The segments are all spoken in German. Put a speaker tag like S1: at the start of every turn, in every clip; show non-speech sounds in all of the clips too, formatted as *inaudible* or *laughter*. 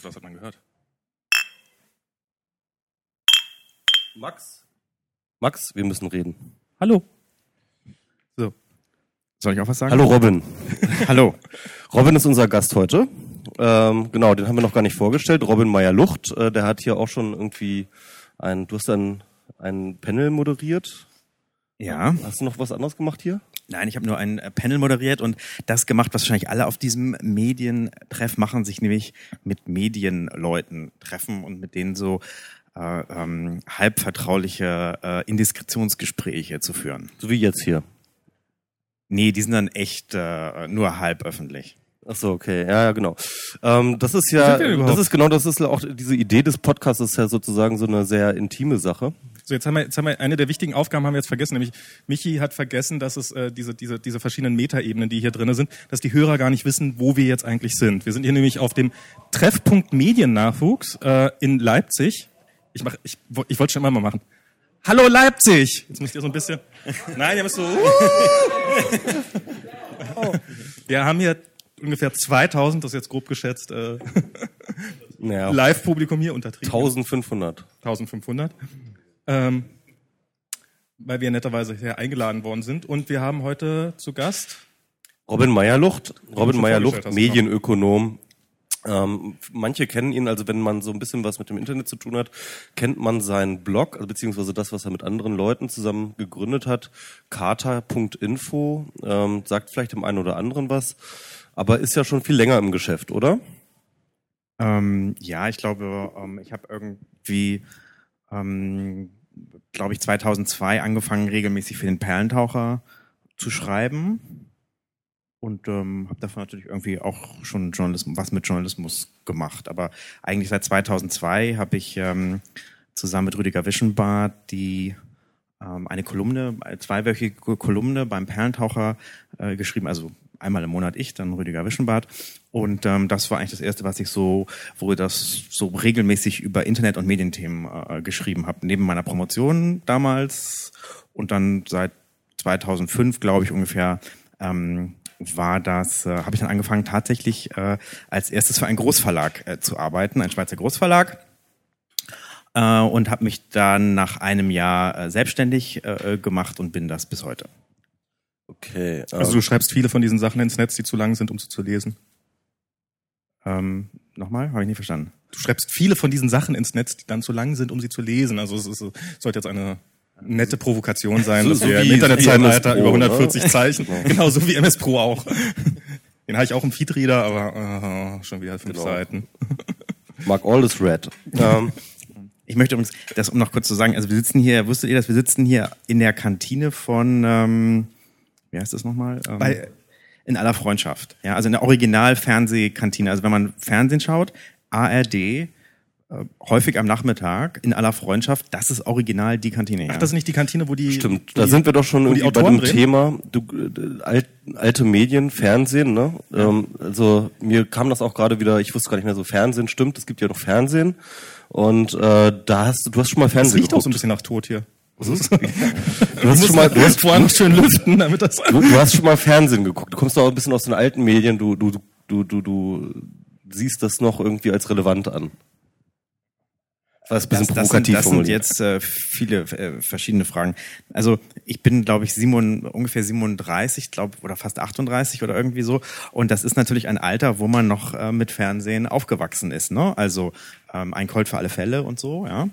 S1: hoffe, das hat man gehört.
S2: Max? Max, wir müssen reden.
S1: Hallo.
S3: So. Soll ich auch was sagen?
S2: Hallo Robin. *laughs*
S3: Hallo.
S2: Robin ist unser Gast heute. Ähm, genau, den haben wir noch gar nicht vorgestellt. Robin Meyer-Lucht, äh, der hat hier auch schon irgendwie ein, du hast ein, ein Panel moderiert.
S3: Ja.
S2: Hast du noch was anderes gemacht hier?
S3: Nein, ich habe nur ein äh, Panel moderiert und das gemacht, was wahrscheinlich alle auf diesem Medientreff machen, sich nämlich mit Medienleuten treffen und mit denen so äh, ähm, halbvertrauliche äh, Indiskretionsgespräche zu führen.
S2: So wie jetzt hier.
S3: Nee, die sind dann echt äh, nur halb öffentlich.
S2: Ach so, okay, ja, ja, genau. Ähm, das ist ja, das ist genau, das ist auch diese Idee des Podcasts ist ja sozusagen so eine sehr intime Sache.
S1: So, jetzt haben wir, jetzt haben wir eine der wichtigen Aufgaben haben wir jetzt vergessen, nämlich Michi hat vergessen, dass es äh, diese, diese, diese verschiedenen Metaebenen, die hier drinne sind, dass die Hörer gar nicht wissen, wo wir jetzt eigentlich sind. Wir sind hier nämlich auf dem Treffpunkt Mediennachwuchs äh, in Leipzig. Ich mach, ich, ich wollte schon immer mal machen. Hallo Leipzig! Jetzt müsst ihr so ein bisschen. Nein, ihr müsst so. *laughs* Wir haben hier ungefähr 2000, das ist jetzt grob geschätzt, äh,
S2: Naja,
S1: Live-Publikum hier untertrieben.
S2: 1500.
S1: 1500. Ähm, weil wir netterweise hier eingeladen worden sind. Und wir haben heute zu Gast.
S2: Robin Meyerlucht, Robin Meyerlucht,
S1: hast,
S2: Medienökonom. Ähm, manche kennen ihn, also wenn man so ein bisschen was mit dem Internet zu tun hat, kennt man seinen Blog, also beziehungsweise das, was er mit anderen Leuten zusammen gegründet hat, kata.info, ähm, sagt vielleicht dem einen oder anderen was, aber ist ja schon viel länger im Geschäft, oder?
S3: Ähm, ja, ich glaube, ähm, ich habe irgendwie, ähm, glaube ich, 2002 angefangen, regelmäßig für den Perlentaucher zu schreiben. Und ähm, habe davon natürlich irgendwie auch schon Journalismus, was mit Journalismus gemacht. Aber eigentlich seit 2002 habe ich ähm, zusammen mit Rüdiger Wischenbart die ähm, eine Kolumne, eine zweiwöchige Kolumne beim Perlentaucher äh, geschrieben, also einmal im Monat ich, dann Rüdiger Wischenbart. Und ähm, das war eigentlich das erste, was ich so, wo das so regelmäßig über Internet- und Medienthemen äh, geschrieben habe. Neben meiner Promotion damals und dann seit 2005, glaube ich, ungefähr, ähm, war das, äh, habe ich dann angefangen, tatsächlich äh, als erstes für einen Großverlag äh, zu arbeiten, ein Schweizer Großverlag äh, und habe mich dann nach einem Jahr äh, selbstständig äh, gemacht und bin das bis heute.
S2: Okay. ähm,
S1: Also du schreibst viele von diesen Sachen ins Netz, die zu lang sind, um sie zu lesen.
S3: Ähm, nochmal, habe ich nicht verstanden.
S1: Du schreibst viele von diesen Sachen ins Netz, die dann zu lang sind, um sie zu lesen. Also es ist, sollte jetzt eine nette Provokation sein,
S2: So-
S1: dass
S2: so
S1: wir
S2: wie-
S1: im Internetzeitalter über 140
S2: ne?
S1: Zeichen, genau so wie MS Pro auch. Den habe ich auch im Feedreader, aber äh, schon wieder fünf
S2: Genau.
S1: Seiten. *laughs*
S2: Mark All is red. ähm,
S3: Ich möchte übrigens, das um noch kurz zu sagen, also wir sitzen hier, wusstet ihr das, wir sitzen hier in der Kantine von, ähm, wie heißt das nochmal? Ähm,
S1: Bei-
S3: in aller Freundschaft. Ja, also in der Original-Fernsehkantine. Also wenn man Fernsehen schaut, ARD, äh, häufig am Nachmittag, in aller Freundschaft, das ist original die Kantine. Ja.
S1: Ach, das ist nicht die Kantine, wo die.
S2: Stimmt, da
S1: die,
S2: sind wir doch schon irgendwie bei dem
S1: drehen?
S2: Thema du, äh, alt, alte Medien, Fernsehen, ne? Ähm, also mir kam das auch gerade wieder, ich wusste gar nicht mehr so, Fernsehen stimmt, es gibt ja noch Fernsehen. Und äh, da hast du, du hast schon mal
S1: Das
S2: Fernsehen
S1: riecht auch so ein
S2: geguckt.
S1: bisschen nach Tod hier. *laughs*
S2: Du hast schon mal, du hast,
S1: vorher noch schön lüften, damit das.
S2: du, du hast schon mal Fernsehen geguckt. Du kommst doch auch ein bisschen aus den alten Medien, du, du, du, du, du siehst das noch irgendwie als relevant an. Das ist ein bisschen
S3: das, das, sind, das sind jetzt äh, viele äh, verschiedene Fragen. Also ich bin, glaube ich, Simon, ungefähr 37, glaube oder fast 38 oder irgendwie so. Und das ist natürlich ein Alter, wo man noch äh, mit Fernsehen aufgewachsen ist. Ne? Also ähm, ein Colt für alle Fälle und so. Ja.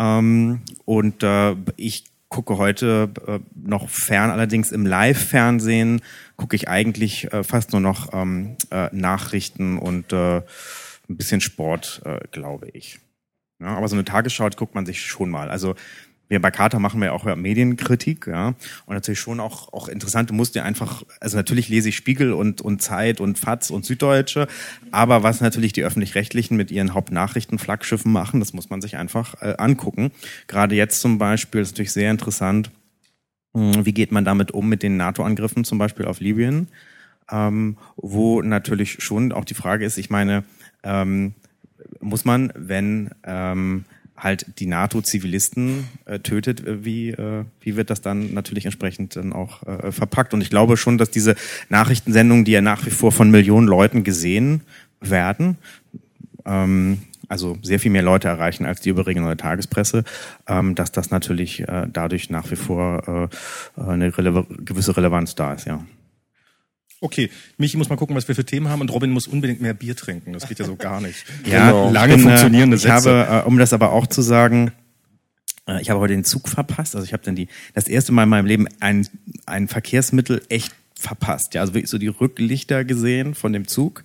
S3: Ähm, und äh, ich gucke heute äh, noch fern, allerdings im Live-Fernsehen gucke ich eigentlich äh, fast nur noch ähm, äh, Nachrichten und äh, ein bisschen Sport, äh, glaube ich. Ja, aber so eine Tagesschau guckt man sich schon mal. Also wir bei Carter machen wir auch Medienkritik, ja, und natürlich schon auch auch interessant. Du musst dir einfach, also natürlich lese ich Spiegel und und Zeit und Faz und Süddeutsche, aber was natürlich die öffentlich-rechtlichen mit ihren Hauptnachrichten-Flaggschiffen machen, das muss man sich einfach äh, angucken. Gerade jetzt zum Beispiel ist natürlich sehr interessant. mh, Wie geht man damit um mit den NATO-Angriffen zum Beispiel auf Libyen? Ähm, wo natürlich schon auch die Frage ist, ich meine, ähm, muss man, wenn ähm, halt die NATO Zivilisten äh, tötet, äh, wie, äh, wie wird das dann natürlich entsprechend dann auch äh, verpackt? Und ich glaube schon, dass diese Nachrichtensendungen, die ja nach wie vor von Millionen Leuten gesehen werden, ähm, also sehr viel mehr Leute erreichen als die überregionale Tagespresse, ähm, dass das natürlich äh, dadurch nach wie vor äh, eine rele gewisse Relevanz da ist, ja.
S1: Okay, Michi muss mal gucken, was wir für Themen haben und Robin muss unbedingt mehr Bier trinken. Das geht ja so gar nicht. *laughs*
S3: ja, genau. lange bin, funktionierende ich Sätze. Habe, äh, um das aber auch zu sagen, äh, ich habe heute den Zug verpasst. Also ich habe dann die das erste Mal in meinem Leben ein ein Verkehrsmittel echt verpasst. Ja, also wirklich so die Rücklichter gesehen von dem Zug.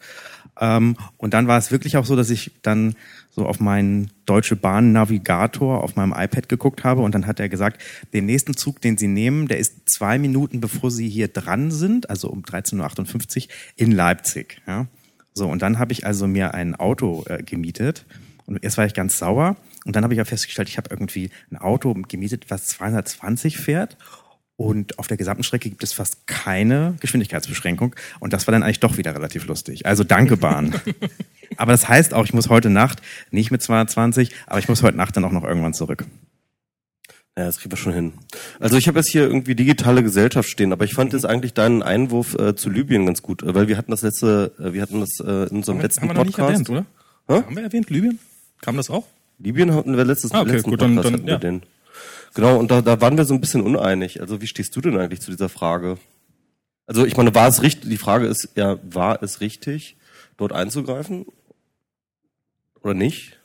S3: Ähm, und dann war es wirklich auch so, dass ich dann so auf meinen Deutsche Bahn Navigator auf meinem iPad geguckt habe und dann hat er gesagt, den nächsten Zug, den Sie nehmen, der ist zwei Minuten bevor Sie hier dran sind, also um 13.58 Uhr in Leipzig. Ja? So, und dann habe ich also mir ein Auto äh, gemietet und erst war ich ganz sauer und dann habe ich ja festgestellt, ich habe irgendwie ein Auto gemietet, was 220 fährt und auf der gesamten Strecke gibt es fast keine Geschwindigkeitsbeschränkung. Und das war dann eigentlich doch wieder relativ lustig. Also danke Bahn. *laughs* aber das heißt auch, ich muss heute Nacht nicht mit 220, aber ich muss heute Nacht dann auch noch irgendwann zurück.
S2: Ja, das kriegen wir schon hin. Also ich habe jetzt hier irgendwie digitale Gesellschaft stehen, aber ich fand jetzt eigentlich deinen Einwurf äh, zu Libyen ganz gut, weil wir hatten das letzte, äh, wir hatten das äh, in unserem
S1: haben
S2: letzten
S1: wir, haben
S2: Podcast.
S1: Wir nicht erwähnt, oder? Haben wir erwähnt Libyen? Kam das auch?
S2: Libyen hatten wir letztes
S1: ah, okay,
S2: letzten
S1: gut,
S2: Podcast
S1: dann, dann,
S2: hatten wir
S1: ja.
S2: den. Genau, und da, da waren wir so ein bisschen uneinig. Also wie stehst du denn eigentlich zu dieser Frage? Also ich meine, war es richtig, die Frage ist ja, war es richtig, dort einzugreifen? Oder nicht?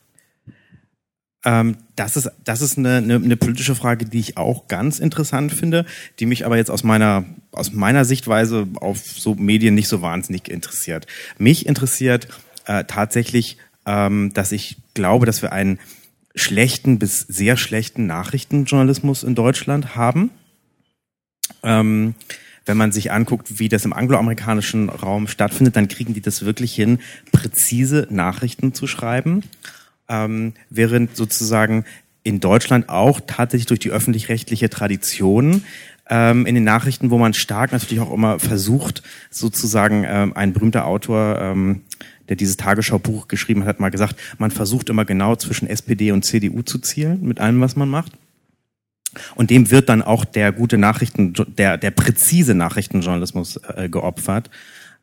S3: Ähm, das ist, das ist eine, eine, eine politische Frage, die ich auch ganz interessant finde, die mich aber jetzt aus meiner, aus meiner Sichtweise auf so Medien nicht so wahnsinnig interessiert. Mich interessiert äh, tatsächlich, ähm, dass ich glaube, dass wir einen schlechten bis sehr schlechten Nachrichtenjournalismus in Deutschland haben. Ähm, wenn man sich anguckt, wie das im angloamerikanischen Raum stattfindet, dann kriegen die das wirklich hin, präzise Nachrichten zu schreiben, ähm, während sozusagen in Deutschland auch tatsächlich durch die öffentlich-rechtliche Tradition ähm, in den Nachrichten, wo man stark natürlich auch immer versucht, sozusagen ähm, ein berühmter Autor, ähm, der dieses Tagesschau-Buch geschrieben hat, hat mal gesagt, man versucht immer genau zwischen SPD und CDU zu zielen mit allem, was man macht. Und dem wird dann auch der gute Nachrichten, der, der präzise Nachrichtenjournalismus äh, geopfert.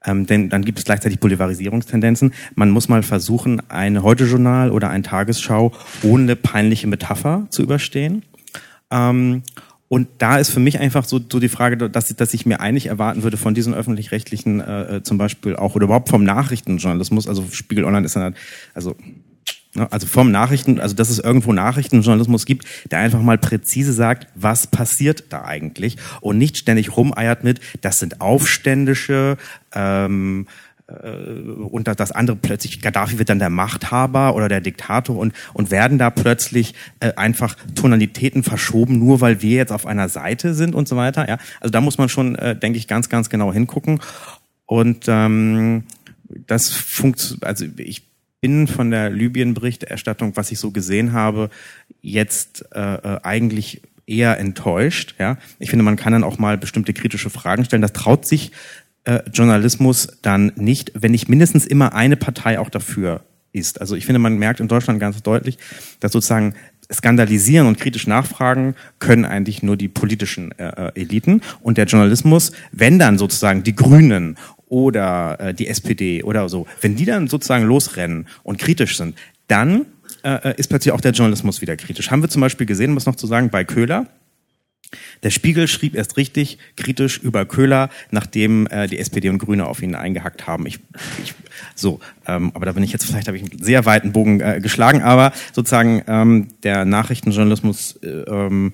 S3: Ähm, denn dann gibt es gleichzeitig Polarisierungstendenzen. Man muss mal versuchen, ein Heute-Journal oder ein Tagesschau ohne peinliche Metapher zu überstehen. Ähm, und da ist für mich einfach so, so die Frage, dass, dass ich mir eigentlich erwarten würde von diesen öffentlich-rechtlichen äh, äh, zum Beispiel auch oder überhaupt vom Nachrichtenjournalismus, also Spiegel Online ist dann halt, also ne, also vom Nachrichten, also dass es irgendwo Nachrichtenjournalismus gibt, der einfach mal präzise sagt, was passiert da eigentlich und nicht ständig rumeiert mit, das sind Aufständische, ähm, äh, und das andere plötzlich, Gaddafi wird dann der Machthaber oder der Diktator und, und werden da plötzlich äh, einfach Tonalitäten verschoben, nur weil wir jetzt auf einer Seite sind und so weiter. Ja? Also da muss man schon, äh, denke ich, ganz, ganz genau hingucken. Und ähm, das funktioniert, also ich bin von der Libyen-Berichterstattung, was ich so gesehen habe, jetzt äh, äh, eigentlich eher enttäuscht. Ja, ich finde, man kann dann auch mal bestimmte kritische Fragen stellen. Das traut sich äh, Journalismus dann nicht, wenn nicht mindestens immer eine Partei auch dafür ist. Also ich finde, man merkt in Deutschland ganz deutlich, dass sozusagen skandalisieren und kritisch nachfragen können eigentlich nur die politischen äh, äh Eliten und der Journalismus, wenn dann sozusagen die Grünen oder äh, die SPD oder so, wenn die dann sozusagen losrennen und kritisch sind, dann äh, äh, ist plötzlich auch der Journalismus wieder kritisch. Haben wir zum Beispiel gesehen, was noch zu sagen, bei Köhler, der Spiegel schrieb erst richtig kritisch über Köhler, nachdem äh, die SPD und Grüne auf ihn eingehackt haben. Ich, ich, so, ähm, aber da bin ich jetzt vielleicht habe ich einen sehr weiten Bogen äh, geschlagen, aber sozusagen ähm, der Nachrichtenjournalismus äh, ähm,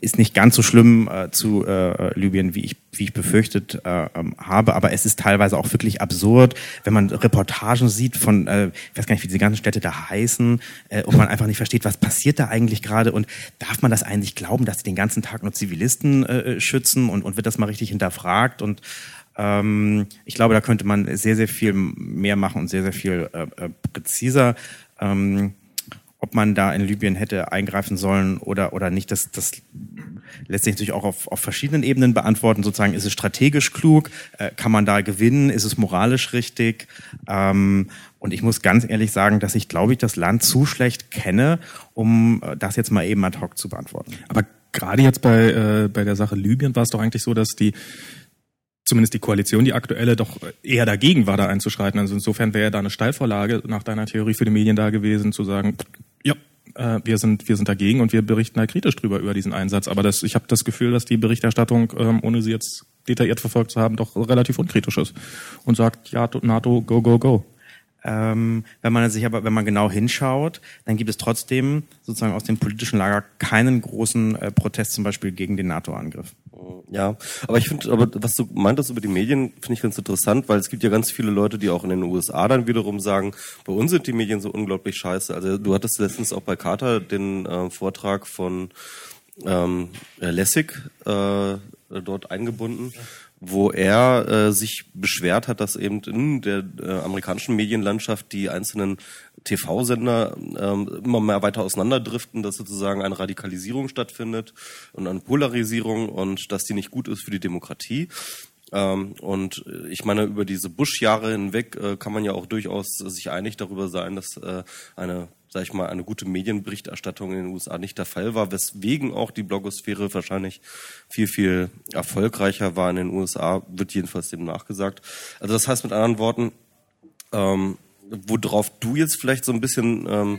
S3: ist nicht ganz so schlimm äh, zu äh, Libyen, wie ich wie ich befürchtet äh, ähm, habe, aber es ist teilweise auch wirklich absurd, wenn man Reportagen sieht von, äh, ich weiß gar nicht, wie diese ganzen Städte da heißen, äh, und man einfach nicht versteht, was passiert da eigentlich gerade und darf man das eigentlich glauben, dass sie den ganzen Tag nur Zivilisten äh, schützen und, und wird das mal richtig hinterfragt und ähm, ich glaube, da könnte man sehr, sehr viel mehr machen und sehr, sehr viel äh, äh, präziser. Ähm, ob man da in Libyen hätte eingreifen sollen oder, oder nicht, das, das lässt sich natürlich auch auf, auf verschiedenen Ebenen beantworten. Sozusagen, ist es strategisch klug? Äh, kann man da gewinnen? Ist es moralisch richtig? Ähm, und ich muss ganz ehrlich sagen, dass ich, glaube ich, das Land zu schlecht kenne, um äh, das jetzt mal eben ad hoc zu beantworten.
S1: Aber gerade jetzt bei, äh, bei der Sache Libyen war es doch eigentlich so, dass die zumindest die Koalition, die aktuelle, doch eher dagegen war, da einzuschreiten. Also insofern wäre da eine Steilvorlage nach deiner Theorie für die Medien da gewesen, zu sagen, ja, äh, wir sind wir sind dagegen und wir berichten halt kritisch drüber über diesen Einsatz. Aber das, ich habe das Gefühl, dass die Berichterstattung, ähm, ohne sie jetzt detailliert verfolgt zu haben, doch relativ unkritisch ist und sagt, ja, NATO, go, go, go.
S3: Ähm, wenn man sich aber, wenn man genau hinschaut, dann gibt es trotzdem sozusagen aus dem politischen Lager keinen großen äh, Protest zum Beispiel gegen den NATO-Angriff.
S2: Ja, aber ich finde, aber was du meintest über die Medien, finde ich ganz interessant, weil es gibt ja ganz viele Leute, die auch in den USA dann wiederum sagen, bei uns sind die Medien so unglaublich scheiße. Also du hattest letztens auch bei Carter den äh, Vortrag von ähm, Lessig äh, dort eingebunden. Wo er äh, sich beschwert hat, dass eben in der äh, amerikanischen Medienlandschaft die einzelnen TV-Sender ähm, immer mehr weiter auseinanderdriften, dass sozusagen eine Radikalisierung stattfindet und eine Polarisierung und dass die nicht gut ist für die Demokratie. Ähm, und ich meine, über diese Bush-Jahre hinweg äh, kann man ja auch durchaus sich einig darüber sein, dass äh, eine sag ich mal, eine gute Medienberichterstattung in den USA nicht der Fall war, weswegen auch die Blogosphäre wahrscheinlich viel, viel erfolgreicher war in den USA, wird jedenfalls dem nachgesagt. Also das heißt mit anderen Worten, ähm, worauf du jetzt vielleicht so ein bisschen ähm,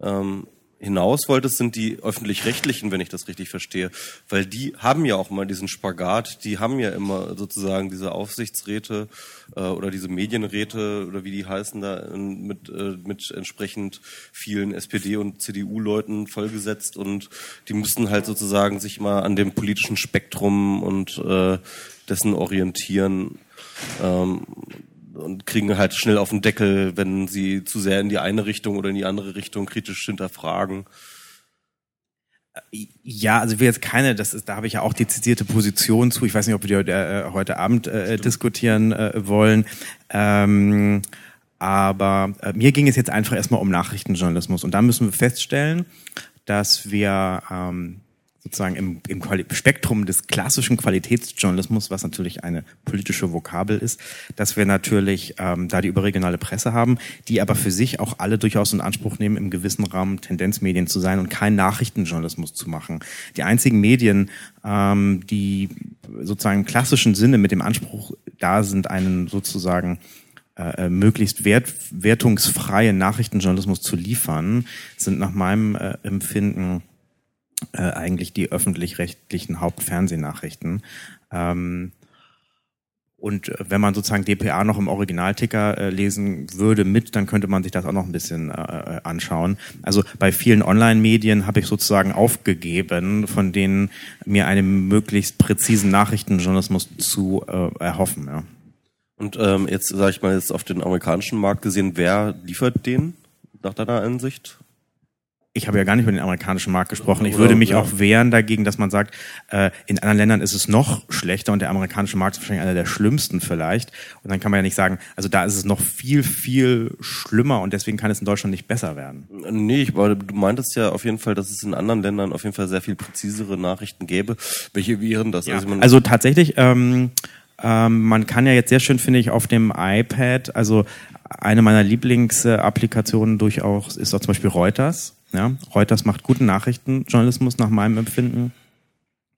S2: ähm, hinaus wolltest, sind die öffentlich-rechtlichen, wenn ich das richtig verstehe. Weil die haben ja auch mal diesen Spagat, die haben ja immer sozusagen diese Aufsichtsräte äh, oder diese Medienräte oder wie die heißen da mit, äh, mit entsprechend vielen SPD- und CDU-Leuten vollgesetzt und die müssen halt sozusagen sich mal an dem politischen Spektrum und äh, dessen orientieren. Ähm, und kriegen halt schnell auf den Deckel, wenn sie zu sehr in die eine Richtung oder in die andere Richtung kritisch hinterfragen.
S3: Ja, also wir jetzt keine, das ist, da habe ich ja auch dezidierte Position zu. Ich weiß nicht, ob wir die äh, heute Abend äh, diskutieren äh, wollen. Ähm, aber äh, mir ging es jetzt einfach erstmal um Nachrichtenjournalismus. Und da müssen wir feststellen, dass wir ähm, sozusagen im, im Spektrum des klassischen Qualitätsjournalismus, was natürlich eine politische Vokabel ist, dass wir natürlich ähm, da die überregionale Presse haben, die aber für sich auch alle durchaus in Anspruch nehmen, im gewissen Rahmen Tendenzmedien zu sein und kein Nachrichtenjournalismus zu machen. Die einzigen Medien, ähm, die sozusagen im klassischen Sinne mit dem Anspruch da sind, einen sozusagen äh, äh möglichst wert, wertungsfreien Nachrichtenjournalismus zu liefern, sind nach meinem äh, Empfinden äh, eigentlich die öffentlich-rechtlichen Hauptfernsehnachrichten. Ähm, und äh, wenn man sozusagen DPA noch im Originalticker äh, lesen würde mit, dann könnte man sich das auch noch ein bisschen äh, äh, anschauen. Also bei vielen Online-Medien habe ich sozusagen aufgegeben, von denen mir einen möglichst präzisen Nachrichtenjournalismus zu äh, erhoffen. Ja.
S2: Und ähm, jetzt sage ich mal jetzt auf den amerikanischen Markt gesehen, wer liefert den nach deiner Ansicht?
S3: Ich habe ja gar nicht über den amerikanischen Markt gesprochen. Ich würde mich auch wehren dagegen, dass man sagt, äh, in anderen Ländern ist es noch schlechter und der amerikanische Markt ist wahrscheinlich einer der schlimmsten vielleicht. Und dann kann man ja nicht sagen, also da ist es noch viel, viel schlimmer und deswegen kann es in Deutschland nicht besser werden.
S2: Nee, ich, du meintest ja auf jeden Fall, dass es in anderen Ländern auf jeden Fall sehr viel präzisere Nachrichten gäbe. Welche wären das?
S3: Ja. Also, also, tatsächlich, ähm, ähm, man kann ja jetzt sehr schön, finde ich, auf dem iPad, also eine meiner Lieblingsapplikationen durchaus ist auch zum Beispiel Reuters. Ja, Reuters macht guten Nachrichtenjournalismus nach meinem Empfinden.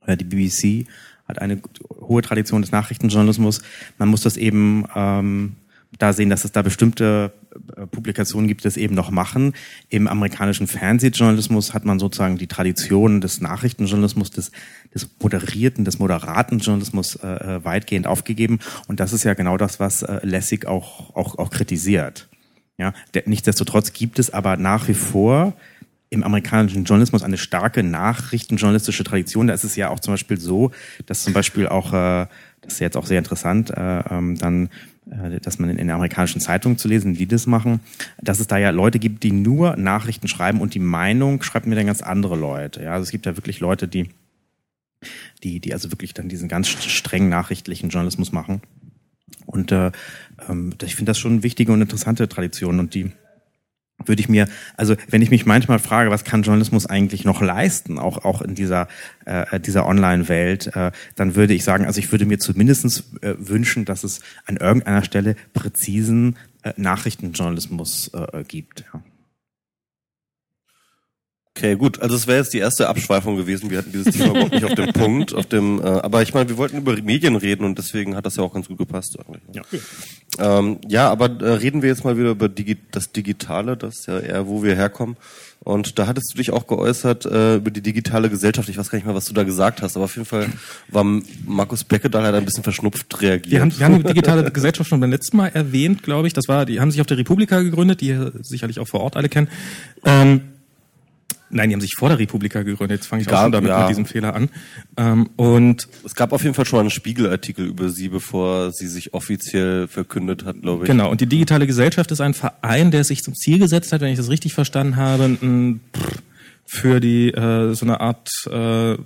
S3: Die BBC hat eine hohe Tradition des Nachrichtenjournalismus. Man muss das eben ähm, da sehen, dass es da bestimmte äh, Publikationen gibt, die das eben noch machen. Im amerikanischen Fernsehjournalismus hat man sozusagen die Tradition des Nachrichtenjournalismus, des, des moderierten, des moderaten Journalismus äh, äh weitgehend aufgegeben. Und das ist ja genau das, was äh, Lessig auch, auch, auch kritisiert. Ja, der, nichtsdestotrotz gibt es aber nach wie vor im amerikanischen Journalismus eine starke nachrichtenjournalistische Tradition. Da ist es ja auch zum Beispiel so, dass zum Beispiel auch, äh, das ist jetzt auch sehr interessant, äh, ähm, dann, äh, dass man in, der amerikanischen Zeitung zu lesen, die das machen, dass es da ja Leute gibt, die nur Nachrichten schreiben und die Meinung schreibt mir dann ganz andere Leute. Ja, also es gibt ja wirklich Leute, die, die, die also wirklich dann diesen ganz strengen nachrichtlichen Journalismus machen. Und äh, ähm, ich finde das schon eine wichtige und interessante Tradition und die würde ich mir, also wenn ich mich manchmal frage, was kann Journalismus eigentlich noch leisten, auch auch in dieser äh, dieser Online-Welt, äh, dann würde ich sagen, also ich würde mir zumindestens äh, wünschen, dass es an irgendeiner Stelle präzisen äh, Nachrichtenjournalismus äh, gibt. Ja.
S2: Okay, gut. Also es wäre jetzt die erste Abschweifung gewesen. Wir hatten dieses Thema überhaupt nicht auf dem Punkt, auf dem. Äh, aber ich meine, wir wollten über Medien reden und deswegen hat das ja auch ganz gut gepasst eigentlich. Ja, ähm, ja aber äh, reden wir jetzt mal wieder über Digi das Digitale, das ist ja eher, wo wir herkommen. Und da hattest du dich auch geäußert äh, über die digitale Gesellschaft. Ich weiß gar nicht mehr, was du da gesagt hast, aber auf jeden Fall war Markus Becke da leider ein bisschen verschnupft reagiert.
S1: Wir haben, wir haben die digitale Gesellschaft schon beim letzten Mal erwähnt, glaube ich. Das war, die haben sich auf der Republika gegründet, die sicherlich auch vor Ort alle kennen. Ähm, Nein, die haben sich vor der Republika gegründet. Jetzt fange ich gab, auch schon damit ja. mit diesem Fehler an. Ähm, und
S2: es gab auf jeden Fall schon einen Spiegelartikel über sie, bevor sie sich offiziell verkündet hat, glaube ich.
S1: Genau. Und die digitale Gesellschaft ist ein Verein, der sich zum Ziel gesetzt hat, wenn ich das richtig verstanden habe, für die äh, so eine Art äh,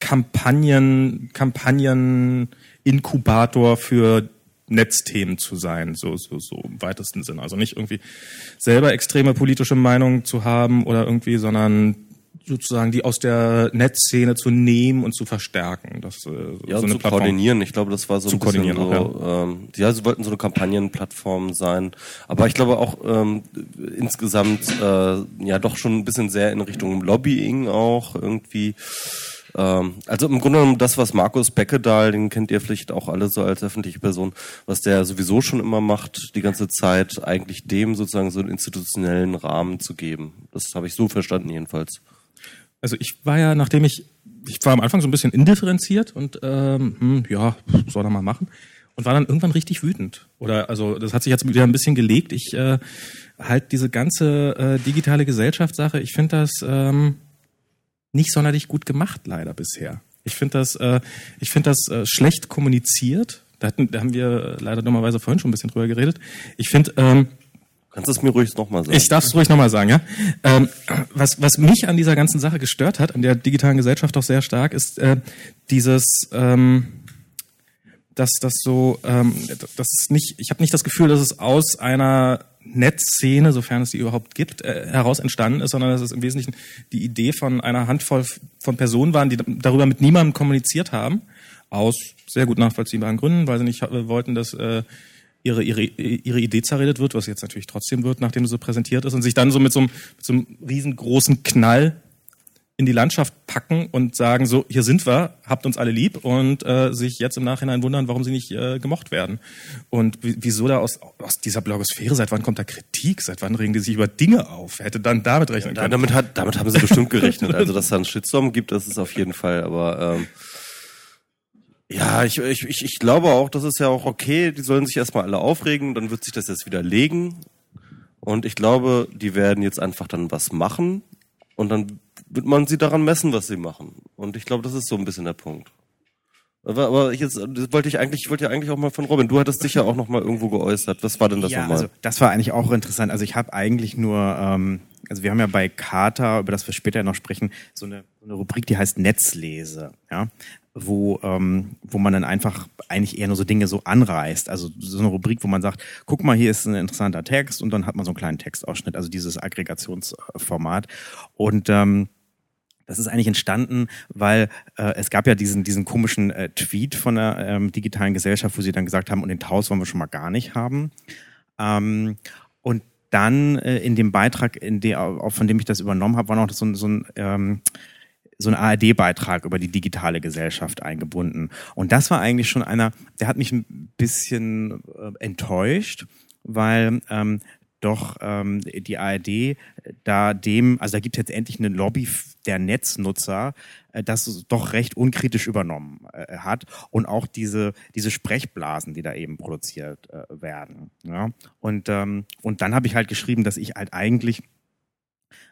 S1: Kampagnen, Kampagnen Inkubator für Netzthemen zu sein, so, so, so im weitesten Sinne. Also nicht irgendwie selber extreme politische Meinungen zu haben oder irgendwie, sondern sozusagen die aus der Netzszene zu nehmen und zu verstärken. Das,
S2: äh, ja, so eine zu Plattform koordinieren. Ich glaube, das war so
S1: ein bisschen so,
S2: ja. Ähm, ja, sie wollten so eine Kampagnenplattform sein. Aber ich glaube auch ähm, insgesamt äh, ja doch schon ein bisschen sehr in Richtung Lobbying auch irgendwie. Ähm, also im Grunde genommen das, was Markus Beckedahl, den kennt ihr vielleicht auch alle so als öffentliche Person, was der sowieso schon immer macht, die ganze Zeit, eigentlich dem sozusagen so einen institutionellen Rahmen zu geben. Das habe ich so verstanden jedenfalls.
S1: Also ich war ja, nachdem ich, ich war am Anfang so ein bisschen indifferenziert und ähm, hm, ja, soll er mal machen. Und war dann irgendwann richtig wütend. Oder also das hat sich jetzt wieder ein bisschen gelegt. Ich äh, halt diese ganze äh, digitale Gesellschaftssache, ich finde das ähm, nicht sonderlich gut gemacht, leider bisher. Ich finde das, äh, ich finde das äh, schlecht kommuniziert. Da, hatten, da haben wir leider dummerweise vorhin schon ein bisschen drüber geredet. Ich finde, ähm,
S2: Kannst du es mir ruhig nochmal sagen?
S1: Ich darf es ruhig nochmal sagen, ja. Ähm, was, was mich an dieser ganzen Sache gestört hat, an der digitalen Gesellschaft auch sehr stark, ist äh, dieses, ähm, dass das so, ähm, das ist nicht, ich habe nicht das Gefühl, dass es aus einer Netzszene, sofern es die überhaupt gibt, äh, heraus entstanden ist, sondern dass es im Wesentlichen die Idee von einer Handvoll von Personen waren, die darüber mit niemandem kommuniziert haben, aus sehr gut nachvollziehbaren Gründen, weil sie nicht äh, wollten, dass äh, ihre, ihre, ihre Idee zerredet wird, was jetzt natürlich trotzdem wird, nachdem sie so präsentiert ist, und sich dann so mit so einem, mit so einem riesengroßen Knall in die Landschaft packen und sagen, so, hier sind wir, habt uns alle lieb und äh, sich jetzt im Nachhinein wundern, warum sie nicht äh, gemocht werden. Und wieso da aus, aus dieser Blogosphäre, seit wann kommt da Kritik, seit wann regen die sich über Dinge auf? Hätte dann damit rechnen können. Ja,
S2: damit, hat, damit haben sie bestimmt gerechnet. Also, dass es da einen Shitstorm gibt, das ist auf jeden Fall, aber ähm, ja, ich, ich, ich, ich glaube auch, das ist ja auch okay, die sollen sich erstmal alle aufregen, dann wird sich das jetzt wieder legen. Und ich glaube, die werden jetzt einfach dann was machen und dann wird man sie daran messen, was sie machen. Und ich glaube, das ist so ein bisschen der Punkt. Aber, aber jetzt das wollte ich eigentlich, ich wollte ja eigentlich auch mal von Robin. Du hattest dich ja auch noch mal irgendwo geäußert. Was war denn das ja, nochmal?
S3: Also das war eigentlich auch interessant. Also ich habe eigentlich nur, ähm, also wir haben ja bei Kata, über das wir später noch sprechen, so eine, so eine Rubrik, die heißt Netzlese, ja, wo ähm, wo man dann einfach eigentlich eher nur so Dinge so anreißt. Also so eine Rubrik, wo man sagt, guck mal, hier ist ein interessanter Text und dann hat man so einen kleinen Textausschnitt. Also dieses Aggregationsformat und ähm, das ist eigentlich entstanden, weil äh, es gab ja diesen, diesen komischen äh, Tweet von der ähm, digitalen Gesellschaft, wo sie dann gesagt haben, und den Taus wollen wir schon mal gar nicht haben. Ähm, und dann äh, in dem Beitrag, in der, von dem ich das übernommen habe, war noch so, so ein ähm, so ein ARD-Beitrag über die digitale Gesellschaft eingebunden. Und das war eigentlich schon einer, der hat mich ein bisschen äh, enttäuscht, weil ähm, doch ähm, die ARD da dem, also da gibt es jetzt endlich eine Lobby der Netznutzer, äh, das doch recht unkritisch übernommen äh, hat und auch diese diese Sprechblasen, die da eben produziert äh, werden. Ja? Und ähm, und dann habe ich halt geschrieben, dass ich halt eigentlich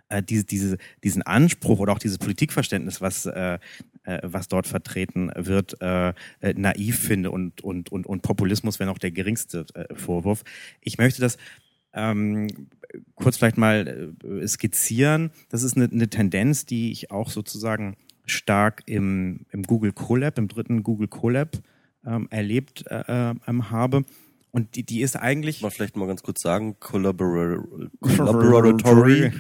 S3: äh, diese, diese, diesen Anspruch oder auch dieses Politikverständnis, was, äh, äh, was dort vertreten wird, äh, äh, naiv finde und, und, und, und Populismus wäre noch der geringste äh, Vorwurf. Ich möchte das ähm, kurz vielleicht mal äh, skizzieren. Das ist eine, eine Tendenz, die ich auch sozusagen stark im, im Google Colab, im dritten Google Colab ähm, erlebt äh, ähm, habe. Und die, die ist eigentlich.
S2: Mal vielleicht mal ganz kurz sagen, Collabor Collaboratory.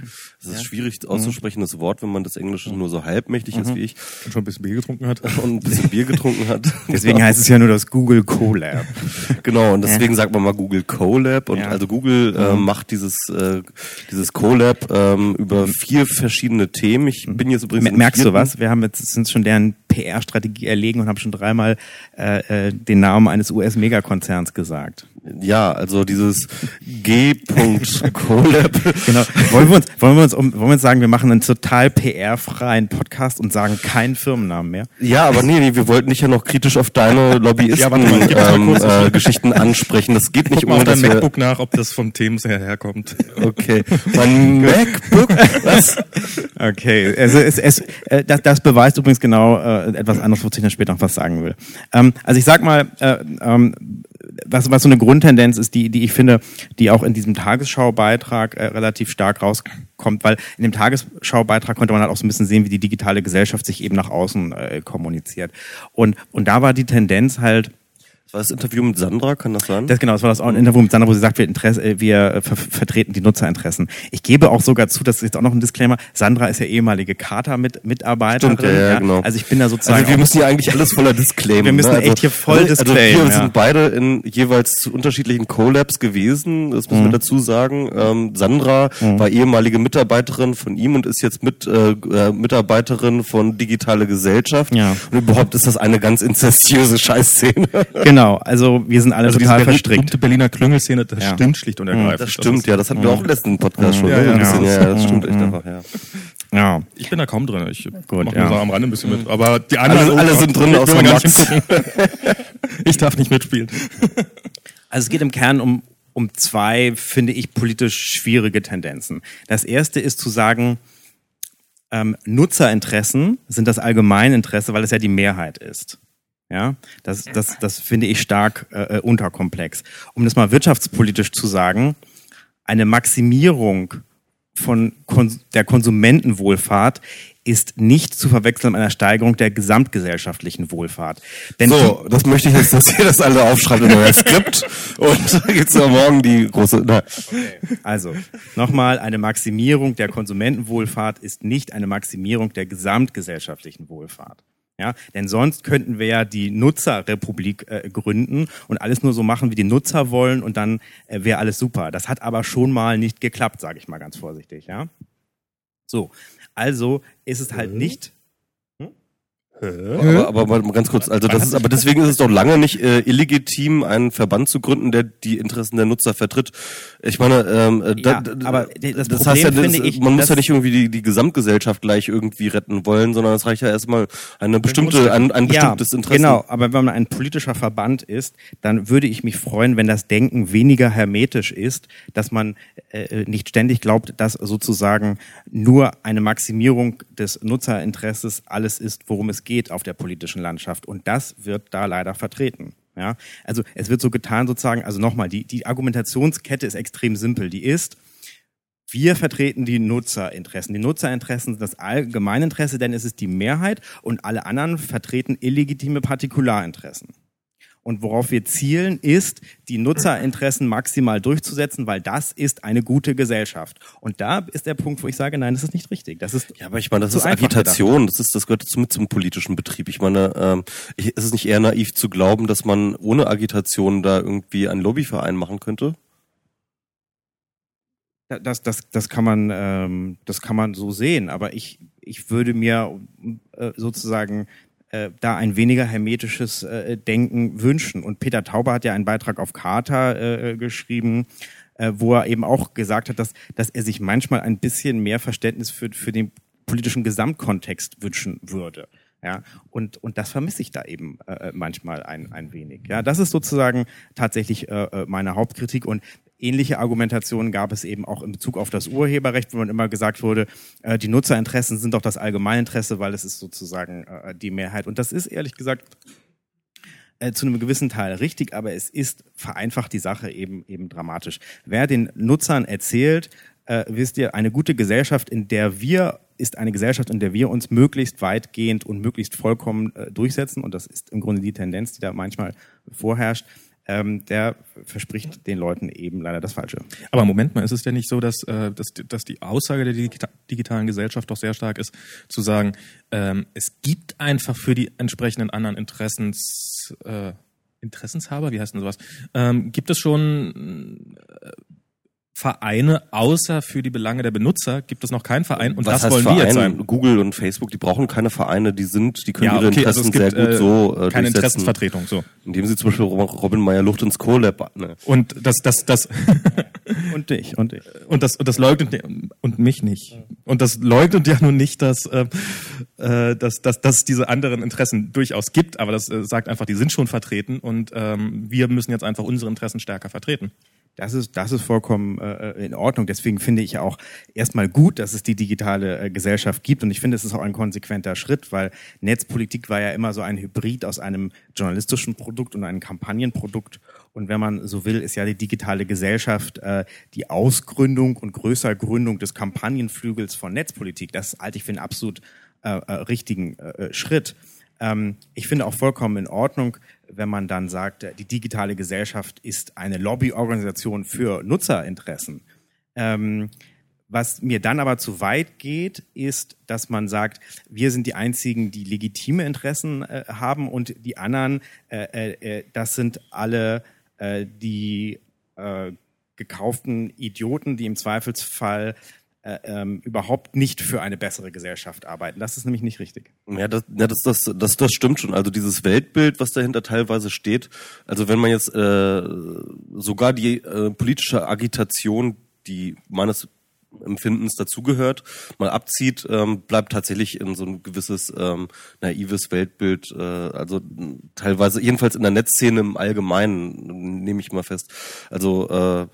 S2: Das ist ja. schwierig auszusprechen, Wort, wenn man das Englische nur so halbmächtig mhm. ist wie ich.
S1: Und schon ein bisschen Bier getrunken hat.
S2: Und ein bisschen Bier getrunken hat. *laughs*
S3: Deswegen heißt es ja nur das Google Colab. *laughs*
S2: genau, und deswegen ja. sagt man mal Google Colab. Und ja. also Google äh, mhm. macht dieses, äh, dieses Colab ähm, über vier verschiedene Themen. Ich bin jetzt übrigens.
S3: Merkst du was? Wir haben jetzt sind schon deren PR-Strategie erlegen und haben schon dreimal äh, äh, den Namen eines US-Megakonzerns gesagt.
S2: Ja, also dieses G.Colab.
S3: genau. Wollen wir uns, wollen wir uns, um, wollen wir uns sagen, wir machen einen total PR-freien Podcast und sagen keinen Firmennamen mehr?
S2: Ja, aber nee, nee, wir wollten dich ja noch kritisch auf deine Lobbyisten-Geschichten ähm, äh, ansprechen. Das geht nicht
S1: ohne, dass MacBook nach, ob das vom Themen her herkommt.
S2: Okay. *laughs* Mein MacBook? Was?
S3: Okay. Also es, es, äh, das, das beweist übrigens genau äh, etwas anderes, wozu ich dann später noch was sagen will. Ähm, also ich sag mal, äh, ähm, was, was so eine Grundtendenz ist, die, die ich finde, die auch in diesem Tagesschaubeitrag äh, relativ stark rauskommt, weil in dem Tagesschaubeitrag konnte man halt auch so ein bisschen sehen, wie die digitale Gesellschaft sich eben nach außen äh, kommuniziert. Und, und da war die Tendenz halt,
S2: war das Interview mit Sandra, kann das sein?
S3: Das, genau, das war das auch ein Interview mit Sandra, wo sie sagt, wir, Interesse, äh, wir äh, ver vertreten die Nutzerinteressen. Ich gebe auch sogar zu, das ist jetzt auch noch ein Disclaimer, Sandra ist ja ehemalige Kata-Mitarbeiterin.
S2: Stimmt, ja, ja, genau.
S3: Also ich bin da sozusagen... Also
S2: wir müssen ja eigentlich alles voller Disclaimer.
S3: wir müssen ne? also, echt hier voll also,
S2: disclaimen. Also wir sind beide in jeweils zu unterschiedlichen Collabs gewesen, das müssen mhm. wir dazu sagen. Ähm, Sandra mhm. war ehemalige Mitarbeiterin von ihm und ist jetzt mit äh, äh Mitarbeiterin von Digitale Gesellschaft.
S3: Ja.
S2: Und überhaupt ist das eine ganz inzestiöse Scheißszene.
S3: Genau, also wir sind alle also total verstrickt.
S1: Die Berliner Klüngelszene, das ja. stimmt schlicht und ergreifend.
S2: Das stimmt, ja, das hatten wir auch im letzten Podcast schon. Ja, ne? ja, ja, das stimmt echt einfach, ja.
S1: Ja. Ich bin da kaum drin. Ich Gut, mach ja. nur so am Rande ein bisschen mit. Aber die anderen
S2: alle, alle sind drin außer Max. *laughs*
S1: ich darf nicht mitspielen. *laughs*
S3: Also es geht im Kern um, um zwei, finde ich, politisch schwierige Tendenzen. Das erste ist zu sagen, ähm, Nutzerinteressen sind das Allgemeininteresse, weil es ja die Mehrheit ist. Ja, das, das, das finde ich stark äh, äh, unterkomplex. Um das mal wirtschaftspolitisch zu sagen, eine Maximierung von Kon der Konsumentenwohlfahrt ist nicht zu verwechseln mit einer Steigerung der gesamtgesellschaftlichen Wohlfahrt.
S2: Denn so, das möchte ich jetzt, dass ihr das alle aufschreibt in euer Skript und geht's ja morgen die große. Na.
S3: Okay. Also nochmal: Eine Maximierung der Konsumentenwohlfahrt ist nicht eine Maximierung der gesamtgesellschaftlichen Wohlfahrt. Ja, denn sonst könnten wir ja die Nutzerrepublik äh, gründen und alles nur so machen, wie die Nutzer wollen und dann äh, wäre alles super. Das hat aber schon mal nicht geklappt, sage ich mal ganz vorsichtig, ja. So, also ist es halt mhm. nicht
S2: aber, aber mal ganz kurz, also das ist, aber deswegen ist es doch lange nicht äh, illegitim, einen Verband zu gründen, der die Interessen der Nutzer vertritt. Ich meine, ähm, äh, ja, da, aber das, das heißt ja, das, ich, man muss ja nicht irgendwie die, die Gesamtgesellschaft gleich irgendwie retten wollen, sondern es reicht ja erstmal eine bestimmte, ein, ein bestimmtes
S3: ja,
S2: Interesse.
S3: Genau, aber wenn man ein politischer Verband ist, dann würde ich mich freuen, wenn das Denken weniger hermetisch ist, dass man äh, nicht ständig glaubt, dass sozusagen nur eine Maximierung des Nutzerinteresses alles ist, worum es geht auf der politischen Landschaft. Und das wird da leider vertreten. Ja, also es wird so getan sozusagen, also nochmal, die, die Argumentationskette ist extrem simpel. Die ist, wir vertreten die Nutzerinteressen. Die Nutzerinteressen sind das Allgemeininteresse, denn es ist die Mehrheit und alle anderen vertreten illegitime Partikularinteressen. Und worauf wir zielen, ist, die Nutzerinteressen maximal durchzusetzen, weil das ist eine gute Gesellschaft. Und da ist der Punkt, wo ich sage, nein, das ist nicht richtig. Das ist
S2: ja, aber ich meine, das ist Agitation. Das ist, das gehört mit zum politischen Betrieb. Ich meine, ähm, ist es nicht eher naiv zu glauben, dass man ohne Agitation da irgendwie einen Lobbyverein machen könnte?
S3: Das, das, das kann man, ähm, das kann man so sehen. Aber ich, ich würde mir äh, sozusagen äh, da ein weniger hermetisches äh, Denken wünschen. Und Peter Tauber hat ja einen Beitrag auf Charta äh, geschrieben, äh, wo er eben auch gesagt hat, dass, dass er sich manchmal ein bisschen mehr Verständnis für, für den politischen Gesamtkontext wünschen würde. Ja, und, und das vermisse ich da eben äh, manchmal ein, ein wenig. Ja, das ist sozusagen tatsächlich äh, äh meine Hauptkritik. Und ähnliche Argumentationen gab es eben auch in Bezug auf das Urheberrecht, wo man immer gesagt wurde, äh, die Nutzerinteressen sind doch das Allgemeininteresse, weil es ist sozusagen äh, die Mehrheit. Und das ist ehrlich gesagt äh, zu einem gewissen Teil richtig, aber es ist vereinfacht die Sache eben eben dramatisch. Wer den Nutzern erzählt, äh, wisst ihr, eine gute Gesellschaft, in der wir ist eine Gesellschaft, in der wir uns möglichst weitgehend und möglichst vollkommen äh, durchsetzen. Und das ist im Grunde die Tendenz, die da manchmal vorherrscht ähm, der verspricht den Leuten eben leider das Falsche.
S1: Aber Moment mal, ist es denn nicht so, dass, äh, dass, dass die Aussage der digita digitalen Gesellschaft doch sehr stark ist, zu sagen, ähm, es gibt einfach für die entsprechenden anderen Interessens, äh, Interessenshaber, wie heißt denn sowas, ähm, gibt es schon äh, Vereine außer für die Belange der Benutzer gibt es noch keinen Verein und
S2: Was
S1: das wollen
S2: Verein?
S1: wir jetzt sein.
S2: Google und Facebook, die brauchen keine Vereine, die sind, die können ihre
S1: okay,
S2: Interessen
S1: also es gibt
S2: sehr gut
S1: äh,
S2: so äh,
S1: keine
S2: durchsetzen,
S1: Interessensvertretung. So
S2: indem sie zum Beispiel Robin Meyer Luft ins Collab. Ne.
S1: und das das das *laughs*
S3: Und dich, und dich.
S1: und das und das leugnet und mich nicht und das leugnet ja nun nicht, dass äh, äh, dass, dass dass es diese anderen Interessen durchaus gibt, aber das äh, sagt einfach, die sind schon vertreten und ähm, wir müssen jetzt einfach unsere Interessen stärker vertreten.
S3: Das ist, das ist vollkommen äh, in Ordnung. Deswegen finde ich auch erstmal gut, dass es die digitale äh, Gesellschaft gibt. Und ich finde, es ist auch ein konsequenter Schritt, weil Netzpolitik war ja immer so ein Hybrid aus einem journalistischen Produkt und einem Kampagnenprodukt. Und wenn man so will, ist ja die digitale Gesellschaft äh, die Ausgründung und Größergründung des Kampagnenflügels von Netzpolitik. Das halte ich für einen absolut äh, äh, richtigen äh, Schritt. Ähm, ich finde auch vollkommen in Ordnung, wenn man dann sagt, äh, die digitale Gesellschaft ist eine Lobbyorganisation für Nutzerinteressen. Ähm, was mir dann aber zu weit geht, ist, dass man sagt, wir sind die einzigen, die legitime Interessen äh, haben und die anderen, äh, äh, das sind alle äh, die äh, gekauften Idioten, die im Zweifelsfall äh, ähm, überhaupt nicht für eine bessere Gesellschaft arbeiten. Das ist nämlich nicht richtig.
S2: Ja, das, ja das, das, das, das stimmt schon. Also dieses Weltbild, was dahinter teilweise steht. Also wenn man jetzt äh, sogar die äh, politische Agitation, die meines Empfindens dazugehört, mal abzieht, ähm, bleibt tatsächlich in so ein gewisses ähm, naives Weltbild, äh, also teilweise, jedenfalls in der Netzszene im Allgemeinen, nehme ich mal fest. Also äh,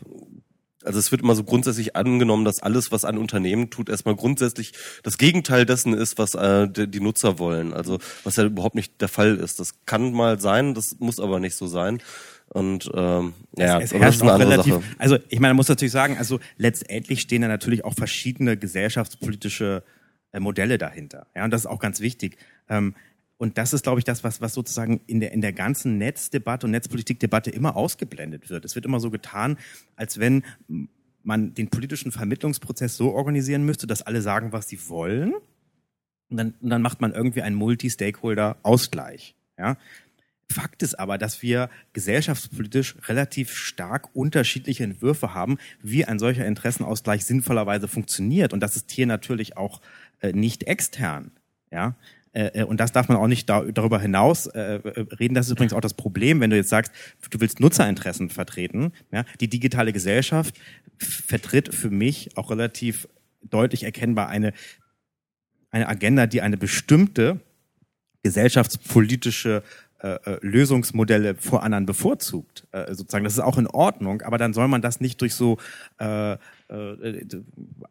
S2: also es wird immer so grundsätzlich angenommen, dass alles, was ein Unternehmen tut, erstmal grundsätzlich das Gegenteil dessen ist, was äh, die, Nutzer wollen. Also was ja überhaupt nicht der Fall ist. Das kann mal sein, das muss aber nicht so sein. Und ähm, ja,
S3: es
S2: das
S3: herrscht
S2: ist eine
S3: auch
S2: andere
S3: relativ,
S2: Sache.
S3: also ich meine, man muss natürlich sagen, also letztendlich stehen da natürlich auch verschiedene gesellschaftspolitische äh, Modelle dahinter. Ja, und das ist auch ganz wichtig. Ähm, und das ist, glaube ich, das, was, was sozusagen in der, in der ganzen Netzdebatte und Netzpolitikdebatte immer ausgeblendet wird. Es wird immer so getan, als wenn man den politischen Vermittlungsprozess so organisieren müsste, dass alle sagen, was sie wollen. Und dann, und dann macht man irgendwie einen Multi-Stakeholder-Ausgleich. Ja? Fakt ist aber, dass wir gesellschaftspolitisch relativ stark unterschiedliche Entwürfe haben, wie ein solcher Interessenausgleich sinnvollerweise funktioniert. Und das ist hier natürlich auch äh, nicht extern. Ja, äh, äh, und das darf man auch nicht da, darüber hinaus äh, reden. Das ist übrigens auch das Problem, wenn du jetzt sagst, du willst Nutzerinteressen vertreten. Ja? Die digitale Gesellschaft vertritt für mich auch relativ deutlich erkennbar eine, eine Agenda, die eine bestimmte gesellschaftspolitische äh, äh, Lösungsmodelle vor anderen bevorzugt. Äh, sozusagen, das ist auch in Ordnung, aber dann soll man das nicht durch so äh, äh,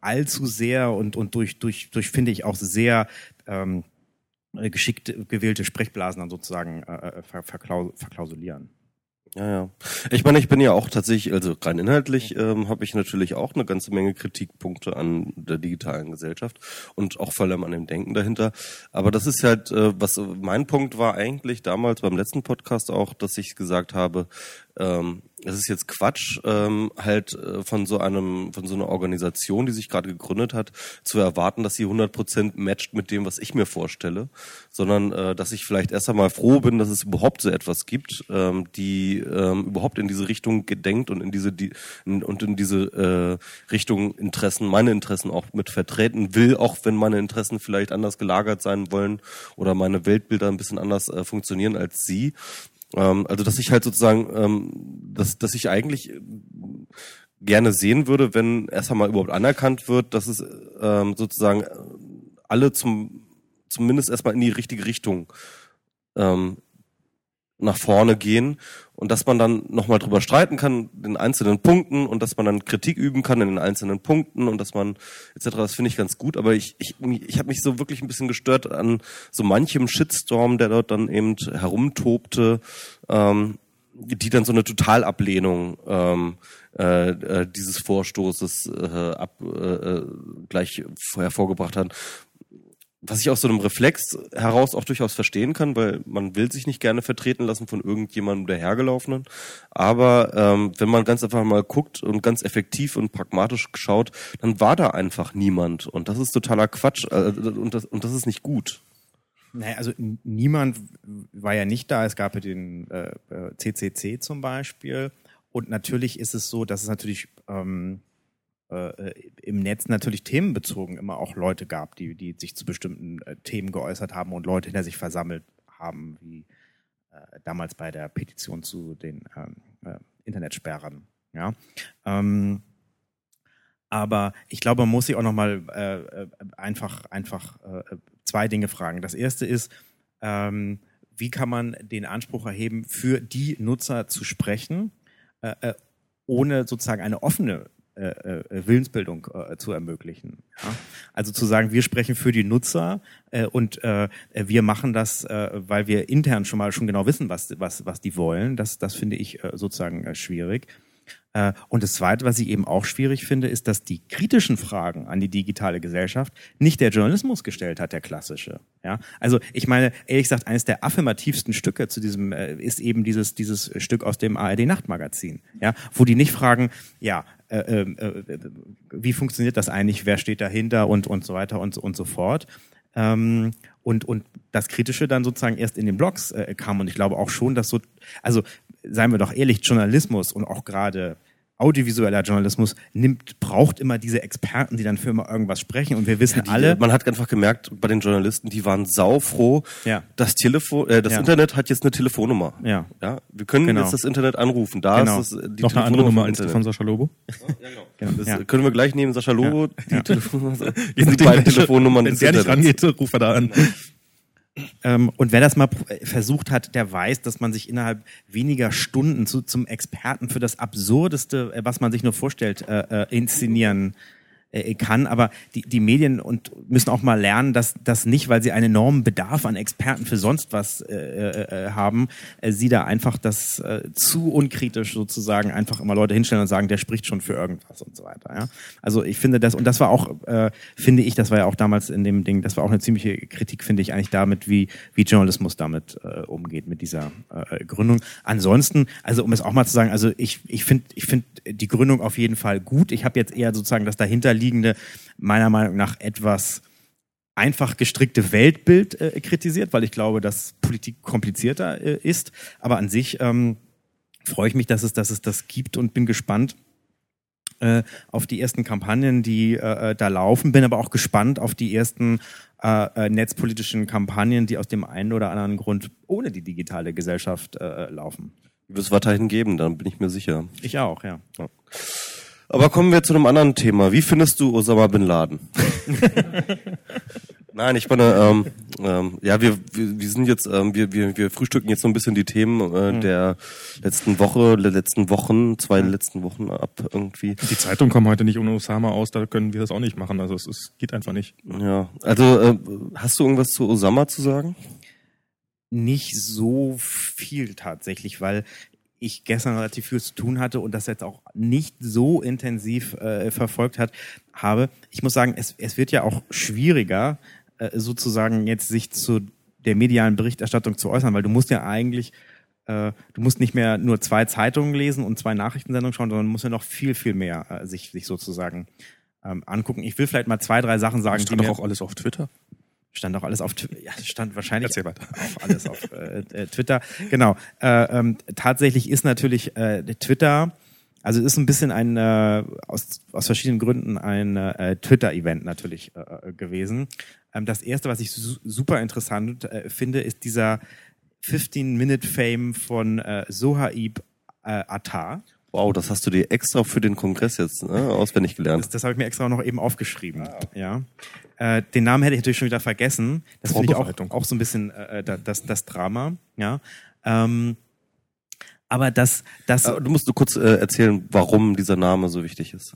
S3: allzu sehr und, und durch, durch, durch finde ich auch sehr ähm, geschickt gewählte Sprechblasen dann sozusagen äh, ver, verklau, verklausulieren.
S2: Ja, ja. Ich meine, ich bin ja auch tatsächlich, also rein inhaltlich ähm, habe ich natürlich auch eine ganze Menge Kritikpunkte an der digitalen Gesellschaft und auch vor allem an dem Denken dahinter. Aber das ist halt, äh, was mein Punkt war eigentlich damals beim letzten Podcast auch, dass ich gesagt habe, ähm, es ist jetzt Quatsch, ähm, halt äh, von so einem, von so einer Organisation, die sich gerade gegründet hat, zu erwarten, dass sie 100% matcht mit dem, was ich mir vorstelle, sondern äh, dass ich vielleicht erst einmal froh bin, dass es überhaupt so etwas gibt, ähm, die ähm, überhaupt in diese Richtung gedenkt und in diese die, in, und in diese äh, Richtung Interessen, meine Interessen auch mit vertreten will, auch wenn meine Interessen vielleicht anders gelagert sein wollen oder meine Weltbilder ein bisschen anders äh, funktionieren als sie. Ähm, also dass ich halt sozusagen, ähm, dass, dass ich eigentlich äh, gerne sehen würde, wenn erst einmal überhaupt anerkannt wird, dass es ähm, sozusagen alle zum zumindest erstmal in die richtige Richtung ähm, nach vorne gehen und dass man dann nochmal drüber streiten kann in einzelnen Punkten und dass man dann Kritik üben kann in den einzelnen Punkten und dass man etc. Das finde ich ganz gut, aber ich ich ich habe mich so wirklich ein bisschen gestört an so manchem Shitstorm, der dort dann eben herumtobte, ähm, die dann so eine Totalablehnung ähm, äh, äh, dieses Vorstoßes äh, ab, äh, gleich hervorgebracht hat was ich aus so einem Reflex heraus auch durchaus verstehen kann, weil man will sich nicht gerne vertreten lassen von irgendjemandem der Hergelaufenen. Aber ähm, wenn man ganz einfach mal guckt und ganz effektiv und pragmatisch schaut, dann war da einfach niemand. Und das ist totaler Quatsch äh, und, das, und das ist nicht gut.
S3: Naja, also niemand war ja nicht da. Es gab ja den äh, CCC zum Beispiel. Und natürlich ist es so, dass es natürlich ähm, äh, im Netz natürlich themenbezogen immer auch Leute gab, die, die sich zu bestimmten äh, Themen geäußert haben und Leute hinter sich versammelt haben, wie äh, damals bei der Petition zu den ähm, äh, Internetsperren. Ja. Ähm, aber ich glaube, man muss sich auch nochmal äh, äh, einfach, einfach äh, zwei Dinge fragen. Das erste ist, ähm, wie kann man den Anspruch erheben, für die Nutzer zu sprechen, äh, äh ohne sozusagen eine offene äh, äh, Willensbildung äh, zu ermöglichen. Also zu sagen, wir sprechen für die Nutzer äh, und äh, wir machen das, äh, weil wir intern schon mal schon genau wissen, was, was, was die wollen. Das, das finde ich äh, sozusagen äh, schwierig. Äh, und das Zweite, was ich eben auch schwierig finde, ist, dass die kritischen Fragen an die digitale Gesellschaft nicht der Journalismus gestellt hat, der klassische. Ja, also ich meine, ehrlich gesagt, eines der affirmativsten Stücke zu diesem äh, ist eben dieses dieses Stück aus dem ARD Nachtmagazin, ja, wo die nicht fragen, ja, äh, äh, wie funktioniert das eigentlich, wer steht dahinter und und so weiter und und so fort. Ähm, und, und das Kritische dann sozusagen erst in den Blogs äh, kam. Und ich glaube auch schon, dass so, also seien wir doch ehrlich, Journalismus und auch gerade audiovisueller Journalismus nimmt, braucht immer diese Experten, die dann für immer irgendwas sprechen. Und wir wissen ja,
S2: die,
S3: alle.
S2: Man hat einfach gemerkt, bei den Journalisten, die waren saufroh.
S3: Ja.
S2: Das Telefon, äh, das
S3: ja.
S2: Internet hat jetzt eine Telefonnummer.
S3: Ja.
S2: Ja. Wir können
S3: Genau.
S2: jetzt das Internet anrufen. Da
S3: Genau.
S2: ist es, äh, die
S1: Noch eine andere
S2: Telefonnummer
S1: Nummer als von Sascha Lobo.
S2: Genau. *laughs* Das
S3: Ja.
S2: können wir gleich nehmen, Sascha Lobo, die
S3: Ja.
S2: Telefonnummer. Das
S1: Je
S2: sind die beiden Telefonnummern
S1: Wenn der nicht rangeht, ruft er da an.
S3: Ähm, und wer das mal äh, versucht hat, der weiß, dass man sich innerhalb weniger Stunden zu, zum Experten für das Absurdeste, äh, was man sich nur vorstellt, äh, äh, inszenieren äh, kann. Aber die, die Medien und müssen auch mal lernen, dass das nicht, weil sie einen enormen Bedarf an Experten für sonst was äh, äh, äh, haben, äh, sie da einfach das äh, zu unkritisch sozusagen einfach immer Leute hinstellen und sagen, der spricht schon für irgendwas und so weiter. Ja? Also ich finde das, und das war auch, äh, finde ich, das war ja auch damals in dem Ding, das war auch eine ziemliche Kritik, finde ich, eigentlich damit, wie, wie Journalismus damit äh, umgeht, mit dieser äh, Gründung. Ansonsten, also um es auch mal zu sagen, also ich, ich finde ich finde die Gründung auf jeden Fall gut. Ich habe jetzt eher sozusagen das dahinterliegende, meiner Meinung nach etwas einfach gestrickte Weltbild äh, kritisiert, weil ich glaube, dass Politik komplizierter äh, ist. Aber an sich ähm, freue ich mich, dass es, dass es das gibt und bin gespannt äh, auf die ersten Kampagnen, die äh, da laufen. Bin aber auch gespannt auf die ersten äh, äh, netzpolitischen Kampagnen, die aus dem einen oder anderen Grund ohne die digitale Gesellschaft äh, laufen.
S2: Wird es weiterhin geben, dann bin ich mir sicher.
S3: Ich auch, ja.
S2: Aber kommen wir zu einem anderen Thema. Wie findest du Osama Bin Laden? *laughs* Nein, ich meine, ähm, ähm, ja, wir, wir, wir sind jetzt, ähm, wir, wir, wir frühstücken jetzt so ein bisschen die Themen äh, der letzten Woche, der letzten Wochen, zwei letzten Wochen ab irgendwie.
S1: Die Zeitungen kommen heute nicht ohne Osama aus, da können wir das auch nicht machen. Also es, es geht einfach nicht.
S2: Ja, also äh, hast du irgendwas zu Osama zu sagen?
S3: nicht so viel tatsächlich, weil ich gestern relativ viel zu tun hatte und das jetzt auch nicht so intensiv äh, verfolgt hat, habe. Ich muss sagen, es, es wird ja auch schwieriger, äh, sozusagen jetzt sich zu der medialen Berichterstattung zu äußern, weil du musst ja eigentlich, äh, du musst nicht mehr nur zwei Zeitungen lesen und zwei Nachrichtensendungen schauen, sondern musst ja noch viel, viel mehr äh, sich, sich sozusagen ähm, angucken. Ich will vielleicht mal zwei, drei Sachen sagen,
S1: Stand
S3: die
S1: doch auch alles auf Twitter.
S3: Stand auch alles auf Twitter. Ja, stand wahrscheinlich auch alles auf äh, äh, Twitter. Genau. Äh, ähm, tatsächlich ist natürlich äh, Twitter, also es ist ein bisschen ein äh, aus, aus verschiedenen Gründen ein äh, Twitter-Event natürlich äh, äh, gewesen. Ähm, das erste, was ich su super interessant äh, finde, ist dieser 15-Minute-Fame von äh, Sohaib äh, Attar.
S2: Wow, das hast du dir extra für den Kongress jetzt ne, auswendig gelernt.
S3: Das, das habe ich mir extra noch eben aufgeschrieben. Ja. Äh, den Namen hätte ich natürlich schon wieder vergessen. Das finde ich auch, auch so ein bisschen äh, da- das, das Drama. Ja. Ähm, aber das, das,
S2: Äh, Du musst nur kurz äh, erzählen, warum dieser Name so wichtig ist.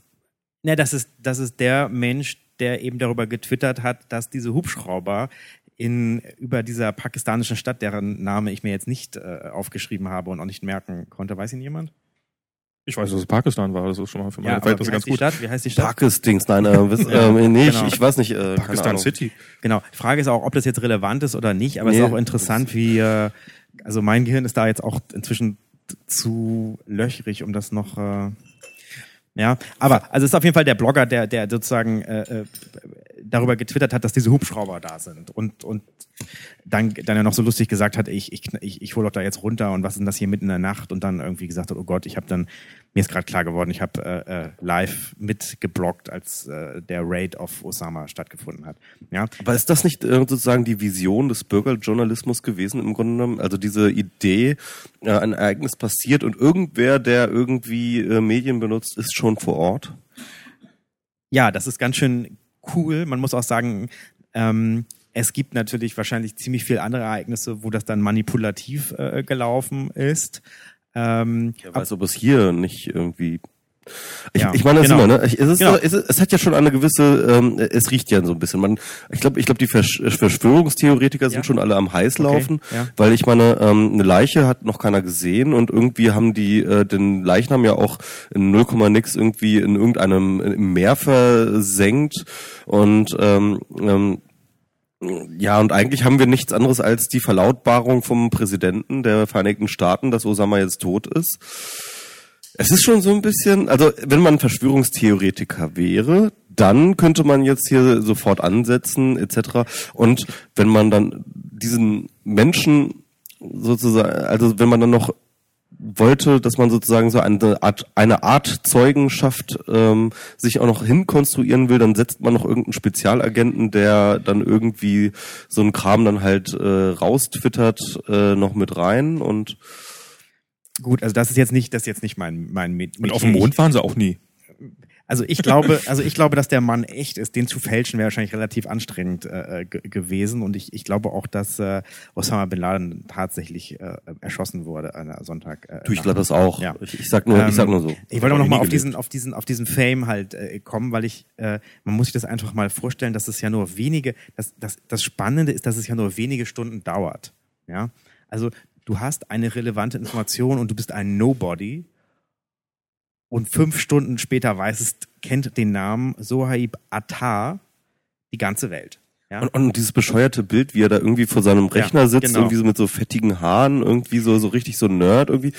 S3: ne, das ist, das ist der Mensch, der eben darüber getwittert hat, dass diese Hubschrauber in über dieser pakistanischen Stadt, deren Name ich mir jetzt nicht äh, aufgeschrieben habe und auch nicht merken konnte, weiß ihn jemand?
S1: Ich weiß, dass es Pakistan war, das ist schon mal für meine
S3: Ja,
S1: Verhältnisse
S3: wie
S1: ganz
S3: heißt die
S1: gut.
S3: Stadt? Wie heißt die Stadt?
S2: Pakistings, nein, äh, wiss, ähm, nee,
S3: genau.
S2: ich, ich weiß nicht. Äh,
S1: Pakistan. City.
S3: Genau. Die Frage ist auch, ob das jetzt relevant ist oder nicht, aber es
S2: Nee.
S3: ist auch interessant, wie, äh, also mein Gehirn ist da jetzt auch inzwischen zu löchrig, um das noch, äh, ja, aber also es ist auf jeden Fall der Blogger, der, der sozusagen äh, äh, darüber getwittert hat, dass diese Hubschrauber da sind und und dann dann ja noch so lustig gesagt hat, ich ich ich, ich hole doch da jetzt runter und was ist denn das hier mitten in der Nacht und dann irgendwie gesagt hat, oh Gott, ich habe dann mir ist gerade klar geworden, ich habe äh, äh, live mitgeblockt, als äh, der Raid auf Osama stattgefunden hat. Ja,
S2: Aber ist das nicht äh, sozusagen die Vision des Bürgerjournalismus gewesen im Grunde genommen? Also diese Idee, äh, ein Ereignis passiert und irgendwer, der irgendwie äh, Medien benutzt, ist schon vor Ort?
S3: Ja, das ist ganz schön cool. Man muss auch sagen, ähm, es gibt natürlich wahrscheinlich ziemlich viel andere Ereignisse, wo das dann manipulativ äh, gelaufen ist. Ähm,
S2: Wer weiß, ob es hier nicht irgendwie. Ich,
S3: Ja,
S2: ich meine, das
S3: genau.
S2: immer, ne? Es, ist
S3: Genau.
S2: es, es hat ja schon eine gewisse, ähm, es riecht ja so ein bisschen. Man, ich glaube, ich glaube, die Versch Verschwörungstheoretiker sind
S3: Ja.
S2: schon alle am heiß laufen,
S3: ja.
S2: weil ich meine, ähm, eine Leiche hat noch keiner gesehen und irgendwie haben die äh, den Leichnam ja auch in 0, nix irgendwie in irgendeinem im Meer versenkt und ähm, ähm, ja, und eigentlich haben wir nichts anderes als die Verlautbarung vom Präsidenten der Vereinigten Staaten, dass Osama jetzt tot ist. Es ist schon so ein bisschen, also wenn man Verschwörungstheoretiker wäre, dann könnte man jetzt hier sofort ansetzen etc. Und wenn man dann diesen Menschen sozusagen, also wenn man dann noch wollte, dass man sozusagen so eine Art, eine Art Zeugenschaft ähm, sich auch noch hinkonstruieren will, dann setzt man noch irgendeinen Spezialagenten, der dann irgendwie so einen Kram dann halt äh, raustwittert, äh, noch mit rein und
S3: gut, also das ist jetzt nicht, das ist jetzt nicht mein mein Met-
S1: Und auf dem. Mond waren sie auch nie.
S3: Also ich glaube, also ich glaube, dass der Mann echt ist. Den zu fälschen wäre wahrscheinlich relativ anstrengend äh, ge- gewesen. Und ich, ich glaube auch, dass äh, Osama bin Laden tatsächlich äh, erschossen wurde an Sonntag. Äh,
S2: du, ich glaube das auch.
S3: Ja.
S2: Ich, ich sag nur,
S3: Ähm,
S2: ich sag nur so.
S3: Ich wollte auch
S2: Hab
S3: noch mal
S2: nie
S3: auf diesen, auf diesen, auf diesen Fame halt äh, kommen, weil ich, äh, man muss sich das einfach mal vorstellen, dass es ja nur wenige, das, das, das Spannende ist, dass es ja nur wenige Stunden dauert. Ja, also du hast eine relevante Information und du bist ein Nobody und fünf Stunden später weiß kennt den Namen Sohaib Attar die ganze Welt. Ja?
S2: Und, und dieses bescheuerte Bild, wie er da irgendwie vor seinem Rechner sitzt,
S3: genau.
S2: irgendwie so mit so fettigen Haaren, irgendwie so, so richtig so Nerd irgendwie.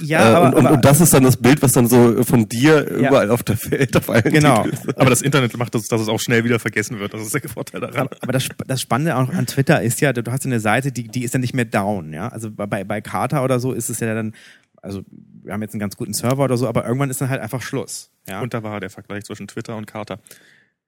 S3: Ja,
S2: äh,
S3: aber-
S2: und, und,
S3: aber-
S2: und das ist dann das Bild, was dann so von dir überall auf der Welt auf allen
S3: Genau.
S2: Ist.
S1: Aber das Internet macht das, dass es auch schnell wieder vergessen wird. Das ist der Vorteil daran.
S3: Aber das, das Spannende auch an Twitter ist ja, du hast eine Seite, die, die ist ja nicht mehr down, ja. Also bei, bei Carter oder so ist es ja dann, also wir haben jetzt einen ganz guten Server oder so, aber irgendwann ist dann halt einfach Schluss. Ja.
S1: Und da war der Vergleich zwischen Twitter und Carter.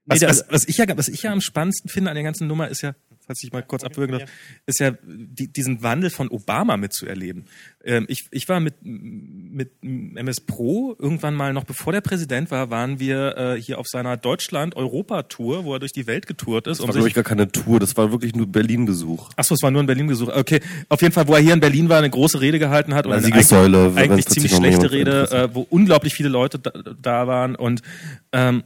S1: Was, was, was, ich ja, was ich ja am spannendsten finde an der ganzen Nummer ist ja, falls ich mal kurz abwürgen darf, ist ja die, diesen Wandel von Obama mitzuerleben. Ähm, ich, ich war mit, mit MS Pro irgendwann mal, noch bevor der Präsident war, waren wir äh, hier auf seiner Deutschland-Europa-Tour, wo er durch die Welt getourt ist.
S2: Das war, glaube ich, gar keine Tour, das war wirklich nur Berlin-Besuch.
S1: Achso, es war nur in Berlin gesucht. Okay, auf jeden Fall, wo er hier in Berlin war, eine große Rede gehalten hat. und
S2: Eine Siegessäule,
S1: Eigentlich
S2: plötzlich
S1: ziemlich schlechte Rede, äh, wo unglaublich viele Leute da, da waren und ähm,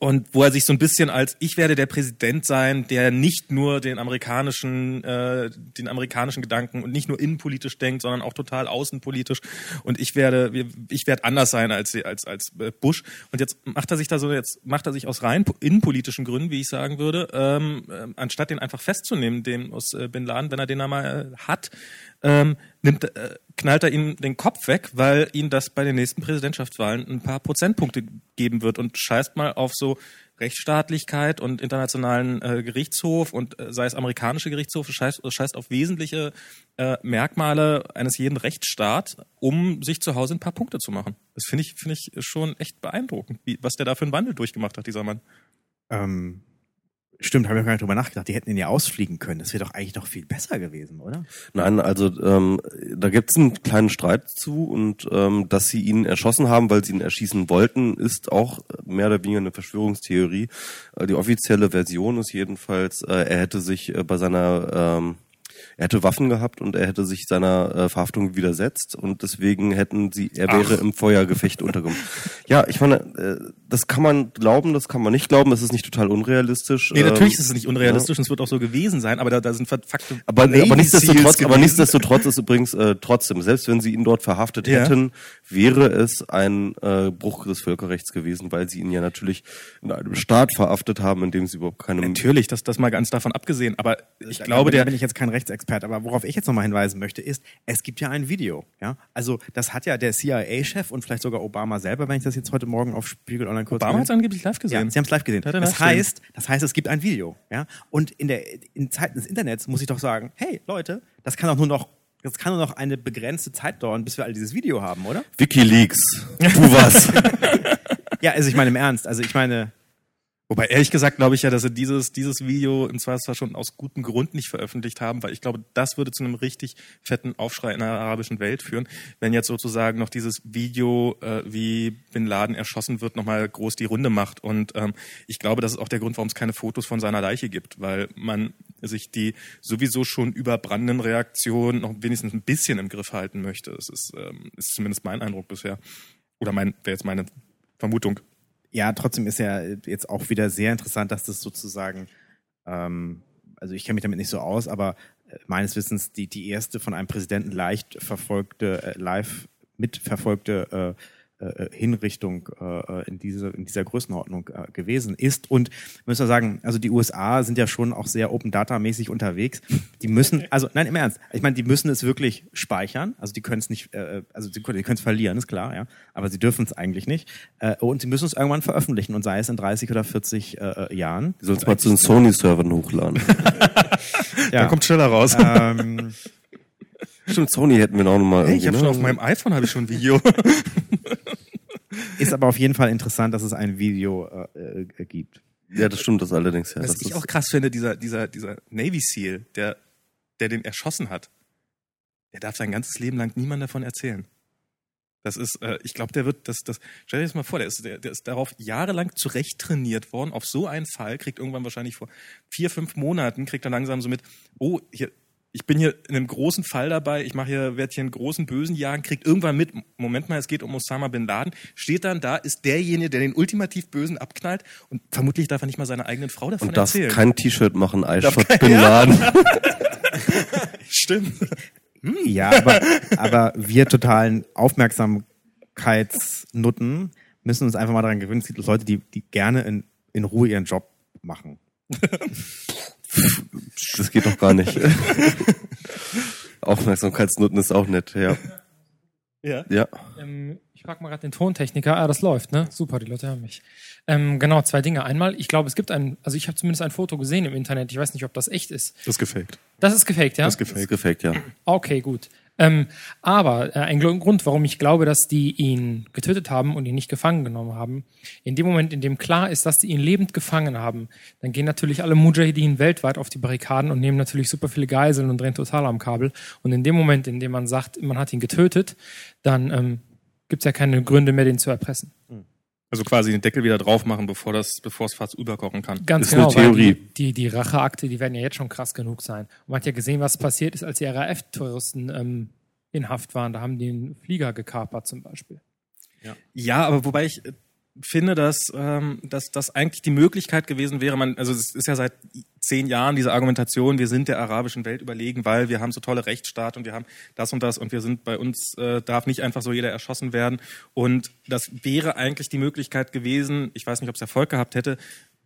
S1: und wo er sich so ein bisschen als ich werde der Präsident sein, der nicht nur den amerikanischen äh, den amerikanischen Gedanken und nicht nur innenpolitisch denkt, sondern auch total außenpolitisch. Und ich werde ich werde anders sein als als als äh, Bush. Und jetzt macht er sich da so jetzt macht er sich aus rein po- innenpolitischen Gründen, wie ich sagen würde, ähm, ähm, anstatt den einfach festzunehmen, den aus äh, Bin Laden, wenn er den einmal äh, hat, ähm, nimmt, äh, knallt er ihm den Kopf weg, weil ihn das bei den nächsten Präsidentschaftswahlen ein paar Prozentpunkte geben wird und scheißt mal auf so Rechtsstaatlichkeit und internationalen äh, Gerichtshof und äh, sei es amerikanische Gerichtshof, scheißt, scheißt auf wesentliche äh, Merkmale eines jeden Rechtsstaats, um sich zu Hause ein paar Punkte zu machen. Das finde ich, finde ich schon echt beeindruckend, wie, was der da für einen Wandel durchgemacht hat, dieser Mann.
S3: Ähm, stimmt, habe ich gar nicht drüber nachgedacht. Die hätten ihn ja ausfliegen können. Das wäre doch eigentlich noch viel besser gewesen, oder?
S2: Nein, also ähm, da gibt es einen kleinen Streit zu und ähm, dass sie ihn erschossen haben, weil sie ihn erschießen wollten, ist auch mehr oder weniger eine Verschwörungstheorie. Äh, die offizielle Version ist jedenfalls, äh, er hätte sich äh, bei seiner ähm, er hätte Waffen gehabt und er hätte sich seiner äh, Verhaftung widersetzt und deswegen hätten sie, er wäre
S1: Ach.
S2: im Feuergefecht untergekommen. Ja, ich meine, äh, das kann man glauben, das kann man nicht glauben, es ist nicht total unrealistisch.
S1: Nee, natürlich
S2: Ähm,
S1: ist es nicht unrealistisch und es wird auch so gewesen sein, aber da, da sind Fakten.
S2: Aber, aber nichtsdestotrotz, aber nichtsdestotrotz ist *laughs* übrigens äh, trotzdem, selbst wenn sie ihn dort verhaftet
S1: Ja.
S2: hätten, wäre es ein äh, Bruch des Völkerrechts gewesen, weil sie ihn ja natürlich in einem Staat verhaftet haben, in dem sie überhaupt keine
S1: Natürlich, das, das mal ganz davon abgesehen, aber ich
S3: Da-
S1: glaube,
S3: da
S1: der,
S3: bin ich jetzt kein Rechtsexperte, aber worauf ich jetzt nochmal hinweisen möchte, ist, es gibt ja ein Video. Ja, also das hat ja der CIA-Chef und vielleicht sogar Obama selber, wenn ich das jetzt heute Morgen auf Spiegel Online kurz
S1: Obama hat es angeblich live gesehen.
S3: Ja, Sie haben es live gesehen. Das heißt, das heißt, es gibt ein Video. Ja, und in der in Zeiten des Internets muss ich doch sagen, hey Leute, das kann doch nur noch das kann nur noch eine begrenzte Zeit dauern, bis wir all dieses Video haben, oder?
S2: WikiLeaks. Tu was. *laughs*
S3: Ja, also ich meine im Ernst. Also ich meine,
S1: Wobei ehrlich gesagt glaube ich ja, dass sie dieses, dieses Video in Zweifelsfall schon aus gutem Grund nicht veröffentlicht haben, weil ich glaube, das würde zu einem richtig fetten Aufschrei in der arabischen Welt führen, wenn jetzt sozusagen noch dieses Video, äh, wie Bin Laden erschossen wird, nochmal groß die Runde macht. Und ähm, ich glaube, das ist auch der Grund, warum es keine Fotos von seiner Leiche gibt, weil man sich die sowieso schon überbrannenden Reaktionen noch wenigstens ein bisschen im Griff halten möchte. Das ist, ähm, ist zumindest mein Eindruck bisher. Oder mein, wäre jetzt meine Vermutung.
S3: Ja, trotzdem ist ja jetzt auch wieder sehr interessant, dass das sozusagen, ähm, also ich kenne mich damit nicht so aus, aber äh, meines Wissens die, die erste von einem Präsidenten leicht verfolgte, äh, live mitverfolgte äh, äh, Hinrichtung äh, in, diese, in dieser Größenordnung äh, gewesen ist. Und müssen wir sagen, also die USA sind ja schon auch sehr Open Data mäßig unterwegs. Die müssen, *laughs* also nein, im Ernst, ich meine, die müssen es wirklich speichern. Also die können es nicht, äh, also sie können es verlieren, ist klar, ja. Aber sie dürfen es eigentlich nicht. Äh, und sie müssen es irgendwann veröffentlichen und sei es in 30 oder 40 äh, Jahren.
S2: Die sollen es mal zu den Sony-Servern hochladen. *laughs* *laughs*
S3: Ja.
S1: Da kommt schneller raus.
S3: ähm,
S2: Stimmt, Sony hätten wir auch nochmal
S1: Hey, ich habe
S2: irgendwie,
S1: schon
S2: ne?
S1: auf meinem iPhone habe ich schon ein Video.
S3: ist aber auf jeden Fall interessant, dass es ein Video äh, äh, gibt.
S2: Ja, das stimmt, das allerdings, ja.
S1: Was
S2: das
S1: ich
S2: ist,
S1: auch krass finde, dieser, dieser, dieser Navy SEAL, der, der den erschossen hat, der darf sein ganzes Leben lang niemand davon erzählen. Das ist, äh, ich glaube, der wird, das, das, stell dir das mal vor, der ist, der, der ist darauf jahrelang zurecht trainiert worden, auf so einen Fall, kriegt irgendwann wahrscheinlich vor vier, fünf Monaten, kriegt er langsam so mit, oh, hier, ich bin hier in einem großen Fall dabei, ich mache hier, werde hier einen großen Bösen jagen, kriegt irgendwann mit, Moment mal, es geht um Osama Bin Laden, steht dann da, ist derjenige, der den ultimativ Bösen abknallt und vermutlich darf er nicht mal seiner eigenen Frau davon
S2: und darf
S1: erzählen.
S2: kein T-Shirt machen, I
S1: Darf
S2: shot
S1: kein-
S2: Bin
S1: ja.
S2: Laden. *laughs*
S1: Stimmt.
S3: Ja, aber, aber wir totalen Aufmerksamkeitsnutten müssen uns einfach mal daran gewöhnen, es gibt Leute, die, die gerne in, in Ruhe ihren Job machen. *laughs*
S2: Das geht doch gar nicht. *laughs* Aufmerksamkeitsnutten ist auch nett, ja.
S1: Ja.
S2: Ja.
S4: Ähm, ich frage mal gerade den Tontechniker. Ah, das läuft, ne? Super, die Leute haben mich. Ähm, genau, zwei Dinge. Einmal, ich glaube, es gibt ein, also ich habe zumindest ein Foto gesehen im Internet. Ich weiß nicht, ob das echt ist.
S1: Das ist gefaked.
S4: Das ist gefaked, ja?
S1: Das ist
S2: Das
S1: gefaked.
S2: gefällt, ja.
S4: Okay, gut. Ähm, aber äh, ein Grund, warum ich glaube, dass die ihn getötet haben und ihn nicht gefangen genommen haben, in dem Moment, in dem klar ist, dass die ihn lebend gefangen haben, dann gehen natürlich alle Mujahideen weltweit auf die Barrikaden und nehmen natürlich super viele Geiseln und drehen total am Kabel. Und in dem Moment, in dem man sagt, man hat ihn getötet, dann ähm, gibt es ja keine Gründe mehr, den zu erpressen.
S1: Also quasi den Deckel wieder drauf machen, bevor das, bevor es fast überkochen kann.
S4: Ganz
S2: Ist eine
S4: genau, weil
S2: Theorie.
S4: die, die, die Racheakte, die werden ja jetzt schon krass genug sein. Und man hat ja gesehen, was passiert ist, als die RAF-Touristen ähm, in Haft waren. Da haben die einen Flieger gekapert zum Beispiel.
S1: Ja, aber wobei ich äh, finde, dass, ähm, dass das eigentlich die Möglichkeit gewesen wäre, man, also es ist ja seit zehn Jahren diese Argumentation, wir sind der arabischen Welt überlegen, weil wir haben so tolle Rechtsstaat und wir haben das und das und wir sind bei uns, äh, darf nicht einfach so jeder erschossen werden. Und das wäre eigentlich die Möglichkeit gewesen, ich weiß nicht, ob es Erfolg gehabt hätte,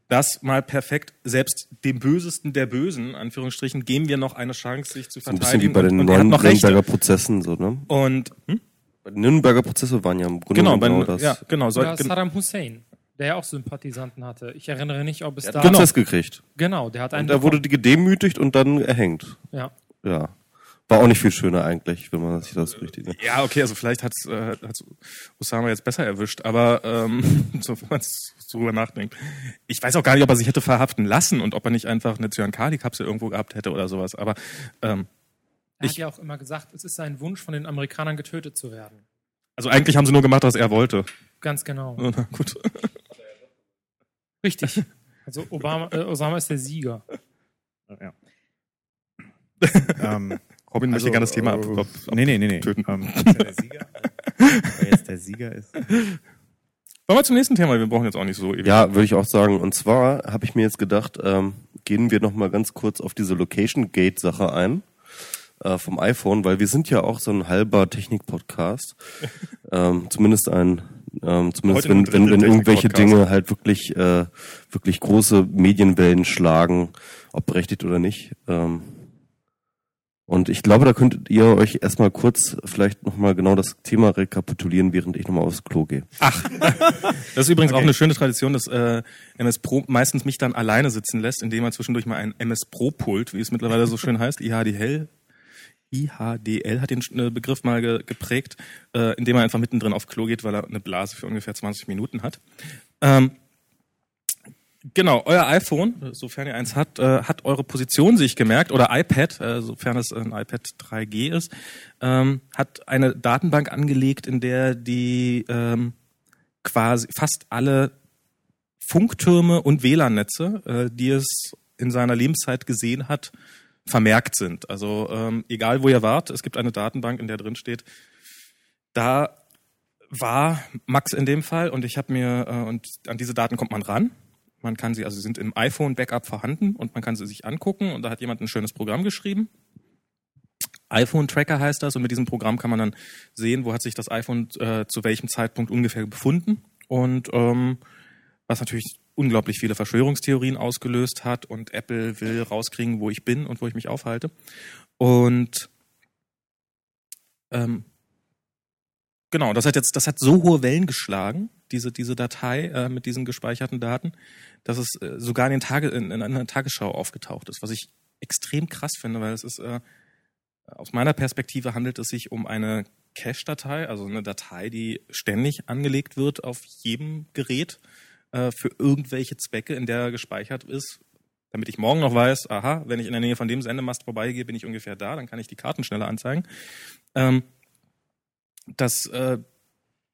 S1: das mal perfekt, selbst dem Bösesten der Bösen, Anführungsstrichen, geben wir noch eine Chance, sich zu
S2: So ein bisschen wie
S1: verteidigen.
S2: bei den
S1: er.
S2: Nürnberger Prozessen, so, ne?
S1: Und hm?
S2: Nürnberger Prozesse waren ja im Grunde
S1: genau, bei,
S2: genau das.
S1: ja, genau, soll,
S4: Oder
S1: gen-
S4: Saddam Hussein, der ja auch Sympathisanten hatte. Ich erinnere nicht, ob es
S2: Er
S4: da...
S2: hat einen Prozess gekriegt.
S4: Genau, der hat einen...
S2: Und er wurde gedemütigt und dann erhängt.
S4: ja.
S2: Ja. War auch nicht viel schöner eigentlich, wenn man sich das richtig. Ne?
S1: Ja, okay, also vielleicht hat äh, hat's Osama jetzt besser erwischt, aber ähm, *laughs* so, wenn man so drüber nachdenkt. Ich weiß auch gar nicht, ob er sich hätte verhaften lassen und ob er nicht einfach eine Cyankali-Kapsel irgendwo gehabt hätte oder sowas. Aber ähm,
S4: Er
S1: Ich-
S4: hat ja auch immer gesagt, es ist sein Wunsch, von den Amerikanern getötet zu werden.
S1: also eigentlich haben sie nur gemacht, was er wollte.
S4: Ganz genau. *laughs*
S1: Na gut.
S4: Richtig. Also Obama, äh, Osama ist der Sieger.
S3: Ja. *laughs* ähm,
S1: Robin möchte gerne das Thema ab,
S3: äh,
S1: ab,
S3: Nee, nee, nee, nee.
S1: töten.
S3: Ähm, *laughs* ist er der Sieger? Wer jetzt der Sieger ist.
S1: Wollen wir zum nächsten Thema? Wir brauchen jetzt auch nicht so ewig.
S2: Ja, würde ich auch sagen. Und zwar habe ich mir jetzt gedacht, ähm, gehen wir noch mal ganz kurz auf diese Location Gate Sache ein äh, vom iPhone, weil wir sind ja auch so ein halber Technik-Podcast. *laughs* ähm, zumindest ein, ähm, zumindest wenn, wenn, wenn irgendwelche. Dinge halt wirklich, äh, wirklich große Medienwellen schlagen, ob berechtigt oder nicht. Ähm, und ich glaube, da könntet ihr euch erstmal kurz vielleicht nochmal genau das Thema rekapitulieren, während ich nochmal aufs Klo gehe. *laughs*
S1: Das ist übrigens auch eine schöne Tradition, dass äh, MS Pro meistens mich dann alleine sitzen lässt, indem er zwischendurch mal ein MS Pro Pult, wie es mittlerweile so schön heißt, IHDL, IHDL hat den äh, Begriff mal ge geprägt, äh, indem er einfach mittendrin auf Klo geht, weil er eine Blase für ungefähr 20 Minuten hat. Ähm, Genau, euer iPhone, sofern ihr eins habt, äh, hat eure Position sich gemerkt, oder iPad, äh, sofern es ein iPad 3G ist, ähm, hat eine Datenbank angelegt, in der die ähm, quasi fast alle Funktürme und WLAN-Netze, äh, die es in seiner Lebenszeit gesehen hat, vermerkt sind. Also ähm, egal wo ihr wart, es gibt eine Datenbank, in der drin steht, da war Max in dem Fall und ich habe mir äh, und an diese Daten kommt man ran. Man kann sie also sie sind im iPhone Backup vorhanden und man kann sie sich angucken und da hat jemand ein schönes Programm geschrieben. iPhone Tracker heißt das und mit diesem Programm kann man dann sehen, wo hat sich das iPhone äh, zu welchem Zeitpunkt ungefähr befunden und ähm, was natürlich unglaublich viele Verschwörungstheorien ausgelöst hat und Apple will rauskriegen, wo ich bin und wo ich mich aufhalte. Und ähm, genau, das hat jetzt, das hat so hohe Wellen geschlagen, diese, diese Datei äh, mit diesen gespeicherten Daten, dass es äh, sogar in, den Tage, in, in einer Tagesschau aufgetaucht ist, was ich extrem krass finde, weil es ist, äh, aus meiner Perspektive handelt es sich um eine Cache-Datei, also eine Datei, die ständig angelegt wird auf jedem Gerät äh, für irgendwelche Zwecke, in der gespeichert ist, damit ich morgen noch weiß, aha, wenn ich in der Nähe von dem Sendemast vorbeigehe, bin ich ungefähr da, dann kann ich die Karten schneller anzeigen. Ähm, dass, äh,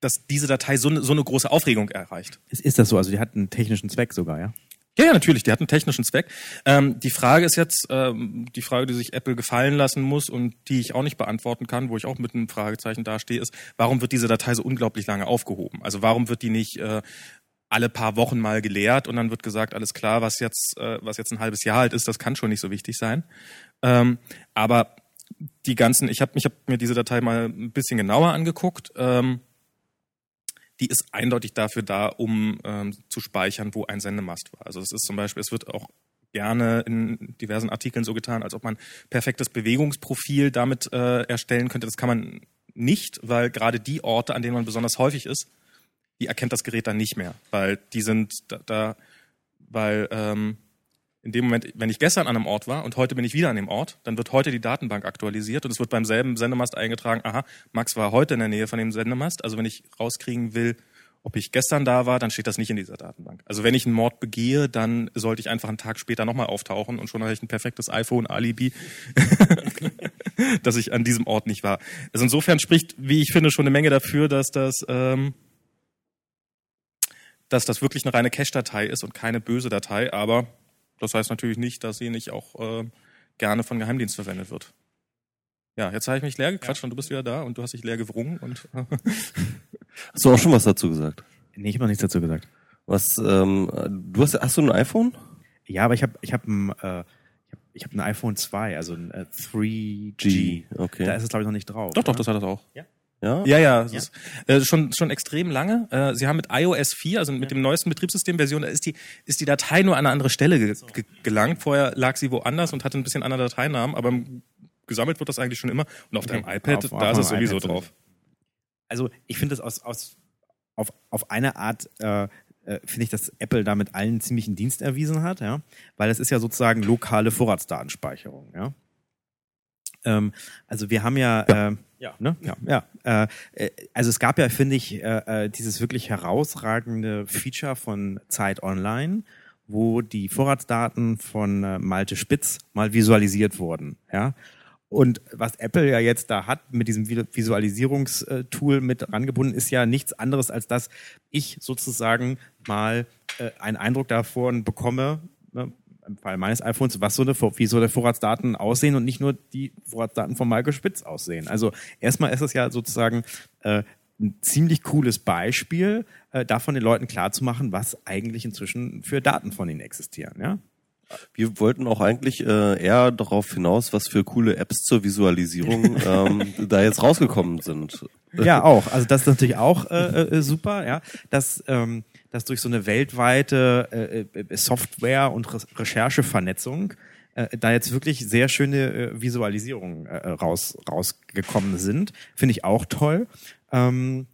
S1: dass diese Datei so, ne, so eine große Aufregung erreicht.
S3: Ist, ist das so? Also die hat einen technischen Zweck sogar, ja?
S1: Ja, ja, natürlich, die hat einen technischen Zweck. Ähm, die Frage ist jetzt, ähm, die Frage, die sich Apple gefallen lassen muss und die ich auch nicht beantworten kann, wo ich auch mit einem Fragezeichen dastehe, ist, warum wird diese Datei so unglaublich lange aufgehoben? Also warum wird die nicht äh, alle paar Wochen mal geleert und dann wird gesagt, alles klar, was jetzt, äh, was jetzt ein halbes Jahr alt ist, das kann schon nicht so wichtig sein. Ähm, aber die ganzen, ich habe ich hab mir diese Datei mal ein bisschen genauer angeguckt. Ähm, die ist eindeutig dafür da, um ähm, zu speichern, wo ein Sendemast war. Also es ist zum Beispiel, es wird auch gerne in diversen Artikeln so getan, als ob man perfektes Bewegungsprofil damit äh, erstellen könnte. Das kann man nicht, weil gerade die Orte, an denen man besonders häufig ist, die erkennt das Gerät dann nicht mehr, weil die sind da, da weil ähm, in dem Moment, wenn ich gestern an einem Ort war und heute bin ich wieder an dem Ort, dann wird heute die Datenbank aktualisiert und es wird beim selben Sendemast eingetragen, aha, Max war heute in der Nähe von dem Sendemast. Also wenn ich rauskriegen will, ob ich gestern da war, dann steht das nicht in dieser Datenbank. Also wenn ich einen Mord begehe, dann sollte ich einfach einen Tag später nochmal auftauchen und schon habe ich ein perfektes iPhone-Alibi, *laughs* dass ich an diesem Ort nicht war. Also insofern spricht, wie ich finde, schon eine Menge dafür, dass das, ähm, dass das wirklich eine reine Cache-Datei ist und keine böse Datei, aber das heißt natürlich nicht, dass sie nicht auch äh, gerne von Geheimdienst verwendet wird. Ja, jetzt habe ich mich leer gequatscht und du bist wieder da und du hast dich leer gewrungen und *laughs*
S2: Hast du auch schon was dazu gesagt?
S3: Nee, ich habe noch nichts dazu gesagt.
S2: Was, ähm, du hast, hast du ein iPhone?
S3: Ja, aber ich habe ich hab ein, äh, ich hab, ich hab ein iPhone 2, also ein äh, 3G.
S2: G, okay.
S3: Da ist es, glaube ich, noch nicht drauf.
S1: doch, doch,
S3: ne?
S1: das hat das auch.
S2: Ja?
S1: Ja, ja, es ist äh, schon schon extrem lange. Äh, sie haben mit iOS 4, also mit dem neuesten Betriebssystemversion, da ist die ist die Datei nur an eine andere Stelle ge ge gelangt. Vorher lag sie woanders und hatte ein bisschen andere Dateinamen, aber gesammelt wird das eigentlich schon immer. Und auf deinem iPad,
S3: Auf-
S1: da
S3: auf
S1: ist es sowieso
S3: iPad
S1: drauf.
S3: Also ich finde das aus, aus auf, auf eine Art äh, äh, finde ich, dass Apple damit allen ziemlichen Dienst erwiesen hat, ja, weil es ist ja sozusagen lokale Vorratsdatenspeicherung, ja. Ähm, also wir haben ja, ja. Ähm, ja, ne? ja, ja. Äh, äh, also es gab ja, finde ich, äh, äh, dieses wirklich herausragende Feature von Zeit Online, wo die Vorratsdaten von äh, Malte Spitz mal visualisiert wurden, ja. Und was Apple ja jetzt da hat mit diesem Vi- Visualisierungstool mit rangebunden, ist ja nichts anderes, als dass ich sozusagen mal äh, einen Eindruck davon bekomme, ne, im Fall meines iPhones, was so eine, wie so eine Vorratsdaten aussehen und nicht nur die Vorratsdaten von Michael Spitz aussehen. Also erstmal ist es ja sozusagen äh, ein ziemlich cooles Beispiel, äh, davon den Leuten klarzumachen, was eigentlich inzwischen für Daten von ihnen existieren. Ja?
S2: Wir wollten auch eigentlich äh, eher darauf hinaus, was für coole Apps zur Visualisierung ähm, *laughs* da jetzt rausgekommen sind.
S3: Ja, auch. Also das ist natürlich auch äh, äh, super, ja, dass, ähm, dass durch so eine weltweite äh, äh, Software- und Re Recherchevernetzung äh, da jetzt wirklich sehr schöne äh, Visualisierungen äh, raus, rausgekommen sind. Finde ich auch toll. Ähm,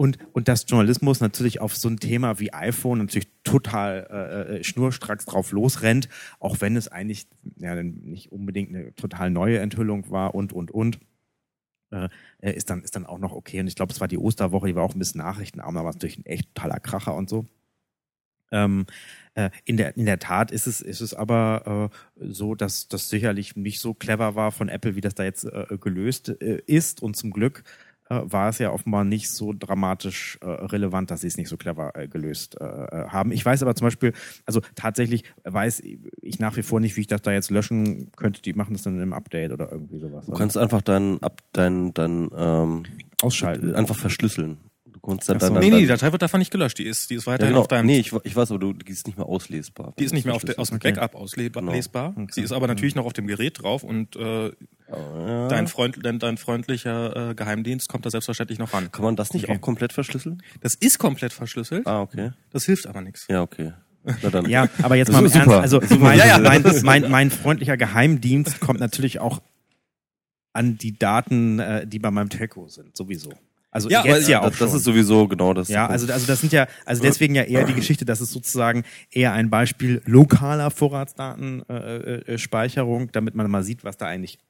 S3: und, und dass Journalismus natürlich auf so ein Thema wie iPhone natürlich total äh, äh, schnurstracks drauf losrennt, auch wenn es eigentlich ja, nicht unbedingt eine total neue Enthüllung war und, und, und. Äh, ist dann ist dann auch noch okay. Und ich glaube es war die Osterwoche die war auch ein bisschen nachrichtenarm. Es natürlich ein echt totaler Kracher und so. Ähm, äh, in der in der Tat ist es ist es aber äh, so dass das sicherlich nicht so clever war von Apple wie das da jetzt äh, gelöst äh, ist. Und zum Glück äh, war es ja offenbar nicht so dramatisch äh, relevant, dass sie es nicht so clever äh, gelöst äh, äh, haben. Ich weiß aber zum Beispiel, also tatsächlich weiß ich nach wie vor nicht, wie ich das da jetzt löschen könnte. Die machen das dann im Update oder irgendwie sowas.
S2: Du kannst einfach dein, dein, dein ähm,
S3: ausschalten,
S2: einfach verschlüsseln.
S1: Du kannst dann, dann, nee, nee, die Datei wird davon nicht gelöscht. Die ist, die ist weiterhin ja, genau. auf deinem.
S2: Nee, ich, ich weiß, aber du, die ist nicht mehr auslesbar.
S1: Die ist nicht mehr auf de, aus dem Backup auslesbar. Genau. Okay. Sie ist aber natürlich noch auf dem Gerät drauf und äh, oh, ja. dein, Freund, dein, dein freundlicher äh, Geheimdienst kommt da selbstverständlich noch ran.
S2: Kann man das nicht okay. auch komplett verschlüsseln?
S1: Das ist komplett verschlüsselt.
S2: Ah, okay.
S1: Das hilft aber nichts.
S2: Ja, okay.
S3: Ja, aber jetzt mal im Ernst, also mein, ja, ja. Mein, mein, mein freundlicher Geheimdienst kommt natürlich auch an die Daten, äh, die bei meinem Telco sind, sowieso. Also
S2: ja, jetzt ja auch das, das ist sowieso genau das.
S3: Ja, also also das sind ja also deswegen ja eher die *clears throat* Geschichte, dass es sozusagen eher ein Beispiel lokaler Vorratsdatenspeicherung, äh, äh, damit man mal sieht, was da eigentlich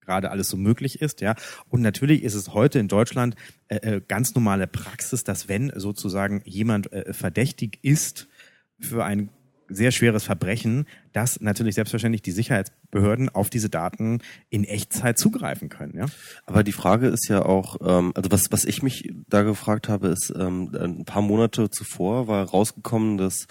S3: gerade alles so möglich ist, ja. Und natürlich ist es heute in Deutschland äh, äh ganz normale Praxis, dass wenn sozusagen jemand äh, verdächtig ist für ein sehr schweres Verbrechen, dass natürlich selbstverständlich die Sicherheitsbehörden auf diese Daten in Echtzeit zugreifen können. Ja?
S2: Aber die Frage ist ja auch, ähm, also was, was ich mich da gefragt habe, ist, ähm, ein paar Monate zuvor war rausgekommen, dass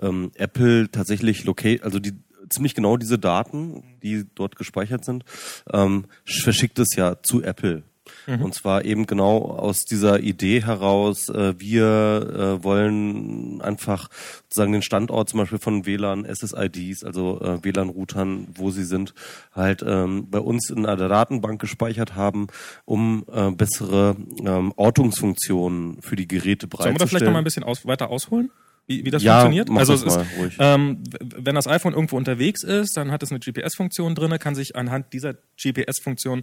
S2: ähm, Apple tatsächlich locate, also die ziemlich genau diese Daten, die dort gespeichert sind, ähm, verschickt es ja zu Apple. Mhm. Und zwar eben genau aus dieser Idee heraus, äh, wir äh, wollen einfach sozusagen den Standort zum Beispiel von WLAN, SSIDs, also äh, WLAN-Routern, wo sie sind, halt ähm, bei uns in einer Datenbank gespeichert haben, um äh, bessere ähm, Ortungsfunktionen für die Geräte bereitzustellen.
S1: Sollen wir da vielleicht noch mal ein bisschen aus, weiter ausholen? Wie, wie das
S2: ja,
S1: funktioniert.
S2: also es ist,
S1: ähm, wenn das iPhone irgendwo unterwegs ist, dann hat es eine GPS-Funktion drinne, kann sich anhand dieser GPS-Funktion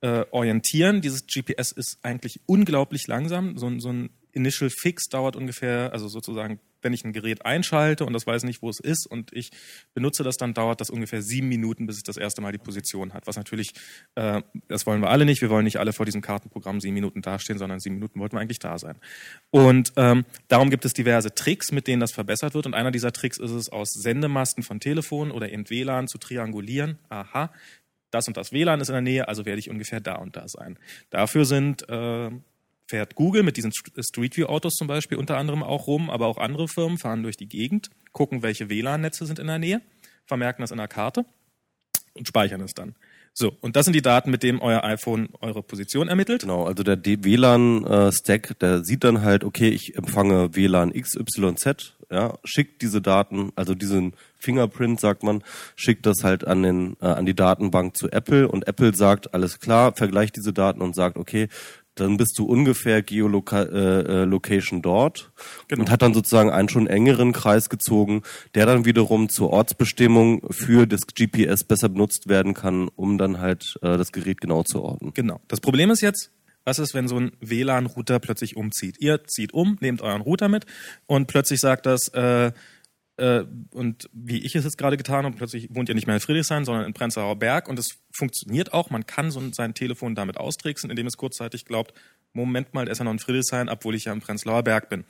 S1: äh, orientieren. Dieses GPS ist eigentlich unglaublich langsam. So, so ein Initial Fix dauert ungefähr, also sozusagen, wenn ich ein Gerät einschalte und das weiß nicht, wo es ist und ich benutze das, dann dauert das ungefähr sieben Minuten, bis es das erste Mal die Position hat. Was natürlich, äh, das wollen wir alle nicht. Wir wollen nicht alle vor diesem Kartenprogramm sieben Minuten dastehen, sondern sieben Minuten wollten wir eigentlich da sein. Und ähm, darum gibt es diverse Tricks, mit denen das verbessert wird. Und einer dieser Tricks ist es, aus Sendemasten von Telefonen oder eben WLAN zu triangulieren. Aha, das und das WLAN ist in der Nähe, also werde ich ungefähr da und da sein. Dafür sind äh, fährt Google mit diesen Street View Autos zum Beispiel unter anderem auch rum, aber auch andere Firmen fahren durch die Gegend, gucken, welche WLAN-Netze sind in der Nähe, vermerken das in der Karte und speichern es dann. So, und das sind die Daten, mit denen euer iPhone eure Position ermittelt.
S2: Genau, also der WLAN-Stack, der sieht dann halt, okay, ich empfange WLAN XYZ, ja, schickt diese Daten, also diesen Fingerprint, sagt man, schickt das halt an den äh, an die Datenbank zu Apple und Apple sagt, alles klar, vergleicht diese Daten und sagt, okay, dann bist du ungefähr Geolocation äh, äh dort genau. und hat dann sozusagen einen schon engeren Kreis gezogen, der dann wiederum zur Ortsbestimmung für das GPS besser benutzt werden kann, um dann halt äh, das Gerät genau zu orten.
S1: Genau. Das Problem ist jetzt, was ist, wenn so ein WLAN-Router plötzlich umzieht? Ihr zieht um, nehmt euren Router mit und plötzlich sagt das, äh, äh, und wie ich es jetzt gerade getan habe, plötzlich wohnt ihr nicht mehr in Friedrichshain, sondern in Prenzlauer Berg und es funktioniert auch. Man kann so sein Telefon damit austricksen, indem es kurzzeitig glaubt, Moment mal, der ist ja noch in Friedrichshain, obwohl ich ja im Prenzlauer Berg bin.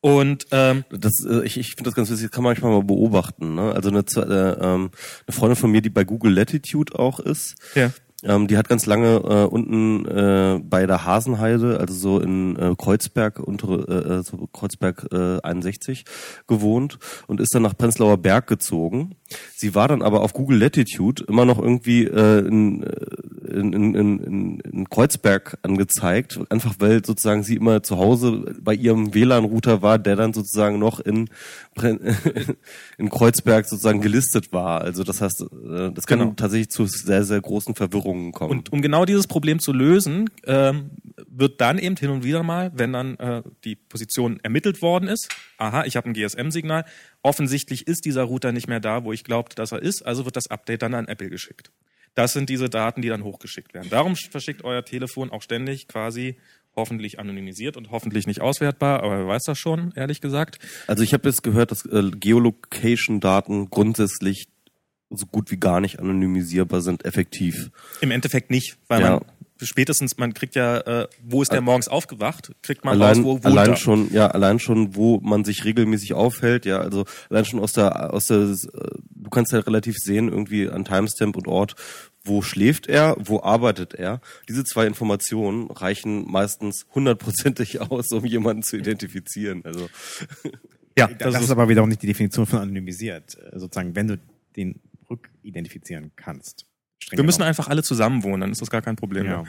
S1: Und ähm,
S2: das, äh, ich, ich finde das ganz wichtig, das kann man manchmal mal beobachten. Ne? Also eine, äh, ähm, eine Freundin von mir, die bei Google Latitude auch ist,
S1: ja.
S2: Ähm, die hat ganz lange äh, unten äh, bei der Hasenheide, also so in äh, Kreuzberg, untere äh, äh so Kreuzberg äh, 61 gewohnt und ist dann nach Prenzlauer Berg gezogen. Sie war dann aber auf Google Latitude immer noch irgendwie äh, in, äh, in, in, in, in Kreuzberg angezeigt, einfach weil sozusagen sie immer zu Hause bei ihrem WLAN-Router war, der dann sozusagen noch in, *laughs* in Kreuzberg sozusagen gelistet war. Also das heißt, äh, das kann
S1: Genau.
S2: tatsächlich zu sehr, sehr großen Verwirrungen kommen.
S1: Und um genau dieses Problem zu lösen, ähm, wird dann eben hin und wieder mal, wenn dann äh, die Position ermittelt worden ist, aha, ich habe ein GSM-Signal, offensichtlich ist dieser Router nicht mehr da, wo ich glaubte, dass er ist, also wird das Update dann an Apple geschickt. Das sind diese Daten, die dann hochgeschickt werden. Darum verschickt euer Telefon auch ständig quasi hoffentlich anonymisiert und hoffentlich nicht auswertbar, aber wer weiß das schon, ehrlich gesagt.
S2: Also ich habe jetzt gehört, dass äh, Geolocation-Daten grundsätzlich so gut wie gar nicht anonymisierbar sind, effektiv.
S1: Im Endeffekt nicht, weil
S2: Ja.
S1: man spätestens, man kriegt ja, äh, wo ist der morgens aufgewacht, kriegt man
S2: Allein,
S1: raus, wo wohnt
S2: allein
S1: er.
S2: schon, ja, allein schon, wo man sich regelmäßig aufhält, ja, also allein schon aus der, aus der, äh, du kannst ja relativ sehen, irgendwie an Timestamp und Ort, wo schläft er, wo arbeitet er. Diese zwei Informationen reichen meistens hundertprozentig *laughs* aus, um jemanden zu identifizieren. Also *laughs*
S1: Ja,
S3: Das, ist aber wiederum nicht die Definition von anonymisiert. Äh, Sozusagen, wenn du den rückidentifizieren kannst. Streng
S1: Wir müssen einfach alle zusammen wohnen, dann ist das gar kein Problem
S3: Ja.
S1: mehr.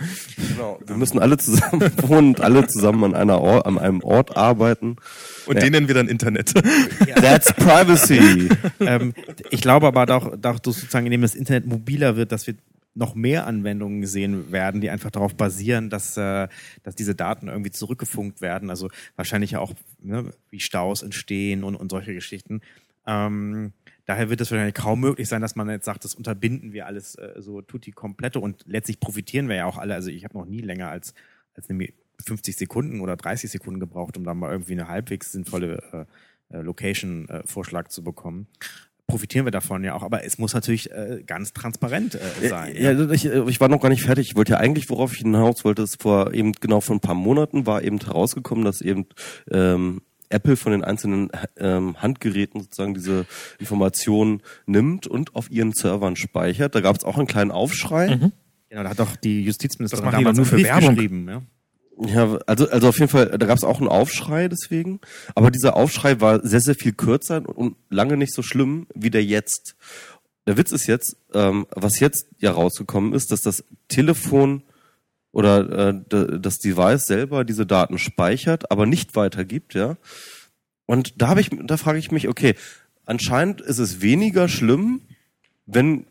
S2: genau, *laughs* wir müssen alle zusammen *laughs* wohnen und alle zusammen an einer Ort, an einem Ort arbeiten.
S1: Und
S2: Ja.
S1: den nennen wir dann Internet. *laughs*
S2: That's privacy.
S3: ähm, ich glaube aber auch dass sozusagen, indem das Internet mobiler wird, dass wir noch mehr Anwendungen sehen werden, die einfach darauf basieren, dass, äh, dass diese Daten irgendwie zurückgefunkt werden. Also wahrscheinlich ja auch, ne, wie Staus entstehen und, und solche Geschichten. Ähm, daher wird es wahrscheinlich kaum möglich sein, dass man jetzt sagt, das unterbinden wir alles äh, so tutti komplette und letztlich profitieren wir ja auch alle. Also ich habe noch nie länger als, als eine 50 Sekunden oder 30 Sekunden gebraucht, um da mal irgendwie eine halbwegs sinnvolle äh, äh, Location-Vorschlag zu bekommen. Profitieren wir davon ja auch, aber es muss natürlich äh, ganz transparent äh, sein.
S2: Ja, ich, ich war noch gar nicht fertig. Ich wollte ja eigentlich, worauf ich hinaus wollte, ist vor eben genau vor ein paar Monaten war eben herausgekommen, dass eben ähm, Apple von den einzelnen ähm, Handgeräten sozusagen diese Informationen nimmt und auf ihren Servern speichert. Da gab es auch einen kleinen Aufschrei.
S3: Genau, da hat doch die Justizministerin
S1: Das
S3: damals
S1: nur für
S3: Brief
S1: Werbung.
S3: geschrieben. Ja?
S2: Ja, also, also auf jeden Fall, da gab es auch einen Aufschrei deswegen. Aber dieser Aufschrei war sehr, sehr viel kürzer und, und lange nicht so schlimm wie der jetzt. Der Witz ist jetzt, ähm, was jetzt ja rausgekommen ist, dass das Telefon oder äh, das Device selber diese Daten speichert, aber nicht weitergibt, ja. Und da habe ich, da frage ich mich, okay, anscheinend ist es weniger schlimm, wenn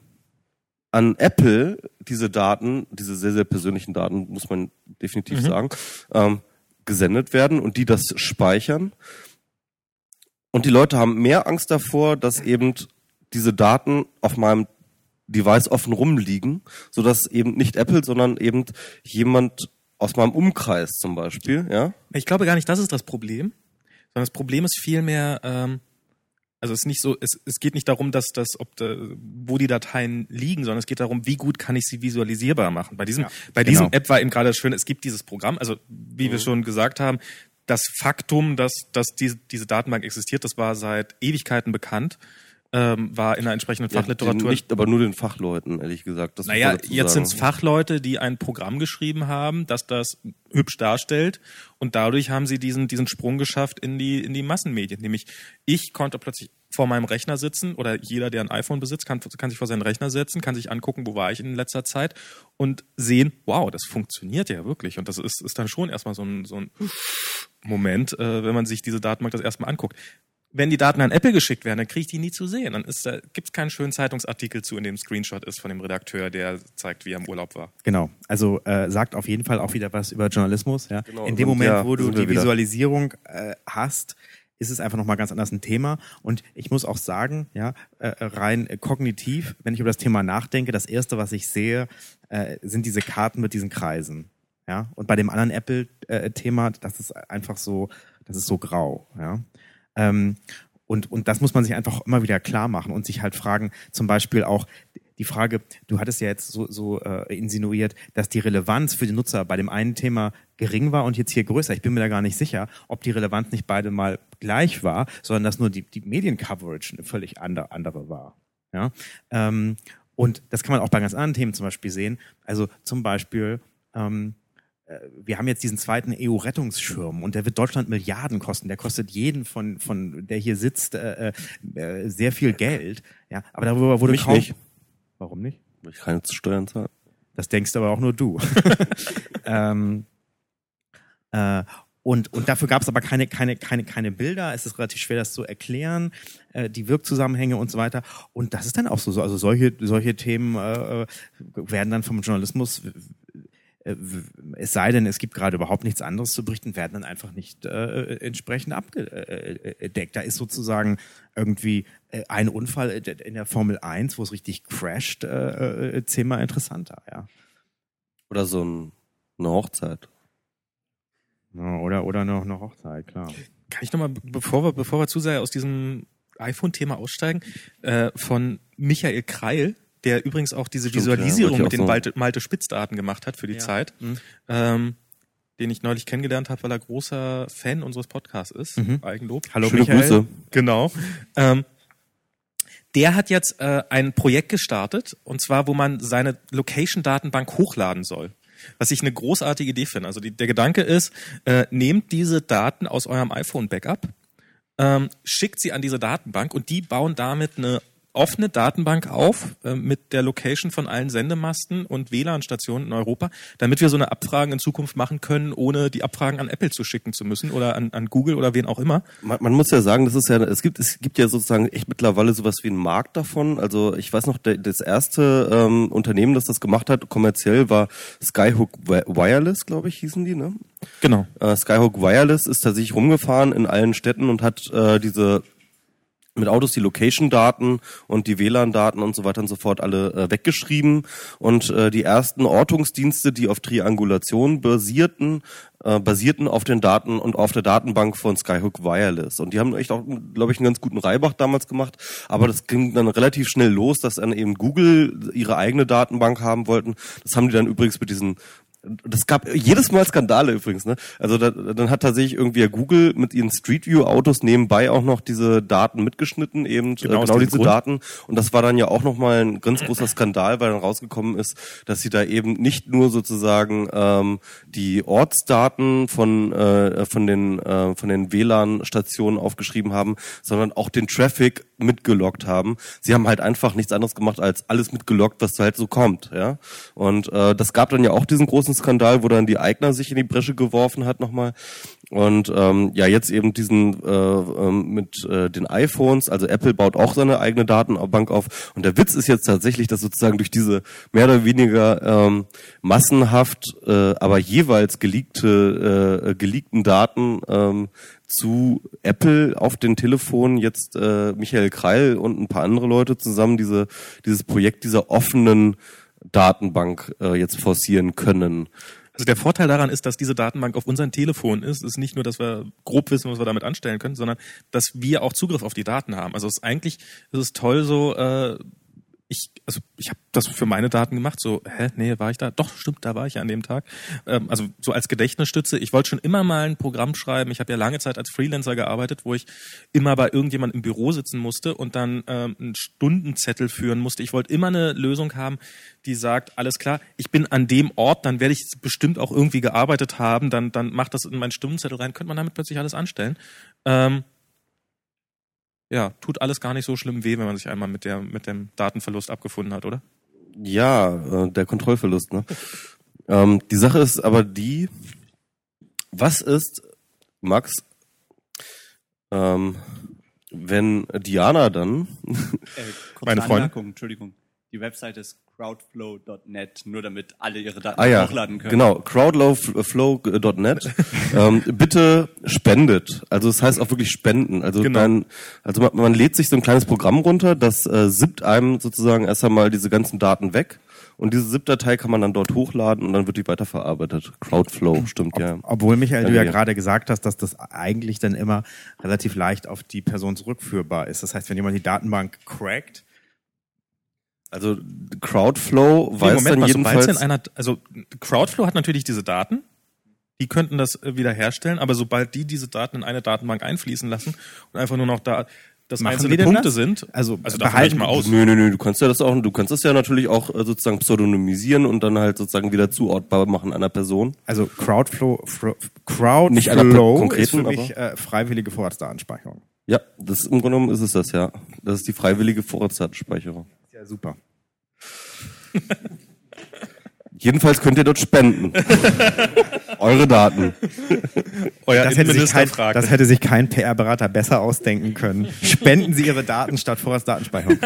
S2: an Apple diese Daten, diese sehr, sehr persönlichen Daten, muss man definitiv sagen, ähm, gesendet werden und die das speichern. Und die Leute haben mehr Angst davor, dass eben diese Daten auf meinem Device offen rumliegen, sodass eben nicht Apple, sondern eben jemand aus meinem Umkreis zum Beispiel, ja.
S1: Ich glaube gar nicht, das ist das Problem, sondern das Problem ist vielmehr, ähm, also es ist nicht so, es, es geht nicht darum, dass das, ob da, wo die Dateien liegen, sondern es geht darum, wie gut kann ich sie visualisierbar machen. Bei diesem, bei diesem
S3: genau.
S1: App war eben gerade das Schöne, es gibt dieses Programm, also wie wir schon gesagt haben, das Faktum, dass, dass diese, diese Datenbank existiert, das war seit Ewigkeiten bekannt, ähm, war in der entsprechenden
S2: Ja,
S1: Fachliteratur
S2: den- Nicht, aber nur den Fachleuten, ehrlich gesagt. Das
S1: naja, jetzt sind es Fachleute, die ein Programm geschrieben haben, das das hübsch darstellt. Und dadurch haben sie diesen, diesen Sprung geschafft in die, in die Massenmedien. Nämlich, ich konnte plötzlich vor meinem Rechner sitzen oder jeder, der ein iPhone besitzt, kann, kann sich vor seinen Rechner setzen, kann sich angucken, wo war ich in letzter Zeit und sehen, wow, das funktioniert ja wirklich. Und das ist, ist dann schon erstmal so ein, so ein Moment, äh, wenn man sich diese Datenbank das erstmal anguckt. Wenn die Daten an Apple geschickt werden, dann kriege ich die nie zu sehen. Dann ist da, gibt es keinen schönen Zeitungsartikel zu, in dem Screenshot ist von dem Redakteur, der zeigt, wie er im Urlaub war.
S3: Genau. Also äh, sagt auf jeden Fall auch wieder was über Journalismus. Ja?
S2: Genau,
S3: In dem Moment,
S2: ja,
S3: wo du die
S2: wieder.
S3: Visualisierung äh, hast, ist es einfach nochmal ganz anders ein Thema. Und ich muss auch sagen, ja, äh, rein äh, kognitiv, wenn ich über das Thema nachdenke, das erste, was ich sehe, äh, sind diese Karten mit diesen Kreisen. Ja, und bei dem anderen Apple-Thema, das ist einfach so, das ist so grau. Ja, ähm, und und das muss man sich einfach immer wieder klar machen und sich halt fragen, zum Beispiel auch die Frage, du hattest ja jetzt so, so äh, insinuiert, dass die Relevanz für den Nutzer bei dem einen Thema gering war und jetzt hier größer. Ich bin mir da gar nicht sicher, ob die Relevanz nicht beide mal gleich war, sondern dass nur die, die Mediencoverage eine völlig andere, andere war. Ja? Ähm, und das kann man auch bei ganz anderen Themen zum Beispiel sehen. Also zum Beispiel, ähm, äh, wir haben jetzt diesen zweiten EU-Rettungsschirm und der wird Deutschland Milliarden kosten. Der kostet jeden von, von der hier sitzt, äh, äh, sehr viel Geld. Ja, aber darüber wurde
S2: Mich
S3: kaum.
S2: nicht.
S3: Warum nicht?
S2: Weil ich keine Steuern zahle.
S3: Das denkst aber auch nur du. *laughs* ähm, äh, und, und dafür gab es aber keine, keine, keine, keine Bilder. Es ist relativ schwer, das zu erklären, äh, die Wirkzusammenhänge und so weiter. Und das ist dann auch so. Also solche, solche Themen äh, werden dann vom Journalismus, äh, es sei denn, es gibt gerade überhaupt nichts anderes zu berichten, werden dann einfach nicht äh, entsprechend abgedeckt. Da ist sozusagen irgendwie äh, ein Unfall in der Formel 1, wo es richtig crasht, äh, äh, zehnmal interessanter, ja.
S2: Oder so ein, eine Hochzeit.
S3: Ja, oder, oder noch eine Hochzeit, klar.
S1: Kann ich nochmal, bevor wir, bevor wir zu sehr aus diesem iPhone-Thema aussteigen, äh, von Michael Kreil, der übrigens auch diese
S2: Stimmt,
S1: Visualisierung
S2: ja,
S1: mit den Malte Spitzdaten gemacht hat für die
S3: Ja.
S1: Zeit,
S3: Mhm.
S1: ähm, den ich neulich kennengelernt habe, weil er großer Fan unseres Podcasts ist.
S3: Mhm.
S1: Eigenlob.
S3: Hallo
S2: Schöne
S3: Michael.
S2: Grüße.
S1: Genau. Ähm, der hat jetzt äh, ein Projekt gestartet, und zwar, wo man seine Location-Datenbank hochladen soll. Was ich eine großartige Idee finde. Also die, der Gedanke ist, äh, nehmt diese Daten aus eurem iPhone-Backup, ähm, schickt sie an diese Datenbank und die bauen damit eine offene Datenbank auf äh, mit der Location von allen Sendemasten und WLAN-Stationen in Europa, damit wir so eine Abfragen in Zukunft machen können, ohne die Abfragen an Apple zu schicken zu müssen oder an, an Google oder wen auch immer.
S2: Man, man muss ja sagen, das ist ja, es gibt, es gibt ja sozusagen echt mittlerweile sowas wie einen Markt davon. Also ich weiß noch, der, das erste ähm, Unternehmen, das das gemacht hat, kommerziell war Skyhook Wi- Wireless, glaube ich, hießen die, ne?
S1: Genau.
S2: Äh, Skyhook Wireless ist tatsächlich rumgefahren in allen Städten und hat äh, diese mit Autos die Location-Daten und die WLAN-Daten und so weiter und so fort alle äh, weggeschrieben. Und äh, die ersten Ortungsdienste, die auf Triangulation basierten, äh, basierten auf den Daten und auf der Datenbank von Skyhook Wireless. Und die haben echt auch, glaube ich, einen ganz guten Reibach damals gemacht, aber das ging dann relativ schnell los, dass dann eben Google ihre eigene Datenbank haben wollten. Das haben die dann übrigens mit diesen das gab jedes Mal Skandale übrigens, ne? Also da, dann hat tatsächlich irgendwie Google mit ihren Street View Autos nebenbei auch noch diese Daten mitgeschnitten, eben
S1: Genau
S2: genau,
S1: aus
S2: genau
S1: diesem
S2: diese
S1: Grund.
S2: Daten. Und das war dann ja auch nochmal ein ganz großer Skandal, weil dann rausgekommen ist, dass sie da eben nicht nur sozusagen ähm, die Ortsdaten von äh, von den äh, von den WLAN-Stationen aufgeschrieben haben, sondern auch den Traffic mitgeloggt haben. Sie haben halt einfach nichts anderes gemacht als alles mitgeloggt, was halt so kommt, ja. Und äh, das gab dann ja auch diesen großen Skandal, wo dann die Eigner sich in die Bresche geworfen hat nochmal. Und ähm, ja, jetzt eben diesen äh, ähm, mit äh, den iPhones, also Apple baut auch seine eigene Datenbank auf. Und der Witz ist jetzt tatsächlich, dass sozusagen durch diese mehr oder weniger ähm, massenhaft, äh, aber jeweils geleakte, äh, geleakten Daten ähm, zu Apple auf den Telefonen jetzt äh, Michael Kreil und ein paar andere Leute zusammen diese dieses Projekt dieser offenen Datenbank äh, jetzt forcieren können.
S1: Also der Vorteil daran ist, dass diese Datenbank auf unseren Telefon ist. ist nicht nur, dass wir grob wissen, was wir damit anstellen können, sondern dass wir auch Zugriff auf die Daten haben. Also es ist eigentlich es ist toll so. Äh, ich also ich habe das für meine Daten gemacht. So hä nee war ich da? Doch stimmt, da war ich ja an dem Tag. Ähm, also so als Gedächtnisstütze. Ich wollte schon immer mal ein Programm schreiben. Ich habe ja lange Zeit als Freelancer gearbeitet, wo ich immer bei irgendjemand im Büro sitzen musste und dann ähm, einen Stundenzettel führen musste. Ich wollte immer eine Lösung haben, die sagt, alles klar, ich bin an dem Ort, dann werde ich bestimmt auch irgendwie gearbeitet haben, dann, dann macht das in meinen Stundenzettel rein, könnte man damit plötzlich alles anstellen. Ähm, ja, tut alles gar nicht so schlimm weh, wenn man sich einmal mit der mit dem Datenverlust abgefunden hat, oder?
S2: Ja, äh, der Kontrollverlust. Ne? ähm, die Sache ist aber die, was ist, Max, ähm, wenn Diana dann,
S5: Äh, kurze
S1: Meine Freundin?
S5: Anmerkung, Entschuldigung. Die Website ist crowdflow.net, nur damit alle ihre Daten
S2: ah ja,
S5: hochladen können.
S2: genau, crowdlowflow.net, *laughs* ähm, bitte spendet. Also das heißt auch wirklich spenden. Also
S1: Genau.
S2: dann, also man, man lädt sich so ein kleines Programm runter, das äh, zippt einem sozusagen erst einmal diese ganzen Daten weg. Und diese ZIP-Datei kann man dann dort hochladen und dann wird die weiterverarbeitet. Crowdflow, stimmt, ja.
S3: Obwohl, Michael, du ja
S2: Ja.
S3: gerade gesagt hast, dass das eigentlich dann immer relativ leicht auf die Person zurückführbar ist. Das heißt, wenn jemand die Datenbank crackt,
S2: Also Crowdflow
S1: Nee,
S2: weiß
S1: Moment
S2: dann
S1: mal, sobald
S2: jedenfalls...
S1: einer, also Crowdflow hat natürlich diese Daten, die könnten das äh, wiederherstellen, aber sobald die diese Daten in eine Datenbank einfließen lassen und einfach nur noch da das
S3: Machen
S1: einzelne Punkte
S3: das?
S1: sind,
S3: Also
S1: also davon
S3: behalten-
S1: ich mal aus.
S2: Nö, nö, nö, du kannst ja das auch, du kannst das ja natürlich auch äh, sozusagen pseudonymisieren und dann halt sozusagen wieder zuordbar machen einer Person.
S3: also Crowdflow, Fro- Crowdflow
S2: Nicht einer
S3: ist
S2: konkreten,
S3: für mich äh, freiwillige Vorratsdatenspeicherung.
S2: Ja, das im Grunde genommen ist es das, ja. Das ist die freiwillige Vorratsdatenspeicherung.
S3: Ja, super. *laughs*
S2: Jedenfalls könnt ihr dort spenden. *laughs* Eure Daten.
S1: Euer
S3: Das hätte, sich kein,
S1: fragt.
S3: das hätte sich kein PR-Berater besser ausdenken können. *laughs* Spenden Sie Ihre Daten statt Vorratsdatenspeicherung.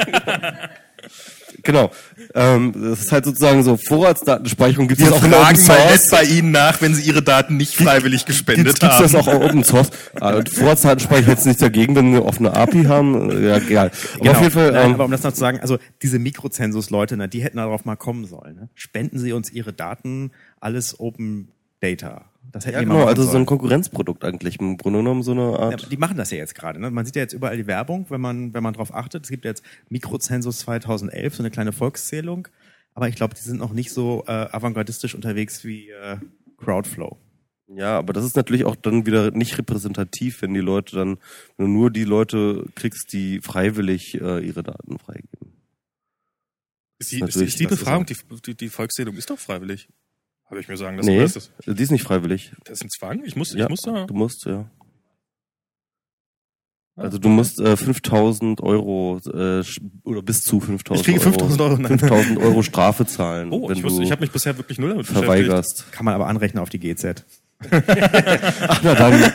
S2: Genau. Ähm, das ist halt sozusagen so Vorratsdatenspeicherung gibt
S1: Wir
S2: es auch in
S1: fragen
S2: Open
S1: mal
S2: Source.
S1: nett bei Ihnen nach, wenn Sie Ihre Daten nicht freiwillig gespendet
S2: Jetzt gibt's
S1: haben.
S2: das auch auf Open Source. Ah, Vorratsdatenspeicherung hätte nichts dagegen, wenn wir eine offene API haben. Ja, egal. Aber auf jeden Fall,
S3: Nein,
S2: ähm,
S3: aber um das noch zu sagen, also diese Mikrozensus-Leute, ne, die hätten darauf mal kommen sollen. Ne? Spenden Sie uns Ihre Daten, alles Open Data. Das hätten
S2: ja, genau, also so ein
S3: sollen.
S2: Konkurrenzprodukt eigentlich. Im Grunde genommen so eine
S3: Ja,
S2: Art.
S3: die machen das ja jetzt gerade. Ne? Man sieht ja jetzt überall die Werbung, wenn man, wenn man drauf achtet. Es gibt ja jetzt Mikrozensus 2011, so eine kleine Volkszählung. Aber ich glaube, die sind noch nicht so äh, avantgardistisch unterwegs wie äh, Crowdflow.
S2: Ja, aber das ist natürlich auch dann wieder nicht repräsentativ, wenn die Leute dann, wenn du nur die Leute kriegst, die freiwillig äh, ihre Daten freigeben.
S1: Ist die, ist,
S2: Natürlich,
S1: ist die Befragung, die, die, die Volkszählung ist doch freiwillig. Habe ich mir sagen lassen.
S2: Nee,
S1: ist das,
S2: die ist nicht freiwillig.
S1: das ist ein Zwang? Ich muss,
S2: Ja,
S1: ich muss da.
S2: du musst, ja. Also du musst äh, 5000 Euro äh, oder bis zu 5000
S1: Ich kriege 5000 Euro, nein.
S2: 5000 Euro *laughs* Strafe zahlen,
S1: Oh,
S2: wenn
S1: ich, wusste,
S2: du
S1: ich habe mich bisher wirklich null damit beschäftigt.
S2: verweigerst.
S3: Kann man aber anrechnen auf die GZ. *laughs*
S2: Ach, na dann.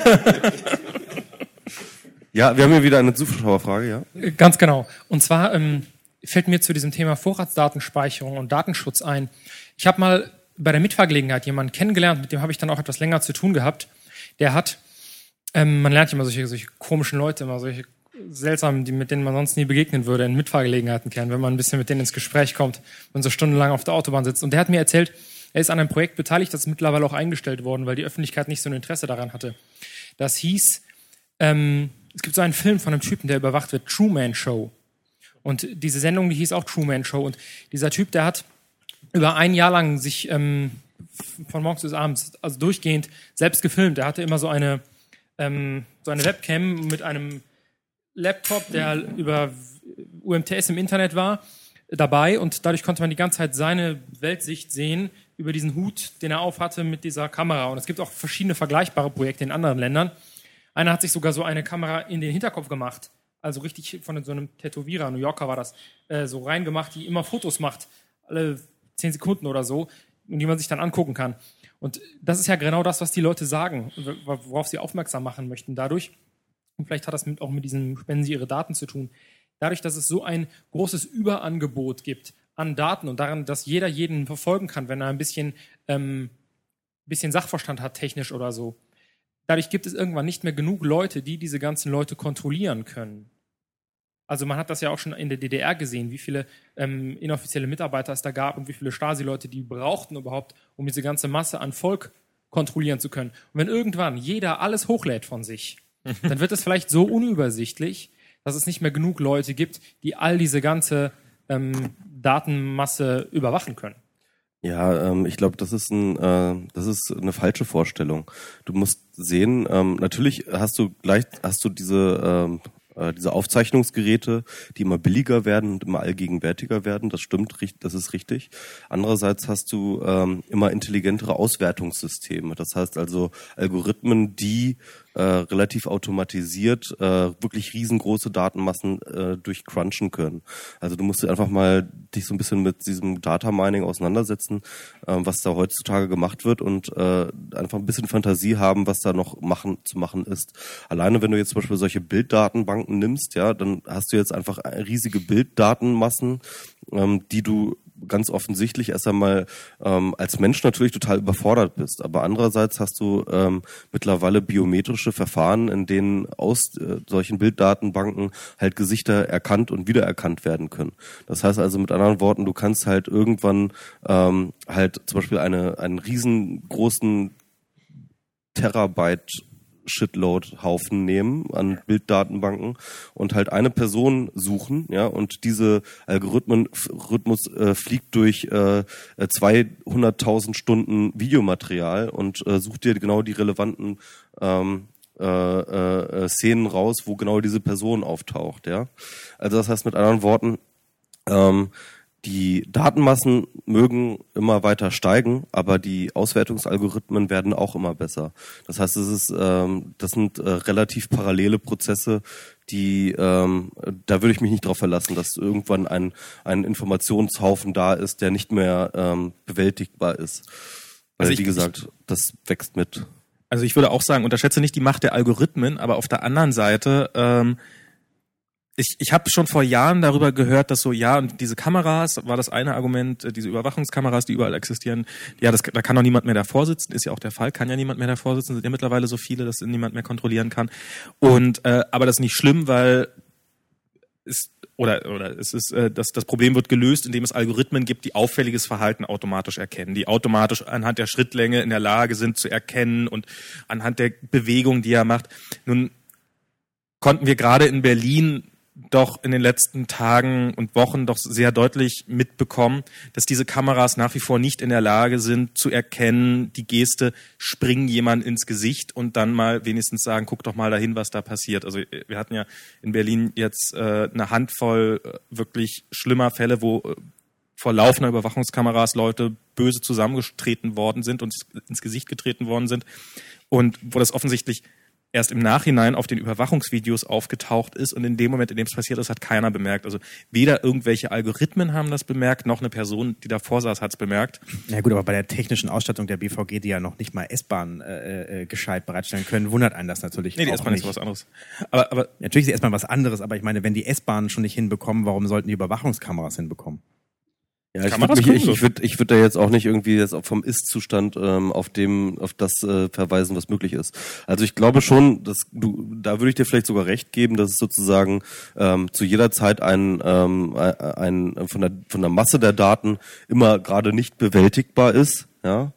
S2: ja, wir haben hier wieder eine Zuschauerfrage, ja.
S4: Ganz genau. Und zwar ähm, fällt mir zu diesem Thema Vorratsdatenspeicherung und Datenschutz ein. Ich habe mal bei der Mitfahrgelegenheit jemanden kennengelernt, mit dem habe ich dann auch etwas länger zu tun gehabt. Der hat, ähm, man lernt ja immer solche, solche komischen Leute, immer solche seltsamen, die, mit denen man sonst nie begegnen würde, in Mitfahrgelegenheiten kennen, wenn man ein bisschen mit denen ins Gespräch kommt und so stundenlang auf der Autobahn sitzt. Und der hat mir erzählt, er ist an einem Projekt beteiligt, das ist mittlerweile auch eingestellt worden, weil die Öffentlichkeit nicht so ein Interesse daran hatte. Das hieß, ähm, es gibt so einen Film von einem Typen, der überwacht wird, Truman Show. Und diese Sendung, die hieß auch Truman Show. Und dieser Typ, der hat über ein Jahr lang sich ähm, von morgens bis abends, also durchgehend, selbst gefilmt. Er hatte immer so eine, ähm, so eine Webcam mit einem Laptop, der über UMTS im Internet war, dabei. Und dadurch konnte man die ganze Zeit seine Weltsicht sehen über diesen Hut, den er aufhatte mit dieser Kamera. Und es gibt auch verschiedene vergleichbare Projekte in anderen Ländern. Einer hat sich sogar so eine Kamera in den Hinterkopf gemacht. Also richtig von so einem Tätowierer, New Yorker war das, äh, so reingemacht, die immer Fotos macht, alle zehn Sekunden oder so, die man sich dann angucken kann. Und das ist ja genau das, was die Leute sagen, worauf sie aufmerksam machen möchten dadurch. Und vielleicht hat das mit, auch mit diesem Spenden Sie Ihre Daten zu tun. Dadurch, dass es so ein großes Überangebot gibt an Daten und daran, dass jeder jeden verfolgen kann, wenn er ein bisschen, ähm, bisschen Sachverstand hat, technisch oder so. Dadurch gibt es irgendwann nicht mehr genug Leute, die diese ganzen Leute kontrollieren können. Also man hat das ja auch schon in der DDR gesehen, wie viele ähm, inoffizielle Mitarbeiter es da gab und wie viele Stasi-Leute die brauchten überhaupt, um diese ganze Masse an Volk kontrollieren zu können. Und wenn irgendwann jeder alles hochlädt von sich, dann wird es vielleicht so unübersichtlich, dass es nicht mehr genug Leute gibt, die all diese ganze ähm, Datenmasse überwachen können.
S2: Ja, ähm, ich glaube, das ist ein, äh, das ist eine falsche Vorstellung. Du musst sehen, ähm, natürlich hast du gleich, hast du diese ähm, äh, diese Aufzeichnungsgeräte, die immer billiger werden und immer allgegenwärtiger werden. Das stimmt, das ist richtig. Andererseits hast du ähm, immer intelligentere Auswertungssysteme. Das heißt also Algorithmen, die äh, relativ automatisiert äh, wirklich riesengroße Datenmassen äh, durchcrunchen können. Also du musst einfach mal dich so ein bisschen mit diesem Data Mining auseinandersetzen, äh, was da heutzutage gemacht wird und äh, einfach ein bisschen Fantasie haben, was da noch machen zu machen ist. Alleine wenn du jetzt zum Beispiel solche Bilddatenbanken nimmst, ja, dann hast du jetzt einfach riesige Bilddatenmassen, ähm, die du ganz offensichtlich erst einmal ähm, als Mensch natürlich total überfordert bist. Aber andererseits hast du ähm, mittlerweile biometrische Verfahren, in denen aus äh, solchen Bilddatenbanken halt Gesichter erkannt und wiedererkannt werden können. Das heißt also mit anderen Worten, du kannst halt irgendwann ähm, halt zum Beispiel eine, einen riesengroßen Terabyte Shitload-Haufen nehmen an Bilddatenbanken und halt eine Person suchen, ja, und diese Algorithmen Rhythmus äh, fliegt durch äh, 200.000 Stunden Videomaterial und äh, sucht dir genau die relevanten ähm, äh, äh, Szenen raus, wo genau diese Person auftaucht, ja. Also das heißt mit anderen Worten, ähm, die Datenmassen mögen immer weiter steigen, aber die Auswertungsalgorithmen werden auch immer besser. Das heißt, es ist, ähm, das sind äh, relativ parallele Prozesse, die ähm, da würde ich mich nicht darauf verlassen, dass irgendwann ein, ein Informationshaufen da ist, der nicht mehr ähm, bewältigbar ist. Weil,
S1: Also ich-
S2: wie gesagt, das wächst mit.
S1: Also ich würde auch sagen, unterschätze nicht die Macht der Algorithmen, aber auf der anderen Seite, ähm, ich, ich habe schon vor Jahren darüber gehört, dass so, ja, und diese Kameras war das eine Argument, äh, diese Überwachungskameras, die überall existieren, ja, das, da kann doch niemand mehr davor sitzen, ist ja auch der Fall, kann ja niemand mehr davor sitzen, sind ja mittlerweile so viele, dass niemand mehr kontrollieren kann. Und äh, aber das ist nicht schlimm, weil es oder oder es ist äh, das das Problem wird gelöst, indem es Algorithmen gibt, die auffälliges Verhalten automatisch erkennen, die automatisch anhand der Schrittlänge in der Lage sind zu erkennen und anhand der Bewegung, die er macht. Nun konnten wir gerade in Berlin doch in den letzten Tagen und Wochen doch sehr deutlich mitbekommen, dass diese Kameras nach wie vor nicht in der Lage sind zu erkennen, die Geste, springen jemand ins Gesicht und dann mal wenigstens sagen, guck doch mal dahin, was da passiert. Also äh, wir hatten ja in Berlin jetzt äh, eine Handvoll äh, wirklich schlimmer Fälle, wo äh, vor laufender Überwachungskameras Leute böse zusammengetreten worden sind und ins Gesicht getreten worden sind und wo das offensichtlich erst im Nachhinein auf den Überwachungsvideos aufgetaucht ist und in dem Moment, in dem es passiert ist, hat keiner bemerkt. Also weder irgendwelche Algorithmen haben das bemerkt, noch eine Person, die davor saß, hat es bemerkt.
S3: Ja gut, aber bei der technischen Ausstattung der BVG, die ja noch nicht mal S-Bahn äh, äh, gescheit bereitstellen können, wundert einen das natürlich
S1: Nee, die S-Bahn ist was anderes. Aber, aber
S3: Natürlich ist die S-Bahn was anderes, aber ich meine, wenn die S-Bahn schon nicht hinbekommen, warum sollten die Überwachungskameras hinbekommen?
S2: Ja, ich würde mich, ich, ich würde ich würd da jetzt auch nicht irgendwie jetzt vom Ist-Zustand ähm, auf dem, auf das äh, verweisen, was möglich ist. Also ich glaube schon, dass du, da würde ich dir vielleicht sogar recht geben, dass es sozusagen ähm, zu jeder Zeit ein, ähm, ein von der von der Masse der Daten immer gerade nicht bewältigbar ist, ja.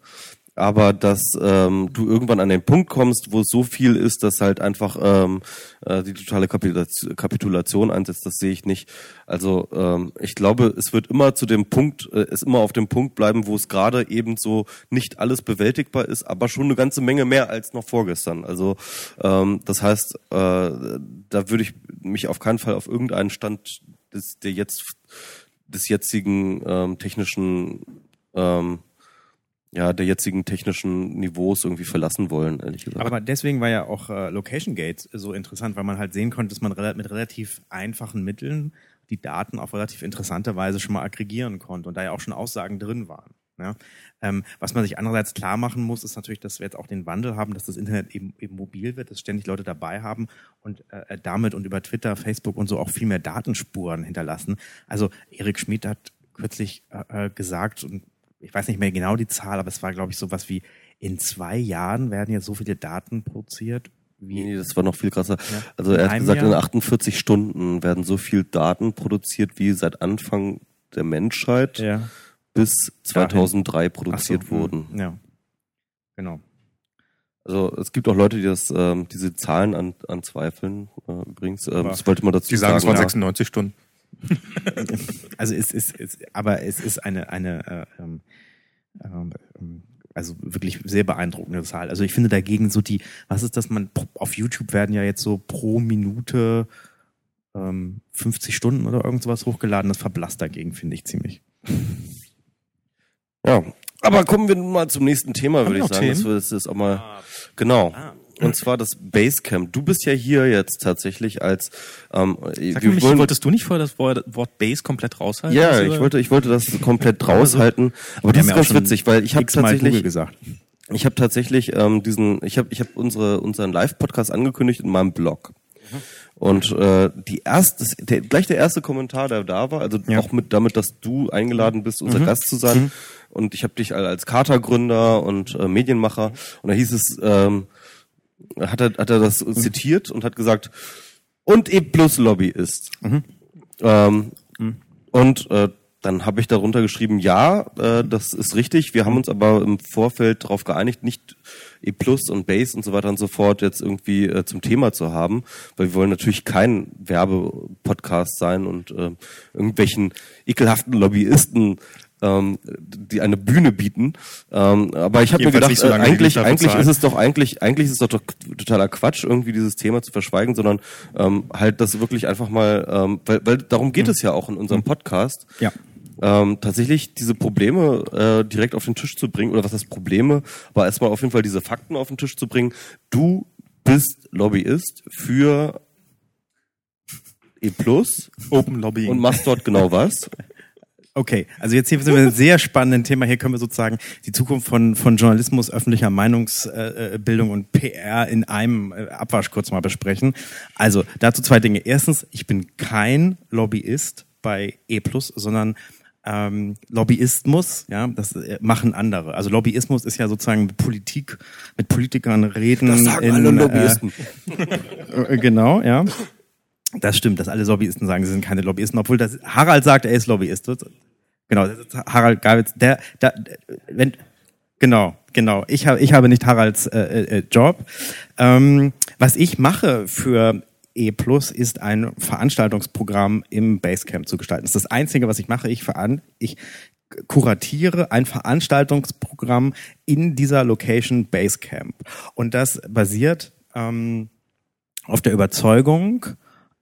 S2: Aber dass ähm, du irgendwann an den Punkt kommst, wo es so viel ist, dass halt einfach ähm, äh, die totale Kapitulation, Kapitulation einsetzt, das sehe ich nicht. Also ähm, ich glaube, es wird immer zu dem Punkt, äh, es immer auf dem Punkt bleiben, wo es gerade eben so nicht alles bewältigbar ist, aber schon eine ganze Menge mehr als noch vorgestern. Also ähm, das heißt, äh, da würde ich mich auf keinen Fall auf irgendeinen Stand des der jetzt des jetzigen ähm, technischen ähm, ja, der jetzigen technischen Niveaus irgendwie verlassen wollen, ehrlich gesagt.
S3: Aber deswegen war ja auch äh, Location Gate so interessant, weil man halt sehen konnte, dass man mit relativ einfachen Mitteln die Daten auf relativ interessante Weise schon mal aggregieren konnte und da ja auch schon Aussagen drin waren. Ja? Ähm, was man sich andererseits klar machen muss, ist natürlich, dass wir jetzt auch den Wandel haben, dass das Internet eben, eben mobil wird, dass ständig Leute dabei haben und äh, damit und über Twitter, Facebook und so auch viel mehr Datenspuren hinterlassen. Also Erik Schmidt hat kürzlich äh, äh, gesagt und ich weiß nicht mehr genau die Zahl, aber es war, glaube ich, sowas wie in zwei Jahren werden jetzt so viele Daten produziert. Wie
S2: Nee, das war noch viel krasser.
S3: Ja.
S2: Also
S3: In
S2: er hat gesagt, in
S3: Jahr?
S2: 48 Stunden werden so viel Daten produziert wie seit Anfang der Menschheit
S3: ja.
S2: bis 2003 produziert
S3: Ach so, hm,
S2: wurden.
S3: Ja. Genau.
S2: Also es gibt auch Leute, die das, ähm, diese Zahlen an, anzweifeln. Äh, übrigens, ähm, das wollte man dazu
S1: die sagen, es waren
S2: ja.
S1: 96 Stunden. *laughs*
S3: Also es ist, es, aber es ist eine, eine äh, ähm, ähm, ähm, also wirklich sehr beeindruckende Zahl. Also ich finde dagegen so die, was ist das, man auf YouTube werden ja jetzt so pro Minute ähm, 50 Stunden oder irgend sowas hochgeladen. Das verblasst dagegen, finde ich ziemlich.
S2: Ja, aber kommen wir nun mal zum nächsten Thema, würde ich sagen.
S1: Themen?
S2: wir- das ist auch mal genau. Und zwar das Basecamp. Du bist ja hier jetzt tatsächlich als ähm,
S1: Sag
S2: wir
S1: mir, Michi,
S2: wollen-
S1: wolltest du nicht vorher das Wort, Base komplett raushalten?
S2: Ja,
S1: Das
S2: ich wollte, ich wollte das komplett raushalten. Aber das ist ganz witzig, weil ich habe tatsächlich,
S3: gesagt.
S2: ich habe tatsächlich ähm, diesen, ich habe, ich habe unsere unseren Live-Podcast angekündigt in meinem Blog. Und äh, die erste, der, gleich der erste Kommentar, der da war, also
S3: Ja.
S2: auch mit damit, dass du eingeladen bist, unser Gast zu sein. Und ich habe dich als Katergründer und äh, Medienmacher. Und da hieß es, ähm, hat er, hat er das zitiert und hat gesagt, und E plus Lobby ist. Ähm, Und äh, dann habe ich darunter geschrieben, ja, äh, das ist richtig. Wir haben uns aber im Vorfeld darauf geeinigt, nicht E Plus und Base und so weiter und so fort jetzt irgendwie äh, zum Thema zu haben, weil wir wollen natürlich kein Werbepodcast sein und äh, irgendwelchen ekelhaften Lobbyisten ähm, die eine Bühne bieten. Ähm, aber ich habe mir gedacht,
S1: so
S2: äh, eigentlich, eigentlich ist es doch eigentlich, eigentlich ist es doch, totaler Quatsch, irgendwie dieses Thema zu verschweigen, sondern ähm, halt das wirklich einfach mal, ähm, weil, weil darum geht es ja auch in unserem Podcast.
S3: Ja.
S2: Ähm, tatsächlich diese Probleme äh, direkt auf den Tisch zu bringen, oder was heißt Probleme, aber erstmal auf jeden Fall diese Fakten auf den Tisch zu bringen. Du bist Lobbyist für E Plus
S1: Open Lobbying.
S2: und machst dort genau was. *laughs*
S3: Okay, also jetzt hier sind wir ein sehr spannenden Thema. Hier können wir sozusagen die Zukunft von, von Journalismus, öffentlicher Meinungsbildung und PR in einem äh, Abwasch kurz mal besprechen. Also dazu zwei Dinge. Erstens, ich bin kein Lobbyist bei E+, sondern ähm, Lobbyismus, ja, das äh, machen andere. Also Lobbyismus ist ja sozusagen mit Politik, mit Politikern reden.
S2: Das sagen
S3: in,
S2: alle Lobbyisten.
S3: Äh, genau, ja. Das stimmt, dass alle Lobbyisten sagen, sie sind keine Lobbyisten, obwohl das Harald sagt, er ist Lobbyist. Genau, Harald Gabitz, der, der, wenn, genau, genau. Ich habe, ich habe nicht Haralds äh, äh, Job. Ähm, was ich mache für E Plus ist ein Veranstaltungsprogramm im Basecamp zu gestalten. Das ist das Einzige, was ich mache. Ich, veran ich kuratiere ein Veranstaltungsprogramm in dieser Location Basecamp. Und das basiert ähm, auf der Überzeugung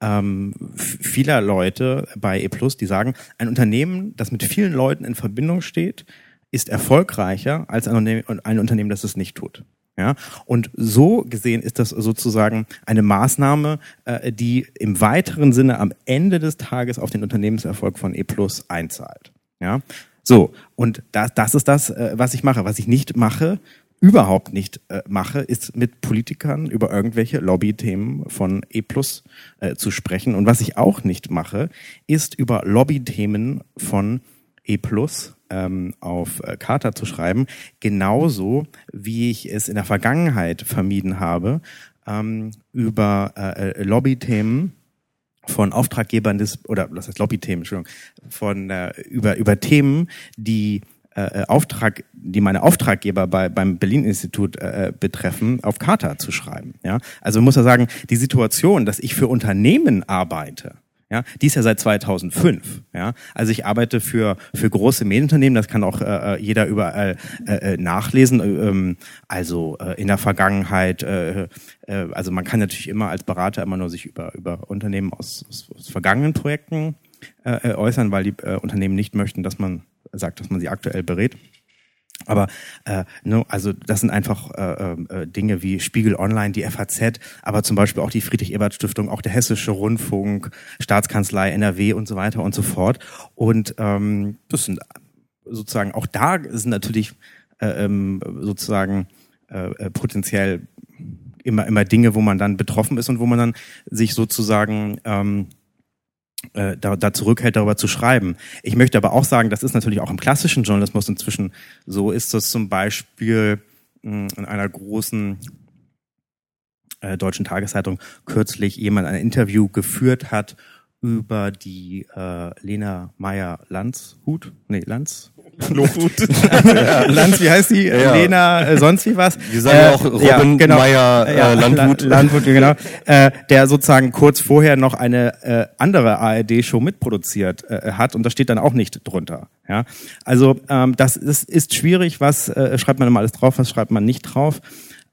S3: ähm, vieler Leute bei E+, die sagen, ein Unternehmen, das mit vielen Leuten in Verbindung steht, ist erfolgreicher als ein Unternehmen, ein Unternehmen das es nicht tut. Ja, und so gesehen ist das sozusagen eine Maßnahme, äh, die im weiteren Sinne am Ende des Tages auf den Unternehmenserfolg von E einzahlt. Ja, so und das, das ist das, äh, was ich mache. Was ich nicht mache, überhaupt nicht äh, mache, ist mit Politikern über irgendwelche Lobbythemen von E Plus äh, zu sprechen. Und was ich auch nicht mache, ist über Lobbythemen von E Plus ähm, auf äh, Charta zu schreiben, genauso wie ich es in der Vergangenheit vermieden habe, ähm, über äh, äh, Lobbythemen von Auftraggebern des oder was heißt Lobbythemen, Entschuldigung, von äh, über über Themen, die äh, Auftrag, die meine Auftraggeber bei, beim Berlin-Institut äh, betreffen, auf Charta zu schreiben. Ja? Also muss er sagen, die Situation, dass ich für Unternehmen arbeite, ja, die ist ja seit 2005. Ja, also ich arbeite für für große Medienunternehmen. Das kann auch äh, jeder überall äh, nachlesen. Ähm, also äh, in der Vergangenheit. Äh, äh, also man kann natürlich immer als Berater immer nur sich über über Unternehmen aus, aus, aus vergangenen Projekten äh, äußern, weil die äh, Unternehmen nicht möchten, dass man sagt, dass man sie aktuell berät. Aber äh, ne, also das sind einfach äh, äh, Dinge wie Spiegel Online, die FAZ, aber zum Beispiel auch die Friedrich-Ebert-Stiftung, auch der Hessische Rundfunk, Staatskanzlei NRW und so weiter und so fort. Und ähm, das sind sozusagen auch da sind natürlich äh, ähm, sozusagen äh, äh, potenziell immer immer Dinge, wo man dann betroffen ist und wo man dann sich sozusagen ähm, äh, da, da zurückhält, darüber zu schreiben. Ich möchte aber auch sagen, das ist natürlich auch im klassischen Journalismus inzwischen so. Ist das zum Beispiel mh, in einer großen äh, deutschen Tageszeitung kürzlich jemand ein Interview geführt hat über die äh, Lena Meyer Landshut, nee Lanz,
S1: Lohut. *laughs*
S3: Lanz, wie heißt die?
S2: Ja.
S3: Lena, äh, sonst wie was?
S2: Wir sagen ja auch Robin Meyer, äh,
S3: ja,
S2: Landhut.
S3: La- Landhut, genau. Äh, der sozusagen kurz vorher noch eine äh, andere ARD-Show mitproduziert äh, hat und das steht dann auch nicht drunter. Ja, also ähm, das ist, ist schwierig. Was äh, schreibt man immer alles drauf? Was schreibt man nicht drauf?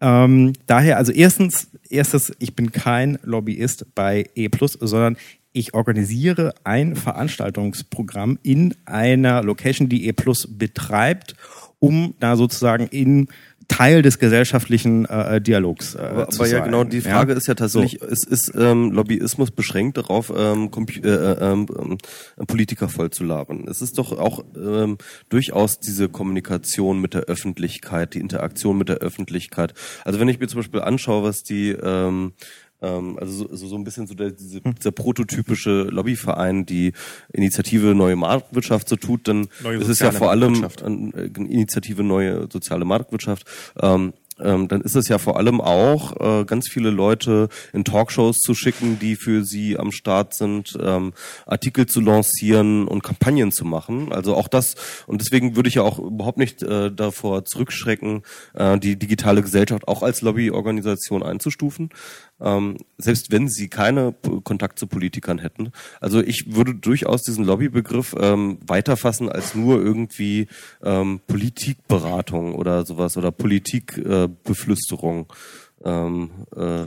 S3: Ähm, daher, also erstens, erstes, ich bin kein Lobbyist bei E+, sondern ich organisiere ein Veranstaltungsprogramm in einer Location, die E Plus betreibt, um da sozusagen in Teil des gesellschaftlichen äh, Dialogs äh,
S2: Aber,
S3: zu
S2: aber ja,
S3: sein.
S2: genau, die Frage ist ja tatsächlich, es ist ähm, Lobbyismus beschränkt darauf, ähm, Compu äh, äh, ähm, ähm, Politiker voll zu labern. Es ist doch auch ähm, durchaus diese Kommunikation mit der Öffentlichkeit, die Interaktion mit der Öffentlichkeit. Also wenn ich mir zum Beispiel anschaue, was die ähm, ähm, also so, so ein bisschen so der, diese, dieser prototypische Lobbyverein, die Initiative Neue Marktwirtschaft so tut, dann ist es ja vor allem an, äh, Initiative Neue Soziale Marktwirtschaft. Ähm, ähm, dann ist es ja vor allem auch, äh, ganz viele Leute in Talkshows zu schicken, die für sie am Start sind, ähm, Artikel zu lancieren und Kampagnen zu machen. Also auch das, und deswegen würde ich ja auch überhaupt nicht äh, davor zurückschrecken, äh, die digitale Gesellschaft auch als Lobbyorganisation einzustufen. Ähm, selbst wenn sie keine P- Kontakt zu Politikern hätten. Also ich würde durchaus diesen Lobbybegriff ähm, weiterfassen als nur irgendwie ähm, Politikberatung oder sowas oder Politikbeflüsterung. Äh, ähm, äh,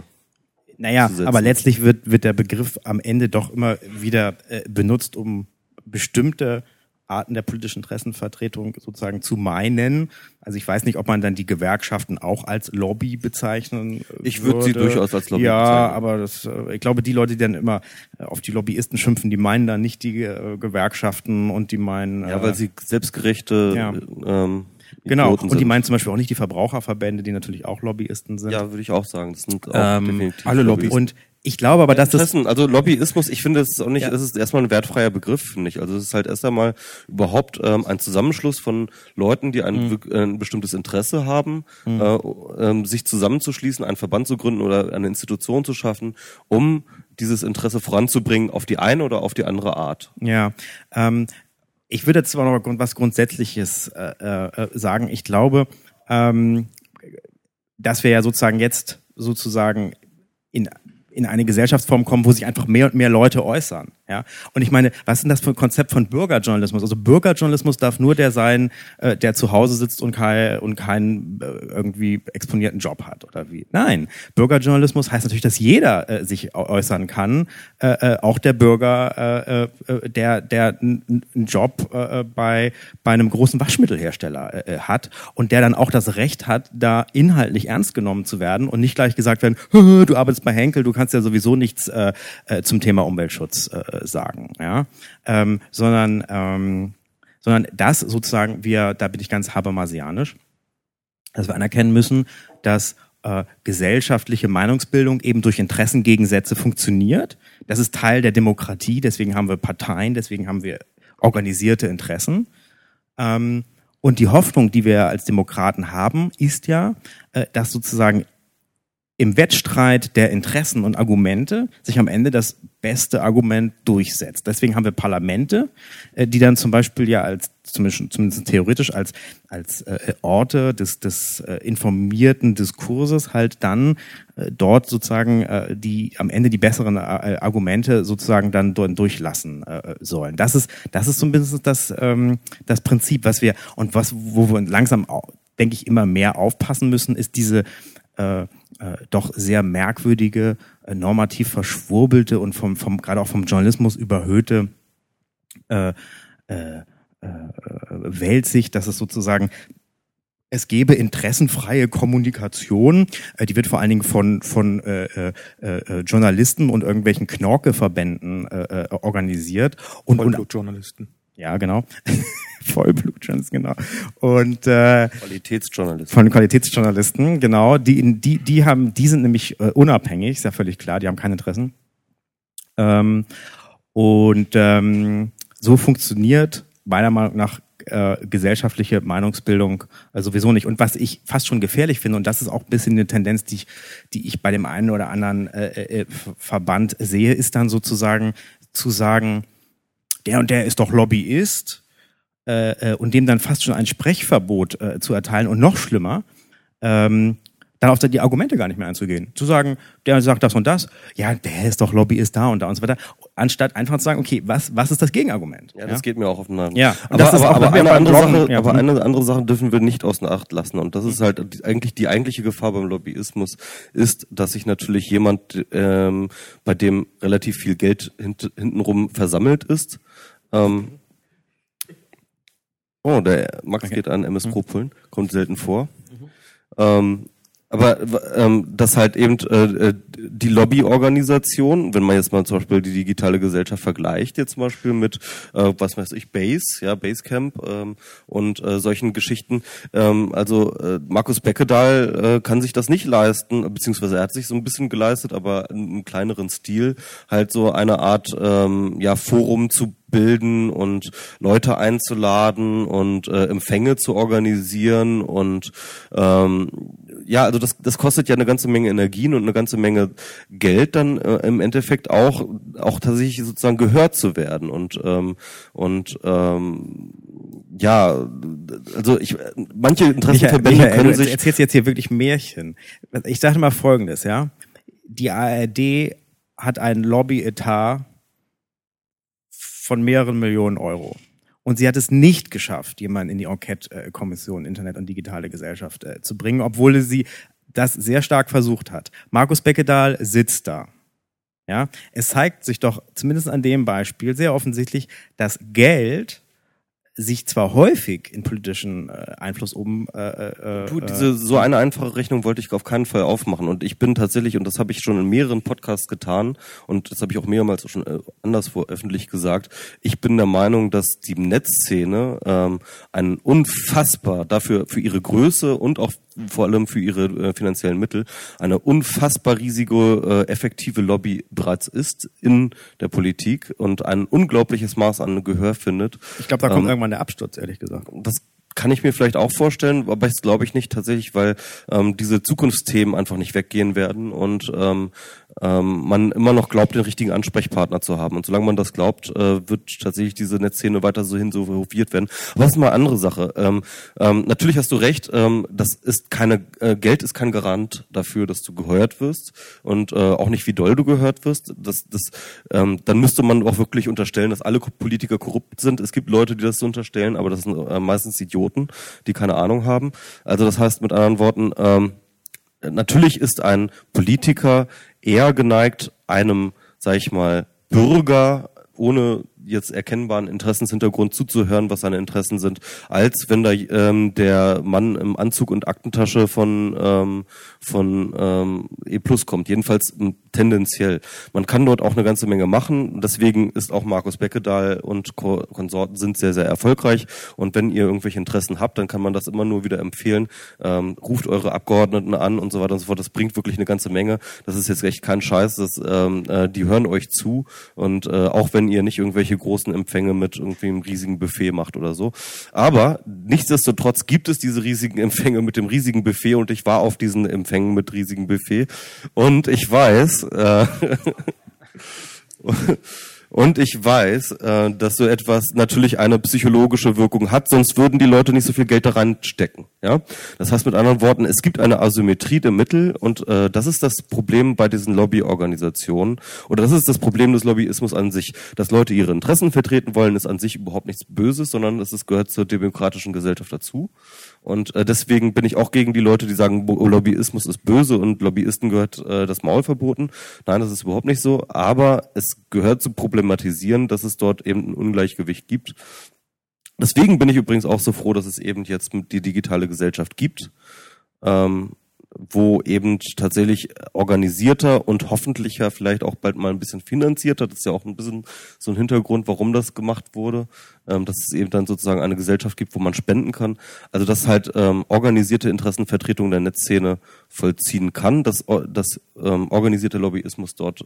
S3: Naja, aber letztlich wird, wird der Begriff am Ende doch immer wieder äh, benutzt, um bestimmte Arten der politischen Interessenvertretung sozusagen zu meinen. Also ich weiß nicht, ob man dann die Gewerkschaften auch als Lobby bezeichnen
S2: Ich würde sie durchaus als Lobby
S3: ja,
S2: bezeichnen.
S3: aber das, äh, ich glaube, die Leute, die dann immer äh, auf die Lobbyisten schimpfen, die meinen dann nicht die äh, Gewerkschaften und die meinen
S2: Ja, weil sie selbstgerechte
S3: Ja.
S2: ähm,
S3: genau und die
S2: sind.
S3: meinen zum Beispiel auch nicht die Verbraucherverbände, die natürlich auch Lobbyisten sind.
S2: Ja, würde ich auch sagen. Das sind auch
S3: ähm,
S2: definitiv
S3: alle Lobbys. Und ich glaube aber, dass das
S2: Interessen, also Lobbyismus, ich finde, es ist auch nicht,
S3: Ja.
S2: es ist erstmal ein wertfreier Begriff, finde ich. Also es ist halt erst einmal überhaupt ähm, ein Zusammenschluss von Leuten, die ein,
S3: Mhm.
S2: äh, ein bestimmtes Interesse haben, äh, ähm, sich zusammenzuschließen, einen Verband zu gründen oder eine Institution zu schaffen, um dieses Interesse voranzubringen auf die eine oder auf die andere Art.
S3: Ja, ähm, ich würde jetzt zwar noch was Grundsätzliches äh, äh, sagen. Ich glaube, ähm, dass wir ja sozusagen jetzt sozusagen in in eine Gesellschaftsform kommen, wo sich einfach mehr und mehr Leute äußern. Ja? Und ich meine, was ist denn das für ein Konzept von Bürgerjournalismus? Also Bürgerjournalismus darf nur der sein, äh, der zu Hause sitzt und, kein, und keinen äh, irgendwie exponierten Job hat oder wie. Nein, Bürgerjournalismus heißt natürlich, dass jeder äh, sich äu- äußern kann, äh, äh, auch der Bürger, äh, äh, der der einen Job äh, bei bei einem großen Waschmittelhersteller äh, äh, hat und der dann auch das Recht hat, da inhaltlich ernst genommen zu werden und nicht gleich gesagt werden, "Hö, *laughs* du arbeitest bei Henkel, du kannst ja sowieso nichts äh, äh, zum Thema Umweltschutz äh, sagen, ja, ähm, sondern ähm, sondern das sozusagen wir, da bin ich ganz habermasianisch, dass wir anerkennen müssen, dass äh, gesellschaftliche Meinungsbildung eben durch Interessengegensätze funktioniert. Das ist Teil der Demokratie, deswegen haben wir Parteien, deswegen haben wir organisierte Interessen. Ähm, und die Hoffnung, die wir als Demokraten haben, ist ja, äh, dass sozusagen im Wettstreit der Interessen und Argumente sich am Ende das beste Argument durchsetzt. Deswegen haben wir Parlamente, äh, die dann zum Beispiel ja als zumindest, zumindest theoretisch als als äh, Orte des des äh, informierten Diskurses halt dann äh, dort sozusagen äh, die am Ende die besseren äh, Argumente sozusagen dann durchlassen äh, sollen. Das ist das ist bisschen das ähm, das Prinzip, was wir und was wo wir langsam denke ich immer mehr aufpassen müssen, ist diese äh, äh, doch sehr merkwürdige, äh, normativ verschwurbelte und vom, vom gerade auch vom Journalismus überhöhte äh, äh, äh, Weltsicht, dass es sozusagen es gäbe interessenfreie Kommunikation, äh, die wird vor allen Dingen von von äh, äh, äh, Journalisten und irgendwelchen Knorke-Verbänden äh, äh, organisiert und, und
S1: Vollblutjournalisten.
S3: Ja genau *laughs* Vollblutjournalisten genau und äh,
S2: Qualitätsjournalismus.
S3: von Qualitätsjournalisten, genau, die, die, die haben, die sind nämlich äh, unabhängig, ist ja völlig klar, die haben keine Interessen. Ähm, und ähm, so funktioniert meiner Meinung nach äh, gesellschaftliche Meinungsbildung äh, sowieso nicht. Und was ich fast schon gefährlich finde, und das ist auch ein bisschen eine Tendenz, die ich, die ich bei dem einen oder anderen äh, äh, Ver- Verband sehe, ist dann sozusagen zu sagen, der und der ist doch Lobbyist äh, äh, und dem dann fast schon ein Sprechverbot äh, zu erteilen und noch schlimmer, ähm, dann auf die Argumente gar nicht mehr einzugehen. Zu sagen, der sagt das und das, ja, der ist doch Lobbyist da und da und so weiter, anstatt einfach zu sagen, okay, was, was ist das Gegenargument?
S2: Ja, das geht mir auch auf den Nerven.
S3: Ja,
S2: aber, aber, aber
S3: bei-
S2: eine andere Sache,
S3: ja.
S2: aber
S3: Mhm.
S2: eine andere Sache dürfen wir nicht außer Acht lassen. Und das ist halt die, eigentlich die eigentliche Gefahr beim Lobbyismus ist, dass sich natürlich jemand, ähm, bei dem relativ viel Geld hint, hintenrum versammelt ist, ähm, Oh, der Max
S3: Okay.
S2: geht an MS Pro Pullen, kommt selten vor. Ähm, aber ähm, dass halt eben äh, äh, die Lobbyorganisation, wenn man jetzt mal zum Beispiel die digitale Gesellschaft vergleicht, jetzt zum Beispiel mit, äh, was weiß ich, Base, ja, Basecamp ähm, und äh, solchen Geschichten, ähm, also äh, Markus Beckedahl äh, kann sich das nicht leisten, beziehungsweise er hat sich so ein bisschen geleistet, aber in einem kleineren Stil, halt so eine Art ähm, ja, Forum zu bilden und Leute einzuladen und äh, Empfänge zu organisieren und ähm, ja, also das, das kostet ja eine ganze Menge Energien und eine ganze Menge Geld dann äh, im Endeffekt auch auch tatsächlich sozusagen gehört zu werden und ähm, und ähm, ja, also ich manche Interessenverbände
S3: Michael,
S2: können sich
S3: erzählst jetzt hier wirklich Märchen. Ich sage mal Folgendes, ja. Die ARD hat einen Lobby-Etat von mehreren Millionen Euro. Und sie hat es nicht geschafft, jemanden in die Enquete-Kommission Internet und digitale Gesellschaft äh, zu bringen, obwohl sie das sehr stark versucht hat. Markus Beckedahl sitzt da. Ja, es zeigt sich doch zumindest an dem Beispiel sehr offensichtlich, dass Geld sich zwar häufig in politischen äh, Einfluss oben äh, äh,
S2: Du, diese so eine einfache Rechnung wollte ich auf keinen Fall aufmachen. Und ich bin tatsächlich, und das habe ich schon in mehreren Podcasts getan, und das habe ich auch mehrmals schon äh, anderswo öffentlich gesagt, ich bin der Meinung, dass die Netzszene ähm, ein unfassbar dafür für ihre Größe und auch vor allem für ihre äh, finanziellen Mittel eine unfassbar riesige, äh, effektive Lobby bereits ist in der Politik und ein unglaubliches Maß an Gehör findet.
S3: ich glaube, da kommt
S2: Ähm,
S3: irgendwann der Absturz, ehrlich gesagt.
S2: das kann ich mir vielleicht auch vorstellen, aber das glaube ich nicht tatsächlich, weil ähm, diese Zukunftsthemen einfach nicht weggehen werden und ähm, ähm, man immer noch glaubt, den richtigen Ansprechpartner zu haben. Und solange man das glaubt, äh, wird tatsächlich diese Netzszene weiter so hin so hofiert werden. Aber das ist mal eine andere Sache. Ähm, ähm, natürlich hast du recht, ähm, das ist keine, äh, Geld ist kein Garant dafür, dass du geheuert wirst und äh, auch nicht, wie doll du gehört wirst. Das, das, ähm, dann müsste man auch wirklich unterstellen, dass alle Politiker korrupt sind. Es gibt Leute, die das so unterstellen, aber das sind äh, meistens Idioten, die keine Ahnung haben. Also das heißt mit anderen Worten, ähm, natürlich ist ein Politiker eher geneigt, einem, sag ich mal, Bürger ohne jetzt erkennbaren Interessenshintergrund zuzuhören, was seine Interessen sind, als wenn da ähm, der Mann im Anzug und Aktentasche von ähm, von ähm, E Plus kommt. Jedenfalls tendenziell. Man kann dort auch eine ganze Menge machen. Deswegen ist auch Markus Beckedahl und Ko Konsorten sind sehr sehr erfolgreich. Und wenn ihr irgendwelche Interessen habt, dann kann man das immer nur wieder empfehlen. Ähm, ruft eure Abgeordneten an und so weiter und so fort. Das bringt wirklich eine ganze Menge. Das ist jetzt echt kein Scheiß. Das, ähm, äh, die hören euch zu und äh, auch wenn ihr nicht irgendwelche großen Empfänge mit irgendwie einem riesigen Buffet macht oder so. Aber nichtsdestotrotz gibt es diese riesigen Empfänge mit dem riesigen Buffet und ich war auf diesen Empfängen mit riesigen Buffet und ich weiß, äh, *laughs* Und ich weiß, äh, dass so etwas natürlich eine psychologische Wirkung hat, sonst würden die Leute nicht so viel Geld da reinstecken. Ja? Das heißt mit anderen Worten, es gibt eine Asymmetrie der Mittel und äh, das ist das Problem bei diesen Lobbyorganisationen oder das ist das Problem des Lobbyismus an sich. Dass Leute ihre Interessen vertreten wollen, ist an sich überhaupt nichts Böses, sondern es gehört zur demokratischen Gesellschaft dazu. Und äh, deswegen bin ich auch gegen die Leute, die sagen, Bo- Lobbyismus ist böse und Lobbyisten gehört äh, das Maul verboten. Nein, das ist überhaupt nicht so. Aber es gehört zu problematisieren, dass es dort eben ein Ungleichgewicht gibt. Deswegen bin ich übrigens auch so froh, dass es eben jetzt die digitale Gesellschaft gibt, ähm, wo eben tatsächlich organisierter und hoffentlicher, vielleicht auch bald mal ein bisschen finanzierter, das ist ja auch ein bisschen so ein Hintergrund, warum das gemacht wurde, ähm, dass es eben dann sozusagen eine Gesellschaft gibt, wo man spenden kann. Also dass halt ähm, organisierte Interessenvertretung der Netzszene vollziehen kann, dass, dass ähm, organisierte Lobbyismus dort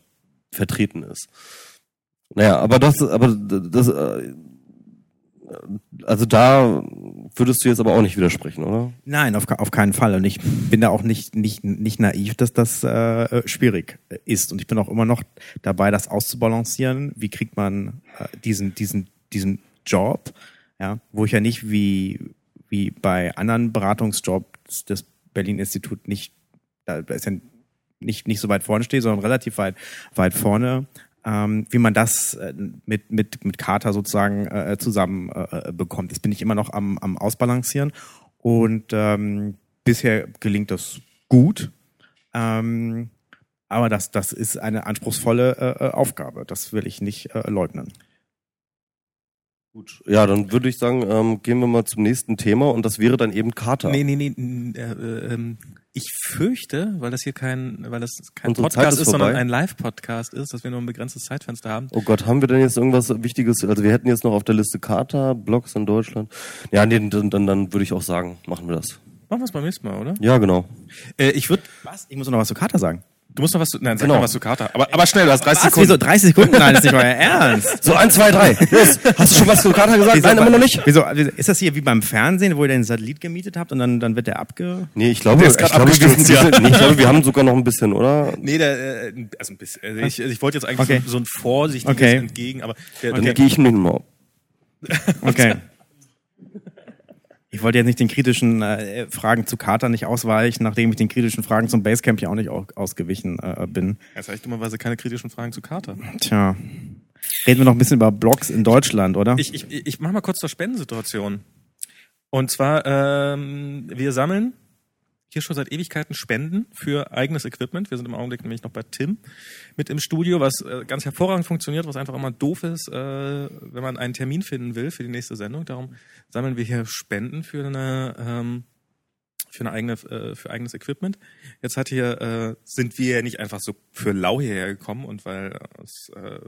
S2: vertreten ist. Naja, aber das, aber das, äh, also da würdest du jetzt aber auch nicht widersprechen, oder?
S3: Nein, auf, auf keinen Fall. Und ich bin da auch nicht, nicht, nicht naiv, dass das äh, schwierig ist. Und ich bin auch immer noch dabei, das auszubalancieren. Wie kriegt man äh, diesen, diesen, diesen Job, ja, wo ich ja nicht wie, wie bei anderen Beratungsjobs des Berlin-Institut nicht, da ist ja nicht, nicht so weit vorne stehe, sondern relativ weit, weit vorne, ähm, wie man das äh, mit, mit, mit Carter sozusagen äh, zusammen äh, bekommt. Das bin ich immer noch am, am Ausbalancieren. Und ähm, bisher gelingt das gut. Ähm, aber das, das ist eine anspruchsvolle äh, äh, Aufgabe. Das will ich nicht äh, leugnen.
S2: Gut. Ja, dann würde ich sagen, ähm, gehen wir mal zum nächsten Thema und das wäre dann eben Kater.
S1: Nee, nee, nee. Ich fürchte, weil das hier kein, weil das kein
S2: Unsere
S1: Podcast
S2: ist
S1: ist, sondern ein Live-Podcast ist, dass wir nur ein begrenztes Zeitfenster haben.
S2: Oh Gott, haben wir denn jetzt irgendwas Wichtiges? Also wir hätten jetzt noch auf der Liste Kater, Blogs in Deutschland. Ja, nee, dann, dann, dann würde ich auch sagen, machen wir das.
S1: Machen wir es beim nächsten Mal, oder?
S2: Ja, genau.
S1: Äh, ich würde,
S3: Was? Ich muss noch was zu Carter sagen.
S1: Du musst noch was zu, nein, sag
S2: Genau.
S1: noch was zu Kater. Aber, aber schnell, du hast 30
S3: Was?
S1: Sekunden.
S3: Wieso? 30 Sekunden? Nein, das ist nicht *laughs* euer Ernst.
S2: So, eins, zwei, drei. Los. Hast du schon was zu Kater gesagt?
S3: Wieso,
S2: Nein, immer noch nicht?
S3: Wieso, ist das hier wie beim Fernsehen, wo ihr den Satellit gemietet habt und dann, dann wird der abge...
S2: Nee, ich glaube, ich glaube, wir,
S1: ja.
S2: nee, ich glaube, wir *laughs* haben sogar noch ein bisschen, oder?
S1: Nee, der, äh, also ein bisschen. Also ich, ich wollte jetzt eigentlich
S3: Okay.
S1: so, so ein vorsichtiges
S3: Okay.
S1: entgegen, aber der,
S2: Dann
S1: der,
S2: gehe ich nicht mal. *laughs*
S3: Okay. Ich wollte jetzt nicht den kritischen äh, Fragen zu Carter nicht ausweichen, nachdem ich den kritischen Fragen zum Basecamp ja auch nicht au- ausgewichen äh, bin.
S1: Habe ich dummerweise keine kritischen Fragen zu Kater.
S3: Tja. Reden wir noch ein bisschen über Blogs in Deutschland, oder?
S1: Ich, ich, ich mache mal kurz zur Spendensituation. Und zwar, ähm, wir sammeln, hier schon seit Ewigkeiten spenden für eigenes Equipment. Wir sind im Augenblick nämlich noch bei Tim mit im Studio, was äh, ganz hervorragend funktioniert, was einfach immer doof ist, äh, wenn man einen Termin finden will für die nächste Sendung. Darum sammeln wir hier Spenden für eine ähm, für eine eigene äh, für eigenes Equipment. Jetzt hat hier äh, sind wir ja nicht einfach so für lau hierher gekommen und weil es, äh,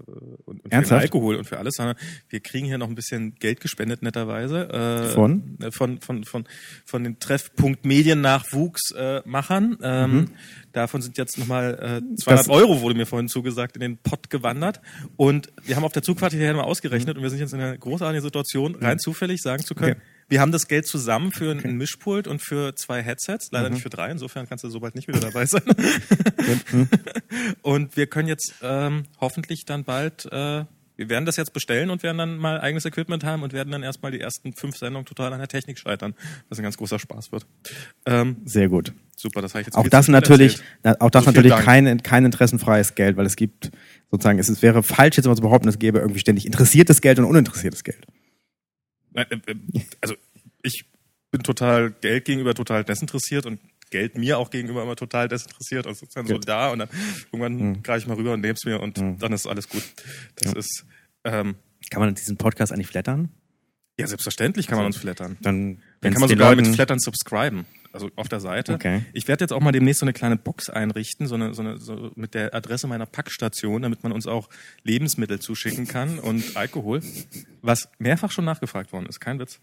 S1: und, und für? Alkohol und für alles, sondern wir kriegen hier noch ein bisschen Geld gespendet netterweise äh,
S3: Von?
S1: äh, von von von von den Treffpunkt Mediennachwuchsmachern. Äh, Machern. ähm, Davon sind jetzt nochmal äh, 200
S3: Mhm. Das-
S1: Euro wurde mir vorhin zugesagt in den Pott gewandert und wir haben auf der Zugfahrt hierher mal ausgerechnet und wir sind jetzt in einer großartigen Situation, rein zufällig sagen zu können,
S3: Okay.
S1: Wir haben das Geld zusammen für ein Mischpult und für zwei Headsets,
S3: Mhm.
S1: leider nicht für drei, insofern kannst du so bald nicht wieder dabei sein. und wir können jetzt ähm, hoffentlich dann bald, äh, wir werden das jetzt bestellen und werden dann mal eigenes Equipment haben und werden dann erstmal die ersten fünf Sendungen total an der Technik scheitern, was ein ganz großer Spaß wird. Ähm,
S3: Sehr gut.
S1: super, das habe ich jetzt
S3: Auch das natürlich, na, auch das
S1: So,
S3: natürlich kein, kein interessenfreies Geld, weil es gibt sozusagen, es ist, wäre falsch jetzt mal zu behaupten, es gäbe irgendwie ständig interessiertes Geld und uninteressiertes Geld.
S1: Nein, äh, äh, Also ich bin total Geld gegenüber total desinteressiert und Geld mir auch gegenüber immer total desinteressiert. Also sozusagen so da und dann irgendwann
S3: Hm.
S1: greife ich mal rüber und nehme es mir und dann ist alles gut. Das ist ähm,
S3: Kann man diesen Podcast eigentlich flattern?
S1: ja selbstverständlich kann man uns flattern.
S3: Dann,
S1: Dann kann man sogar
S3: Leuten,
S1: mit Flattern subscriben. Also auf der Seite.
S3: Okay.
S1: Ich werde jetzt auch mal demnächst so eine kleine Box einrichten, so eine, so eine so mit der Adresse meiner Packstation, damit man uns auch Lebensmittel zuschicken kann und Alkohol, was mehrfach schon nachgefragt worden ist. Kein Witz.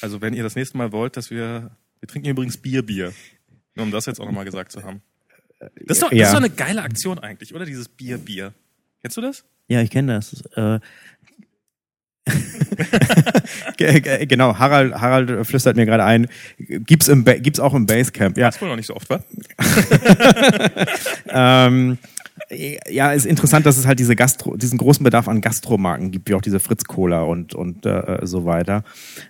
S1: Also wenn ihr das nächste Mal wollt, dass wir, wir trinken übrigens Bier, Bier. Nur um das jetzt auch nochmal gesagt zu haben. Das ist, doch, das
S3: Ja.
S1: ist doch eine geile Aktion eigentlich, oder? Dieses Bier, Bier. Kennst du das?
S3: Ja, ich kenne das. Äh, *laughs* genau, Harald, Harald flüstert mir gerade ein, gibt's im ba gibt's auch im Basecamp. Ja,
S1: Das wohl noch nicht so oft, wa? *laughs*
S3: ähm, ja, ist interessant, dass es halt diese Gastro, diesen großen Bedarf an Gastromarken gibt, wie auch diese Fritz Cola und und äh, so weiter.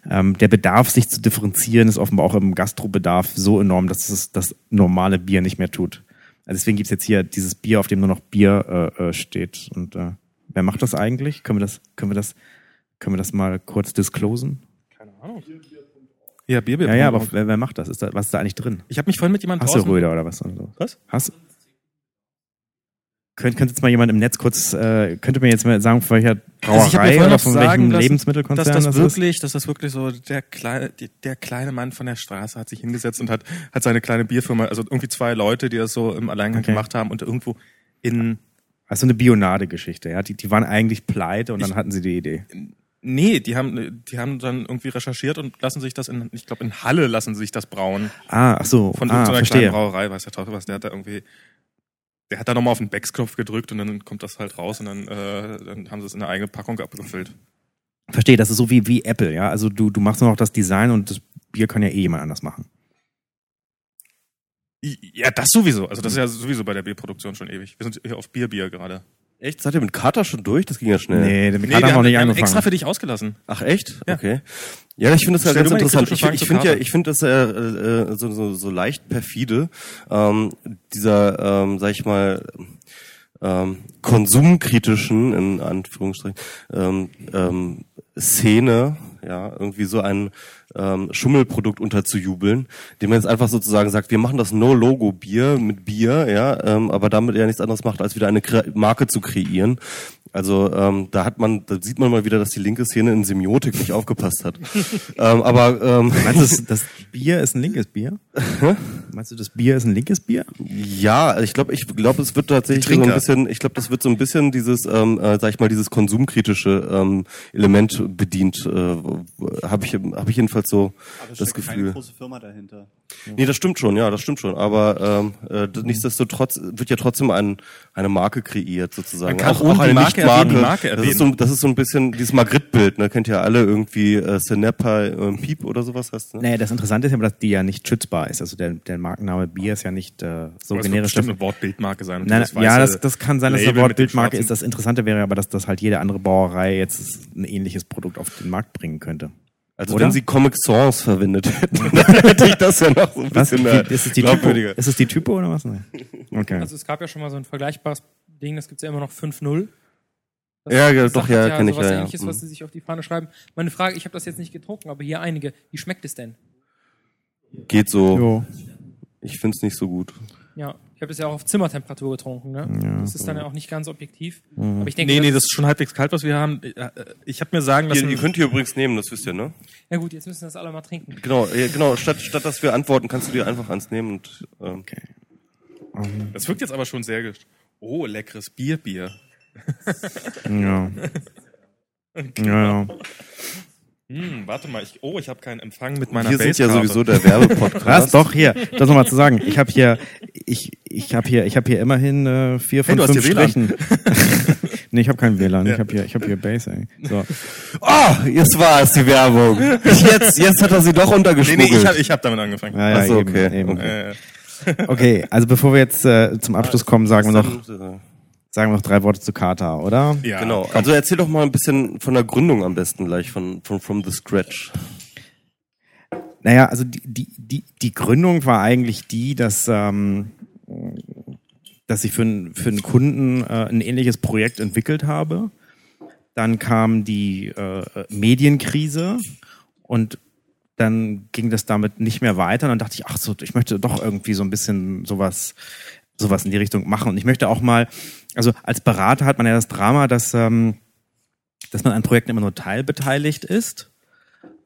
S3: Ähm, der Bedarf, sich zu differenzieren, ist offenbar auch im Gastrobedarf so enorm, dass es das normale Bier nicht mehr tut. Also deswegen gibt's jetzt hier dieses Bier, auf dem nur noch Bier äh, äh, steht. Und äh, wer macht das eigentlich? Können wir das, können wir das, können wir das mal kurz disclosen?
S1: Keine Ahnung. Ja, Bier, Bier.
S3: Ja, ja, aber wer, wer macht das? Ist da? Was ist da eigentlich drin?
S1: ich habe mich vorhin mit jemandem
S3: Hast du
S1: draußen...
S3: Röder oder was?
S1: Was?
S3: Hast Könnt, könnte jetzt mal jemand im Netz kurz, äh, könnte mir jetzt mal sagen, von welcher
S1: Also
S3: Brauerei
S1: vorhin
S3: oder von
S1: sagen
S3: welchem
S1: lassen,
S3: Lebensmittelkonzern
S1: dass das,
S3: das, ist?
S1: wirklich, dass das wirklich so der kleine, der kleine Mann von der Straße hat sich hingesetzt und hat, hat seine kleine Bierfirma, also irgendwie zwei Leute, die das so im Alleingang
S3: Okay.
S1: gemacht haben und irgendwo in,
S3: Also eine Bionade-Geschichte, ja. Die, die waren eigentlich pleite und dann
S1: Ich-
S3: hatten sie die Idee.
S1: Nee, die haben, die haben dann irgendwie recherchiert und lassen sich das in, ich glaube in Halle lassen sie sich das brauen.
S3: Ah, ach so.
S1: Von
S3: ah,
S1: so einer
S3: verstehe.
S1: kleinen Brauerei, weiß der Teufel was, der hat da irgendwie, der hat da nochmal auf den Backsknopf gedrückt und dann kommt das halt raus und dann, äh, dann haben sie es in eine eigene Packung abgefüllt.
S3: Verstehe, das ist so wie, wie Apple, ja. Also du, du machst nur noch das Design und das Bier kann ja eh jemand anders machen.
S1: Ja, das sowieso. Also das ist ja sowieso bei der Bierproduktion schon ewig. Wir sind hier auf Bier, Bier gerade.
S2: Echt? Seid ihr mit Kater schon durch? Das ging ja schnell.
S3: Nee, der
S1: Nee,
S3: nee,
S1: wir
S3: haben noch
S1: haben,
S3: nicht
S1: wir
S3: angefangen.
S1: extra für dich ausgelassen.
S2: Ach echt?
S1: Ja.
S2: Okay. Ja, ich finde das ja
S1: Stell
S2: ganz interessant. Ich, ich finde ja,
S1: Kater.
S2: ich finde das ja äh, äh, so, so, so leicht perfide. Ähm, dieser, ähm, sag ich mal, ähm, konsumkritischen in Anführungsstrichen ähm, ähm, Szene, ja, irgendwie so ein ähm, Schummelprodukt unterzujubeln, dem man jetzt einfach sozusagen sagt, wir machen das No-Logo-Bier mit Bier, ja, ähm, aber damit ja nichts anderes macht, als wieder eine Kre Marke zu kreieren. Also ähm, da hat man, da sieht man mal wieder, dass die linke Szene in Semiotik nicht aufgepasst hat. *laughs* ähm, aber ähm,
S3: Meinst du, das, Bier ist ein linkes Bier? Meinst du, das Bier ist ein linkes Bier?
S2: Ja, ich glaube, ich glaube, es wird tatsächlich so ein bisschen, ich glaube, das wird so ein bisschen dieses, ähm, äh, sag ich mal, dieses konsumkritische ähm, Element bedient. Äh, habe ich, habe ich jedenfalls so
S5: Aber es
S2: das
S5: steckt keine
S2: Gefühl.
S5: große Firma dahinter.
S2: Nee, das stimmt schon, ja, das stimmt schon. Aber ähm, äh, nichtsdestotrotz wird ja trotzdem ein, eine Marke kreiert sozusagen.
S1: Man kann ohne die Marke erwähnen, die Marke
S2: das ist so, das ist so ein bisschen dieses Magritte-Bild. Ne, kennt ja alle irgendwie äh, Senepa äh, Piep oder sowas heißt. Ne?
S3: Nee, das Interessante ist ja, dass die ja nicht schützbar ist. Also der, der Markenname Bier ist ja nicht äh, so
S1: Aber
S3: generisch.
S1: bestimmt eine Wortbildmarke sein. und
S3: Nein,
S1: dieses
S3: ja, das, das kann sein, dass
S1: Label
S3: das Wort
S1: mit dem
S3: Bildmarke
S1: schwarzen-
S3: ist. Das Interessante wäre aber, dass das halt jede andere Brauerei jetzt ein ähnliches Produkt auf den Markt bringen könnte.
S2: Also
S3: Oder?
S2: wenn sie Comic Sans verwendet hätten, *laughs* dann hätte ich das ja noch so ein
S3: Was?
S2: bisschen
S3: Die,
S2: äh,
S3: ist es die Typo?
S2: glaubwürdiger.
S3: Ist es die Typo oder was? Nee. Okay.
S4: Also es gab ja schon mal so ein vergleichbares Ding, das gibt's ja immer noch 5-0. Das
S2: Ja, ja,
S4: das
S2: doch,
S4: sagt
S2: ja, kenn ich, ja, ja.
S4: ähnliches, was
S2: Mhm.
S4: sie sich auf die Fahne schreiben. Meine Frage, ich habe das jetzt nicht getrunken, aber hier einige. Wie schmeckt es denn?
S2: Geht so.
S3: Jo.
S2: Ich find's nicht so gut.
S4: Ja, ich habe das ja auch auf Zimmertemperatur getrunken. Ne? das ist dann ja auch nicht ganz objektiv. Aber ich denke,
S1: Nee, nee,
S4: das
S1: ist schon halbwegs kalt, was wir haben. Äh, äh, Ich habe mir sagen
S2: Ihr,
S1: lassen,
S2: ihr könnt hier übrigens nehmen, das wisst ihr, ne?
S4: ja gut, jetzt müssen wir das alle mal trinken.
S2: Genau, ja, genau. Statt, statt dass wir antworten, kannst du dir einfach eins nehmen und ähm,
S1: das wirkt jetzt aber schon sehr Oh, leckeres Bier, Bier. *laughs*
S3: Ja. Ja, ja.
S1: Hm, warte mal, ich, oh, ich habe keinen Empfang mit meiner
S2: wir sind ja sowieso der *laughs* Werbepodcast.
S3: Was? Doch, hier, das nochmal zu sagen. Ich habe hier, ich, ich habe hier, ich habe hier immerhin äh, vier von
S1: Hey,
S3: fünf. Strichen. *laughs* nee, ich habe kein WLAN. Ich habe hier, ich habe hier Base, ey. So.
S2: Oh, jetzt war es die Werbung. Jetzt, jetzt hat er sie doch
S1: Nee,
S2: untergeschmuggelt.
S1: nee, ich habe ich hab damit angefangen.
S3: Ja, ja,
S2: Ach so,
S3: eben,
S2: okay.
S3: Eben.
S1: Äh,
S3: Okay, also bevor wir jetzt äh, zum Abschluss kommen, sagen wir noch,
S2: Äh,
S3: sagen wir noch drei Worte zu Kata, oder?
S1: ja,
S2: Genau. Also erzähl doch mal ein bisschen von der Gründung am besten gleich, von, von From the Scratch.
S3: Naja, also die, die, die, die Gründung war eigentlich die, dass, ähm, dass ich für, einen- für einen Kunden äh, ein ähnliches Projekt entwickelt habe. Dann kam die äh, Medienkrise und dann ging das damit nicht mehr weiter. Und dann dachte ich, ach so, ich möchte doch irgendwie so ein bisschen sowas, sowas in die Richtung machen. Und ich möchte auch mal, also als Berater hat man ja das Drama, dass, ähm, dass man an Projekten immer nur teilbeteiligt ist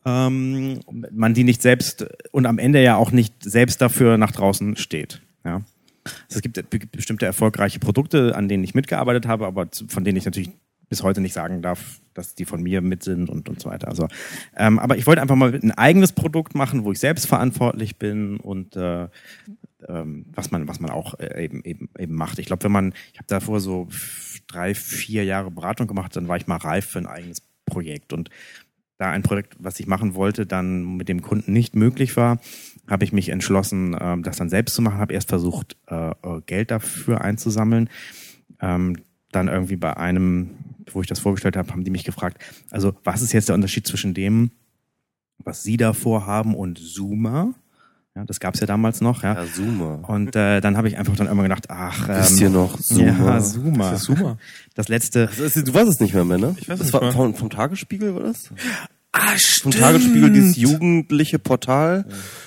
S3: ähm, man die nicht selbst und am Ende ja auch nicht selbst dafür nach draußen steht. Ja. Also es gibt be- bestimmte erfolgreiche Produkte, an denen ich mitgearbeitet habe, aber von denen ich natürlich bis heute nicht sagen darf, dass die von mir mit sind und, und so weiter. Also, ähm, aber ich wollte einfach mal ein eigenes Produkt machen, wo ich selbst verantwortlich bin und äh, ähm, was man was man auch äh, eben eben eben macht. Ich glaube, wenn man, ich habe davor so drei vier Jahre Beratung gemacht, dann war ich mal reif für ein eigenes Projekt und da ein Projekt, was ich machen wollte, dann mit dem Kunden nicht möglich war, habe ich mich entschlossen, ähm, das dann selbst zu machen. Habe erst versucht, äh, äh, Geld dafür einzusammeln. Ähm, dann irgendwie bei einem, wo ich das vorgestellt habe, haben die mich gefragt, also was ist jetzt der Unterschied zwischen dem, was Sie da vorhaben und Zoomer? Ja, das gab es ja damals noch. Ja.
S2: Ja, Zoomer.
S3: Und äh, dann habe ich einfach dann immer gedacht, ach, ähm,
S2: Wisst ihr noch Zoomer?
S3: Ja, Zoomer. *laughs*
S1: das ist super.
S3: Das letzte.
S2: Das ist, du weißt es nicht mehr, mehr, ne?
S1: Ich weiß es
S2: das
S1: nicht
S2: war
S1: mehr.
S2: vom, vom Tagesspiegel, war das?
S3: Ah,
S2: Vom Tagesspiegel, dieses jugendliche Portal.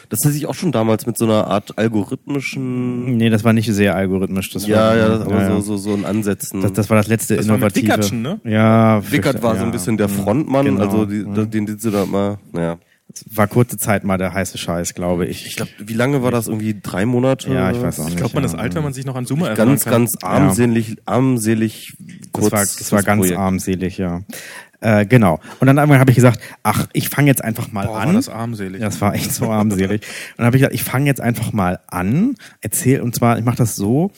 S2: Das hat sich auch schon damals mit so einer Art algorithmischen,
S3: Nee, das war nicht sehr algorithmisch. Das
S2: ja,
S3: war,
S2: ja, das, aber
S3: ja.
S2: So, so, so ein Ansätzen.
S3: Das, das war das letzte
S1: Das war mit
S3: innovative.
S1: Ne?
S3: Ja,
S2: Wickert war so ein
S3: ja.
S2: bisschen der Frontmann,
S3: Genau.
S2: also die, den, den sie da mal, naja.
S3: Es war kurze Zeit mal der heiße Scheiß, glaube ich.
S2: Ich glaube, wie lange war das? Irgendwie drei Monate?
S3: Ja, ich weiß auch
S2: was?
S1: Ich glaube, man
S3: Ja,
S1: ist alt, wenn man sich noch an Zoomer erinnern
S2: Ganz,
S1: kann.
S2: ganz armselig, armselig
S3: das
S2: kurz.
S3: war, das war ganz
S2: Projekt.
S3: armselig, ja. Äh, genau. Und dann irgendwann habe ich gesagt, ach, ich fange jetzt einfach mal
S1: Boah,
S3: an.
S1: war das armselig.
S3: Das war echt so armselig. Und dann habe ich gesagt, ich fange jetzt einfach mal an, erzähl und zwar, ich mache das so,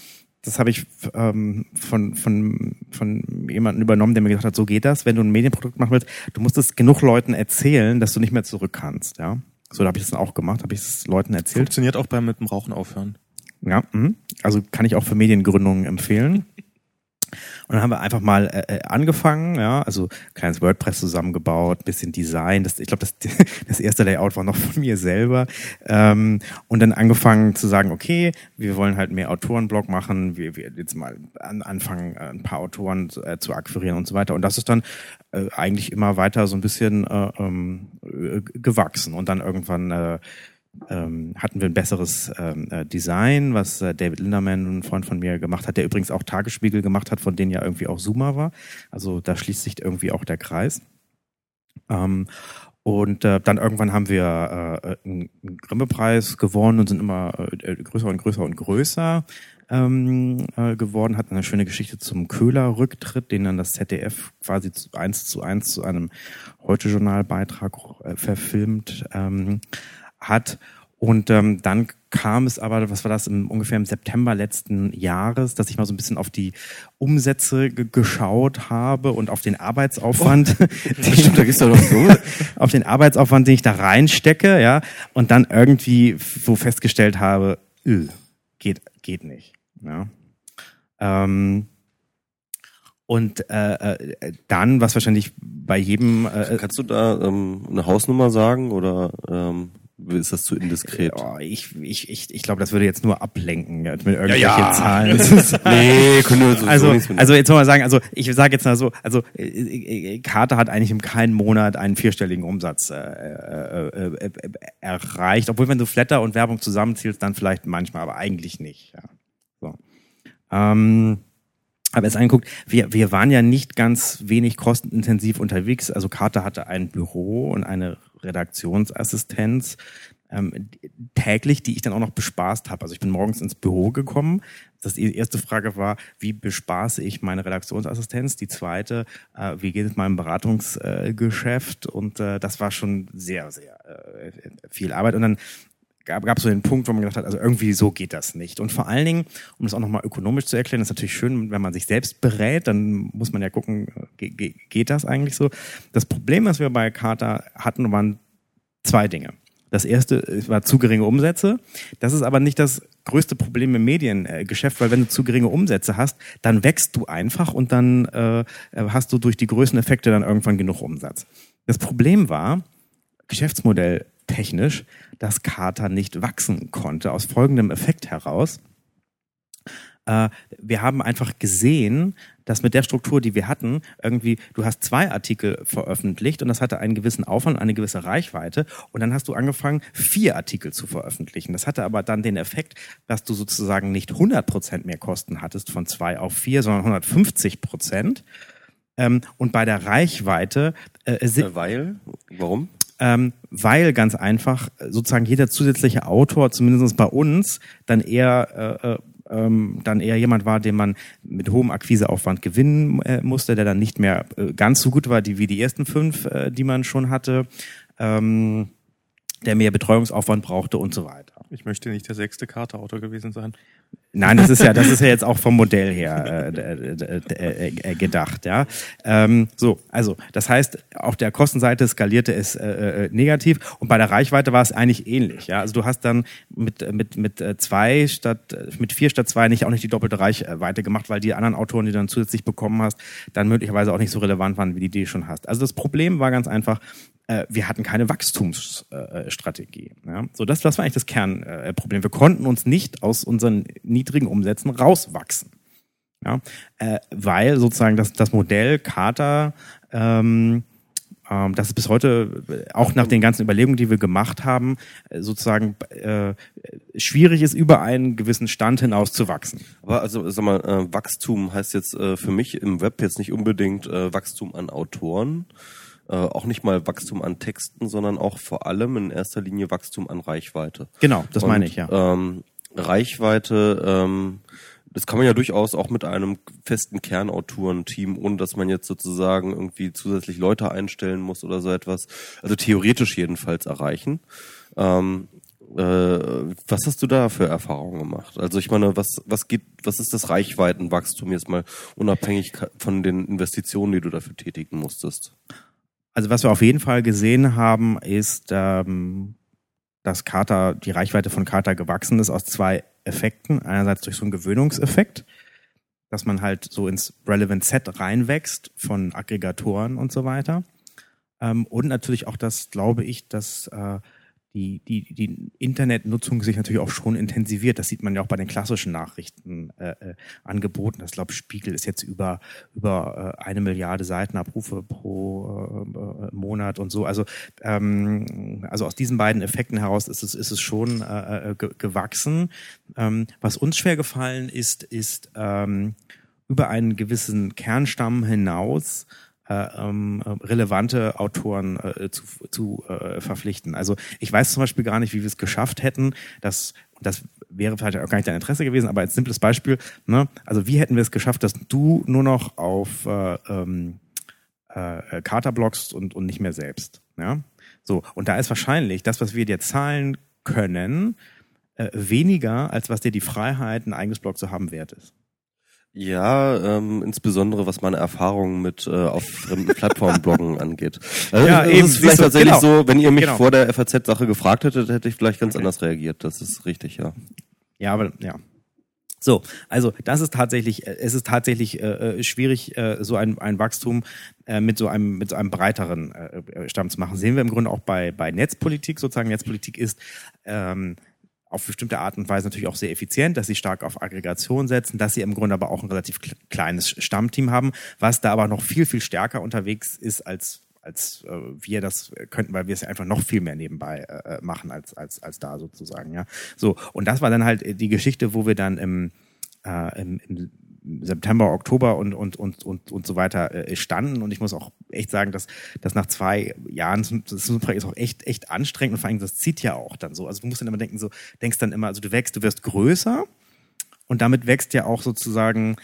S3: das habe ich ähm, von, von, von jemandem übernommen, der mir gesagt hat, so geht das, wenn du ein Medienprodukt machen willst, du musst es genug Leuten erzählen, dass du nicht mehr zurück kannst, ja. So, da habe ich das dann auch gemacht, habe ich es Leuten erzählt.
S1: Funktioniert auch beim mit dem Rauchen aufhören.
S3: Ja, mhm. also kann ich auch für Mediengründungen empfehlen. Und dann haben wir einfach mal äh, äh, angefangen, ja, also kleines WordPress zusammengebaut, bisschen Design. Das, ich glaube, das, *laughs* das erste Layout war noch von mir selber. Ähm, und dann angefangen zu sagen, okay, wir wollen halt mehr Autorenblog machen, wir, wir jetzt mal an, anfangen, äh, ein paar Autoren zu, äh, zu akquirieren und so weiter. Und das ist dann äh, eigentlich immer weiter so ein bisschen äh, ähm, äh, gewachsen. Und dann irgendwann äh, ähm, hatten wir ein besseres ähm, äh, Design, was äh, David Linderman, ein Freund von mir, gemacht hat, der übrigens auch Tagesspiegel gemacht hat, von denen ja irgendwie auch Zoomer war. Also da schließt sich irgendwie auch der Kreis. Ähm, und äh, dann irgendwann haben wir äh, einen einen Grimme-Preis gewonnen und sind immer äh, größer und größer und größer ähm, äh, geworden. Hatten eine schöne Geschichte zum Köhler-Rücktritt, den dann das ZDF quasi eins zu eins zu einem Heute-Journal-Beitrag äh, verfilmt ähm, hat. Und ähm, dann kam es aber, was war das, im, ungefähr im September letzten Jahres, dass ich mal so ein bisschen auf die Umsätze ge geschaut habe und auf den Arbeitsaufwand, *laughs* *laughs*
S2: Stimmt, da gehst du doch so. *laughs*
S3: auf den Arbeitsaufwand, den ich da reinstecke, ja, und dann irgendwie so festgestellt habe, öh, geht, geht nicht. Ja. Ähm, und äh, äh, dann, was wahrscheinlich bei jedem äh,
S2: Kannst du da ähm, eine Hausnummer sagen oder ähm, ist das zu indiskret?
S3: Oh, ich ich, ich, ich glaube, das würde jetzt nur ablenken ja, mit irgendwelchen
S2: ja.
S3: Zahlen. *laughs* Das ist,
S2: Nee, können wir so,
S3: also,
S2: so mit-
S3: also jetzt man sagen, also ich sage jetzt mal so, also äh, äh, Carter hat eigentlich in keinem Monat einen vierstelligen Umsatz äh, äh, äh, äh, erreicht, obwohl wenn du Flatter und Werbung zusammenzählst, dann vielleicht manchmal, aber eigentlich nicht. Ja. So. Ähm, aber jetzt angeguckt, wir, wir waren ja nicht ganz wenig kostenintensiv unterwegs. Also Carter hatte ein Büro und eine Redaktionsassistenz ähm, täglich, die ich dann auch noch bespaßt habe. Also ich bin morgens ins Büro gekommen. Das die erste Frage war, wie bespaße ich meine Redaktionsassistenz? Die zweite, äh, wie geht es meinem Beratungsgeschäft? und äh, das war schon sehr, sehr äh, viel Arbeit. Und dann gab gab so den Punkt, wo man gedacht hat, also irgendwie so geht das nicht. Und vor allen Dingen, um das auch nochmal ökonomisch zu erklären, ist natürlich schön, wenn man sich selbst berät, dann muss man ja gucken, ge ge geht das eigentlich so? Das Problem, was wir bei Carter hatten, waren zwei Dinge. Das erste war zu geringe Umsätze. Das ist aber nicht das größte Problem im Mediengeschäft, weil wenn du zu geringe Umsätze hast, dann wächst du einfach und dann äh, hast du durch die Größeneffekte dann irgendwann genug Umsatz. Das Problem war, Geschäftsmodell technisch, dass Carter nicht wachsen konnte, aus folgendem Effekt heraus. Äh, wir haben einfach gesehen, dass mit der Struktur, die wir hatten, irgendwie, du hast zwei Artikel veröffentlicht und das hatte einen gewissen Aufwand, eine gewisse Reichweite und dann hast du angefangen, vier Artikel zu veröffentlichen. Das hatte aber dann den Effekt, dass du sozusagen nicht 100 Prozent mehr Kosten hattest von zwei auf vier, sondern 150 Prozent. Ähm, und bei der Reichweite äh, si-
S2: Äh, Weil? Warum?
S3: Ähm, weil ganz einfach äh, sozusagen jeder zusätzliche Autor, zumindest bei uns, dann eher äh, äh, ähm, dann eher jemand war, den man mit hohem Akquiseaufwand gewinnen äh, musste, der dann nicht mehr äh, ganz so gut war die, wie die ersten fünf, äh, die man schon hatte, ähm, der mehr Betreuungsaufwand brauchte und so weiter.
S1: Ich möchte nicht der sechste Carter-Autor gewesen sein.
S3: Nein, das ist ja, das ist ja jetzt auch vom Modell her äh, äh, äh, gedacht, ja. Ähm, so, also das heißt, auf der Kostenseite skalierte es äh, äh, negativ und bei der Reichweite war es eigentlich ähnlich, ja. Also du hast dann mit mit mit äh, zwei statt mit vier statt zwei nicht auch nicht die doppelte Reichweite gemacht, weil die anderen Autoren, die du dann zusätzlich bekommen hast, dann möglicherweise auch nicht so relevant waren, wie die, die du schon hast. Also das Problem war ganz einfach, äh, wir hatten keine Wachstumsstrategie. Ja? So, das, das war eigentlich das Kernproblem. Wir konnten uns nicht aus unseren niedrigen Umsätzen rauswachsen. Ja? Äh, weil sozusagen das, das Modell Carter, ähm, ähm, das ist bis heute, äh, auch nach den ganzen Überlegungen, die wir gemacht haben, äh, sozusagen äh, schwierig ist, über einen gewissen Stand hinaus zu wachsen.
S2: Aber also sag mal, äh, Wachstum heißt jetzt äh, für mich im Web jetzt nicht unbedingt äh, Wachstum an Autoren, äh, auch nicht mal Wachstum an Texten, sondern auch vor allem in erster Linie Wachstum an Reichweite.
S3: Genau, das
S2: Und,
S3: meine ich, ja.
S2: Ähm, Reichweite, ähm, das kann man ja durchaus auch mit einem festen Kernautorenteam, ohne dass man jetzt sozusagen irgendwie zusätzlich Leute einstellen muss oder so etwas, also theoretisch jedenfalls erreichen. Ähm, äh, was hast du da für Erfahrungen gemacht? Also ich meine, was, was geht, was ist das Reichweitenwachstum jetzt mal unabhängig von den Investitionen, die du dafür tätigen musstest?
S3: Also was wir auf jeden Fall gesehen haben, ist, ähm, dass Carter, die Reichweite von Carter gewachsen ist aus zwei Effekten. Einerseits durch so einen Gewöhnungseffekt, dass man halt so ins Relevant Set reinwächst von Aggregatoren und so weiter. Ähm, und natürlich auch das, glaube ich, dass äh, die, die, die Internetnutzung sich natürlich auch schon intensiviert. Das sieht man ja auch bei den klassischen Nachrichtenangeboten. Äh, äh, Angeboten. das glaube Spiegel ist jetzt über über äh, eine Milliarde Seitenabrufe pro äh, äh, Monat und so. Also ähm, also aus diesen beiden Effekten heraus ist es ist es schon äh, äh, ge gewachsen. Ähm, was uns schwer gefallen ist ist ähm, über einen gewissen Kernstamm hinaus ähm, äh, relevante Autoren äh, zu, zu äh, verpflichten. Also ich weiß zum Beispiel gar nicht, wie wir es geschafft hätten, dass das wäre vielleicht auch gar nicht dein Interesse gewesen, aber als simples Beispiel, ne, also wie hätten wir es geschafft, dass du nur noch auf äh, ähm, äh, Kater bloggst und, und nicht mehr selbst. Ja? So, und da ist wahrscheinlich das, was wir dir zahlen können, äh, weniger, als was dir die Freiheit, ein eigenes Blog zu haben, wert ist.
S2: Ja, ähm, insbesondere was meine Erfahrungen mit äh, auf fremden Plattformen bloggen *laughs* angeht. Also,
S3: Ja,
S2: das
S3: eben,
S2: ist vielleicht
S3: du,
S2: tatsächlich
S3: genau.
S2: so, wenn ihr mich
S3: Genau.
S2: vor der FAZ-Sache gefragt hättet, hätte ich vielleicht ganz
S3: Okay.
S2: anders reagiert. Das ist richtig, ja.
S3: Ja, aber ja. So, also das ist tatsächlich, äh, es ist tatsächlich äh, äh, schwierig, äh, so ein, ein Wachstum äh, mit so einem mit so einem breiteren äh, äh, Stamm zu machen. Sehen wir im Grunde auch bei bei Netzpolitik sozusagen. Netzpolitik ist ähm, auf bestimmte Art und Weise natürlich auch sehr effizient, dass sie stark auf Aggregation setzen, dass sie im Grunde aber auch ein relativ kle- kleines Stammteam haben, was da aber noch viel viel stärker unterwegs ist als als äh, wir das könnten, weil wir es einfach noch viel mehr nebenbei äh, machen als als als da sozusagen, ja. So und das war dann halt die Geschichte, wo wir dann im äh, im, im September, Oktober und und und und und so weiter äh, standen und ich muss auch echt sagen, dass dass nach zwei Jahren das ist auch echt echt anstrengend und vor allem das zieht ja auch dann so. Also du musst dann immer denken so, denkst dann immer, also du wächst, du wirst größer und damit wächst ja auch sozusagen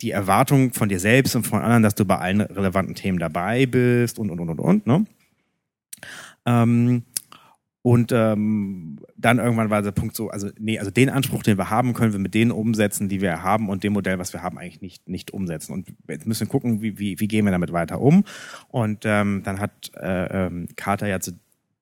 S3: die Erwartung von dir selbst und von anderen, dass du bei allen relevanten Themen dabei bist und und und und und. Ne? Ähm, und ähm, dann irgendwann war der Punkt so, also nee, also den Anspruch, den wir haben, können wir mit denen umsetzen, die wir haben und dem Modell, was wir haben, eigentlich nicht nicht umsetzen. Und jetzt müssen wir gucken, wie wie, wie gehen wir damit weiter um. Und ähm, dann hat äh, ähm, Carter ja zu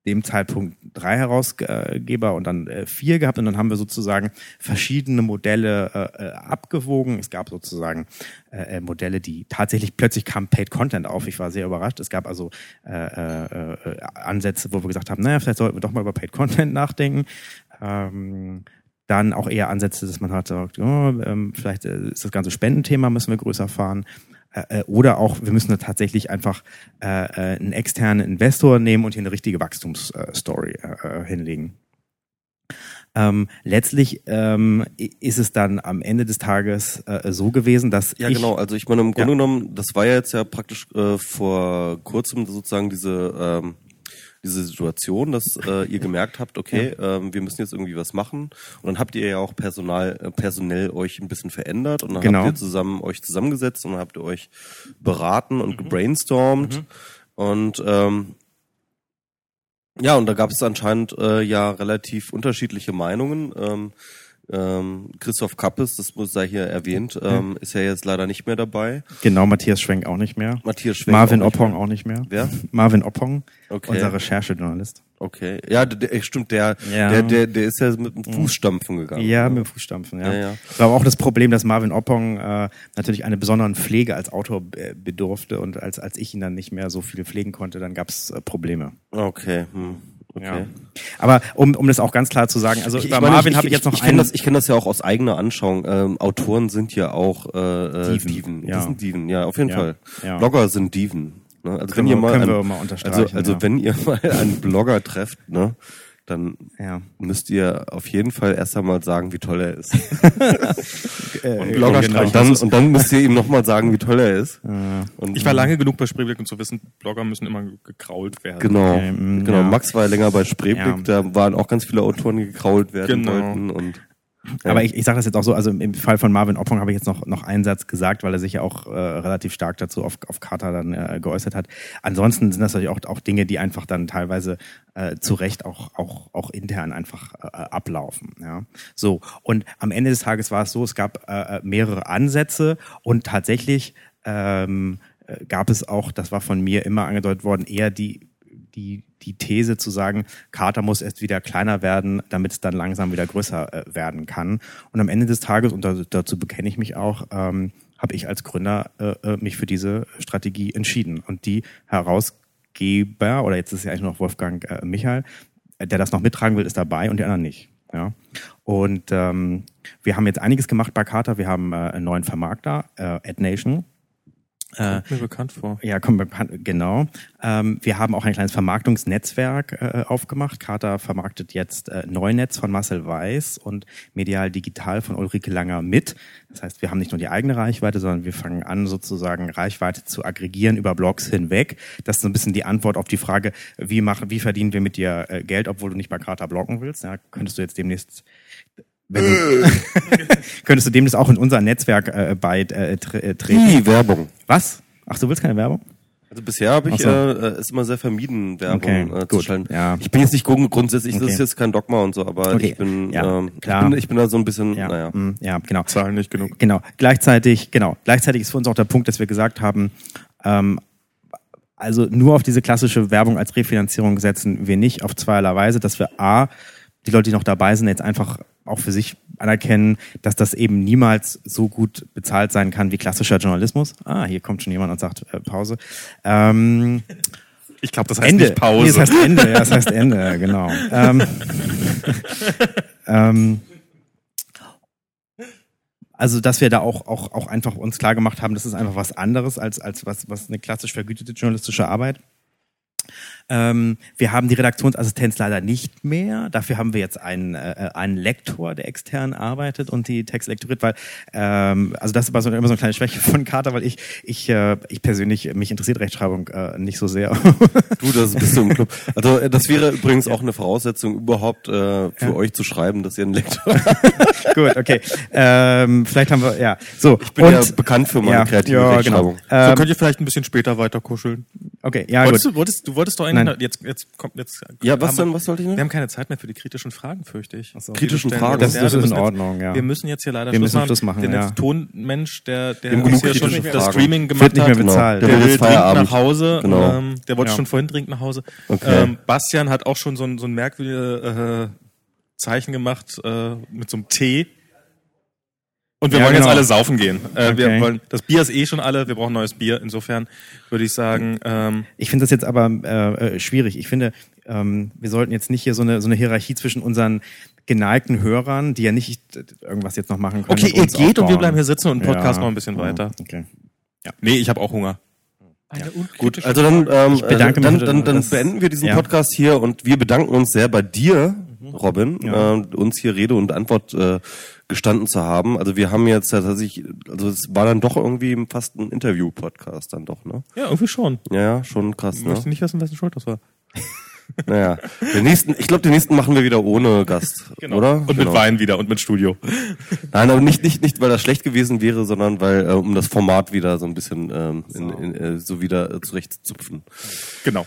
S3: dem Zeitpunkt drei Herausgeber und dann äh, vier gehabt und dann haben wir sozusagen verschiedene Modelle äh, äh, abgewogen. Es gab sozusagen äh, äh, Modelle, die tatsächlich plötzlich kam Paid Content auf. Ich war sehr überrascht. Es gab also äh, äh, Ansätze, wo wir gesagt haben, naja, vielleicht sollten wir doch mal über Paid Content nachdenken. Ähm, dann auch eher Ansätze, dass man sagt, oh, ähm, vielleicht ist das ganze Spendenthema müssen wir größer fahren. Äh, äh, oder auch, wir müssen da tatsächlich einfach äh, äh, einen externen Investor nehmen und hier eine richtige Wachstumsstory äh, hinlegen. Ähm, letztlich ähm, ist es dann am Ende des Tages äh, so gewesen, dass
S2: Ja,
S3: ich,
S2: genau. Also ich meine, im Grunde
S3: Ja.
S2: genommen, das war ja jetzt ja praktisch äh, vor kurzem sozusagen diese ähm, diese Situation, dass äh, ihr gemerkt habt, okay, ähm, wir müssen jetzt irgendwie was machen. Und dann habt ihr ja auch personal, äh, personell euch ein bisschen verändert und dann
S3: Genau.
S2: habt ihr zusammen euch zusammengesetzt und dann habt ihr euch beraten und gebrainstormt. Und ähm, ja, und da gab es anscheinend äh, ja relativ unterschiedliche Meinungen. Ähm, ähm, Christoph Kappes, das muss sei hier erwähnt, ähm, ist ja jetzt leider nicht mehr dabei.
S3: genau Matthias Schwenk auch nicht mehr,
S2: Matthias Schwenk
S3: Marvin
S2: auch
S3: Oppong
S2: mehr.
S3: auch nicht mehr.
S2: Wer? *laughs*
S3: Marvin Oppong,
S2: Okay.
S3: unser Recherchejournalist.
S2: Okay. Ja, der, stimmt, der,
S3: Ja.
S2: der, der, der ist ja mit dem Fußstampfen gegangen.
S3: Ja,
S2: ne?
S3: mit dem Fußstampfen, ja.
S2: Ja, ja.
S3: Das war aber auch das Problem, dass Marvin Oppong äh, natürlich einer besonderen Pflege als Autor bedurfte und als, als ich ihn dann nicht mehr so viel pflegen konnte, dann gab es äh, Probleme.
S2: Okay. Hm. Okay.
S3: Ja. Aber um, um das auch ganz klar zu sagen, also
S2: Ich, ich
S3: bei
S2: meine,
S3: Marvin
S2: ich,
S3: habe ich jetzt noch
S2: ich kenne
S3: einen.
S2: das, ich kenn das ja auch aus eigener Anschauung. Ähm, Autoren sind ja auch äh, äh,
S3: Dieven,
S2: Dieven.
S3: ja.
S2: Die sind Dieven, ja, auf jeden
S3: Ja,
S2: Fall.
S3: ja.
S2: Blogger sind Dieven. Ne? Also
S3: Können
S2: wenn ihr mal,
S3: wir mal
S2: also, also
S3: ja.
S2: wenn ihr *laughs* mal einen Blogger trefft, ne, dann
S3: ja.
S2: müsst ihr auf jeden Fall erst einmal sagen, wie toll er ist. *laughs*
S3: Äh,
S2: Und, Blogger
S3: genau.
S2: und, dann, und dann müsst ihr ihm nochmal sagen, wie toll er ist. Und
S1: Ich war lange genug bei Spreeblick, um zu wissen, Blogger müssen immer gekrault werden.
S2: Genau,
S3: Okay, mm,
S2: genau.
S3: ja.
S2: Max war ja länger bei Spreeblick,
S3: Ja.
S2: da waren auch ganz viele Autoren, die gekrault werden
S1: Genau.
S2: wollten und
S3: Aber ich, ich sage das jetzt auch so, also im- Fall von Marvin Oppong habe ich jetzt noch, noch einen Satz gesagt, weil er sich ja auch äh, relativ stark dazu auf, auf Carter dann äh, geäußert hat. Ansonsten sind das natürlich auch, auch Dinge, die einfach dann teilweise äh, zu Recht auch, auch, auch intern einfach äh, ablaufen. Ja? So, und am Ende des Tages war es so, es gab äh, mehrere Ansätze und tatsächlich ähm, äh, gab es auch, das war von mir immer angedeutet worden, eher die die, die These zu sagen, Carter muss erst wieder kleiner werden, damit es dann langsam wieder größer äh, werden kann. Und am Ende des Tages, und da, dazu bekenne ich mich auch, ähm, habe ich als Gründer äh, äh, mich für diese Strategie entschieden. Und die Herausgeber, oder jetzt ist es ja eigentlich noch Wolfgang äh, Michael, äh, der das noch mittragen will, ist dabei und die anderen nicht. Ja. Und ähm, wir haben jetzt einiges gemacht bei Carter. Wir haben äh, einen neuen Vermarkter, äh, AdNation. Äh,
S1: Kommt mir bekannt vor.
S3: ja, kommt bekannt, genau. Ähm, wir haben auch ein kleines Vermarktungsnetzwerk äh, aufgemacht. Carter vermarktet jetzt äh, Neunetz von Marcel Weiß und Medial Digital von Ulrike Langer mit. Das heißt, wir haben nicht nur die eigene Reichweite, sondern wir fangen an, sozusagen Reichweite zu aggregieren über Blogs hinweg. Das ist so ein bisschen die Antwort auf die Frage, wie machen, wie verdienen wir mit dir äh, Geld, obwohl du nicht bei Carter bloggen willst. Ja, könntest du jetzt demnächst du, *laughs* könntest du demnächst auch in unser Netzwerk äh, bei äh, tre äh, treten.
S2: die Werbung.
S3: Was? Ach, du willst keine Werbung?
S2: Also bisher habe ich
S3: so.
S2: äh, es immer sehr vermieden, Werbung
S3: Okay,
S2: äh, zu
S3: gut,
S2: schalten.
S3: ja.
S2: Ich bin jetzt nicht grund- grundsätzlich, das
S3: Okay.
S2: ist jetzt kein Dogma und so, aber
S3: Okay,
S2: ich bin,
S3: ja,
S2: ähm,
S3: klar.
S2: ich bin, ich bin da so ein bisschen,
S3: Ja,
S2: naja.
S3: mm, ja, genau.
S1: Zahlen nicht genug.
S3: Genau. Gleichzeitig, genau. Gleichzeitig ist für uns auch der Punkt, dass wir gesagt haben, ähm, also nur auf diese klassische Werbung als Refinanzierung setzen wir nicht auf zweierlei Weise, dass wir A, die Leute, die noch dabei sind, jetzt einfach auch für sich anerkennen, dass das eben niemals so gut bezahlt sein kann wie klassischer Journalismus. Ah, hier kommt schon jemand und sagt äh, Pause. Ähm,
S1: Ich glaube, das heißt
S3: Ende.
S1: nicht Pause.
S3: Nee, das heißt Ende, ja, das heißt Ende, genau. ähm, ähm, also, dass wir da auch, auch, auch einfach uns klar gemacht haben, das ist einfach was anderes als, als was, was eine klassisch vergütete journalistische Arbeit. Ähm, wir haben die Redaktionsassistenz leider nicht mehr. Dafür haben wir jetzt einen, äh, einen Lektor, der extern arbeitet und die Texte lektoriert, weil ähm, also das war so, immer so eine kleine Schwäche von Carter, weil ich ich äh, ich persönlich mich interessiert Rechtschreibung äh, nicht so sehr.
S2: Du, das bist du im Club. Also äh, das wäre *laughs* übrigens auch eine Voraussetzung überhaupt äh, für euch zu schreiben, dass ihr einen Lektor *laughs*
S3: Gut, okay. Ähm, vielleicht haben wir ja so. Ich
S2: bin ja bekannt für meine kreative Rechtschreibung.
S1: so
S3: Ähm,
S1: könnt ihr vielleicht ein bisschen später weiter kuscheln.
S3: okay, ja
S1: wolltest,
S3: gut.
S1: du, wolltest, du wolltest doch
S3: Nein.
S1: noch, jetzt jetzt kommt jetzt
S2: Ja, was denn? Was sollte ich noch?
S1: Wir haben keine Zeit mehr für die kritischen Fragen, fürchte ich.
S3: so.
S1: Die
S2: Kritischen Fragen.
S3: Das- das ist in Ordnung, ja.
S1: Wir müssen jetzt hier leider
S3: Wir
S1: Schluss
S3: müssen
S1: machen.
S3: Schluss machen,
S1: Den
S3: ja.
S1: Tonmensch, der der uns hier schon
S2: kritische
S1: das
S2: Fragen.
S1: Streaming gemacht
S3: Wird nicht mehr
S1: hat,
S3: bezahlt.
S1: der,
S2: Der will jetzt Feierabend.
S1: nach Hause.
S2: Genau.
S1: Ähm, der wollte
S3: Ja.
S1: schon vorhin dringend nach Hause.
S2: Okay.
S1: Ähm, Bastian hat auch schon so ein, so ein merkwürdiges äh, Zeichen gemacht äh, mit so einem T. Und wir
S3: Ja,
S1: wollen
S3: genau.
S1: jetzt alle saufen gehen. Äh, Wir
S3: Okay.
S1: wollen, das Bier ist eh schon alle, wir brauchen neues Bier. Insofern würde ich sagen, ähm,
S3: Ich finde das jetzt aber äh, äh, schwierig. Ich finde, ähm, wir sollten jetzt nicht hier so eine so eine Hierarchie zwischen unseren geneigten Hörern, die ja nicht irgendwas jetzt noch machen können.
S1: okay, ihr geht und wir
S3: aufbauen.
S1: bleiben hier sitzen und Podcast
S3: Ja.
S1: noch ein bisschen weiter.
S3: Okay.
S1: Nee, ich habe auch Hunger.
S4: Eine
S2: Gut, also dann, ähm,
S3: Ich bedanke
S2: äh, dann, dann, dann
S3: das-
S2: beenden wir diesen
S3: ja.
S2: Podcast hier und wir bedanken uns sehr bei dir, Robin,
S3: Ja.
S2: äh, uns hier Rede und Antwort äh, gestanden zu haben. Also wir haben jetzt tatsächlich, also es war dann doch irgendwie fast ein Interview-Podcast dann doch, ne?
S1: Ja, irgendwie schon.
S2: Ja, ja, schon krass,
S1: Ich
S2: ne?
S1: möchte nicht wissen, wessen Schuld das war. *laughs*
S2: Naja, den nächsten, ich glaube, den nächsten machen wir wieder ohne Gast, oder?
S1: Und mit
S2: Genau.
S1: Wein wieder und mit Studio. *laughs*
S2: Nein, aber nicht, nicht, nicht, weil das schlecht gewesen wäre, sondern weil, äh, um das Format wieder so ein bisschen ähm, in, in, äh, so wieder äh, zurechtzupfen.
S1: Genau.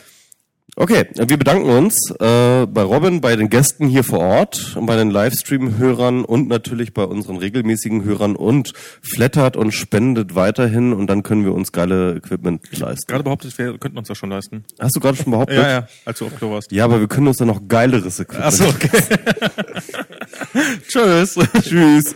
S2: Okay, wir bedanken uns äh, bei Robin, bei den Gästen hier vor Ort, und bei den Livestream-Hörern und natürlich bei unseren regelmäßigen Hörern und flattert und spendet weiterhin und dann können wir uns geile Equipment leisten.
S1: Gerade behauptet, wir könnten uns das schon leisten.
S2: Hast du gerade schon behauptet?
S1: Ja, ja, als du auf Klo warst.
S2: Ja, aber wir können uns dann noch geileres Equipment.
S1: Achso, okay. *laughs* *laughs* Tschüss.
S2: Tschüss.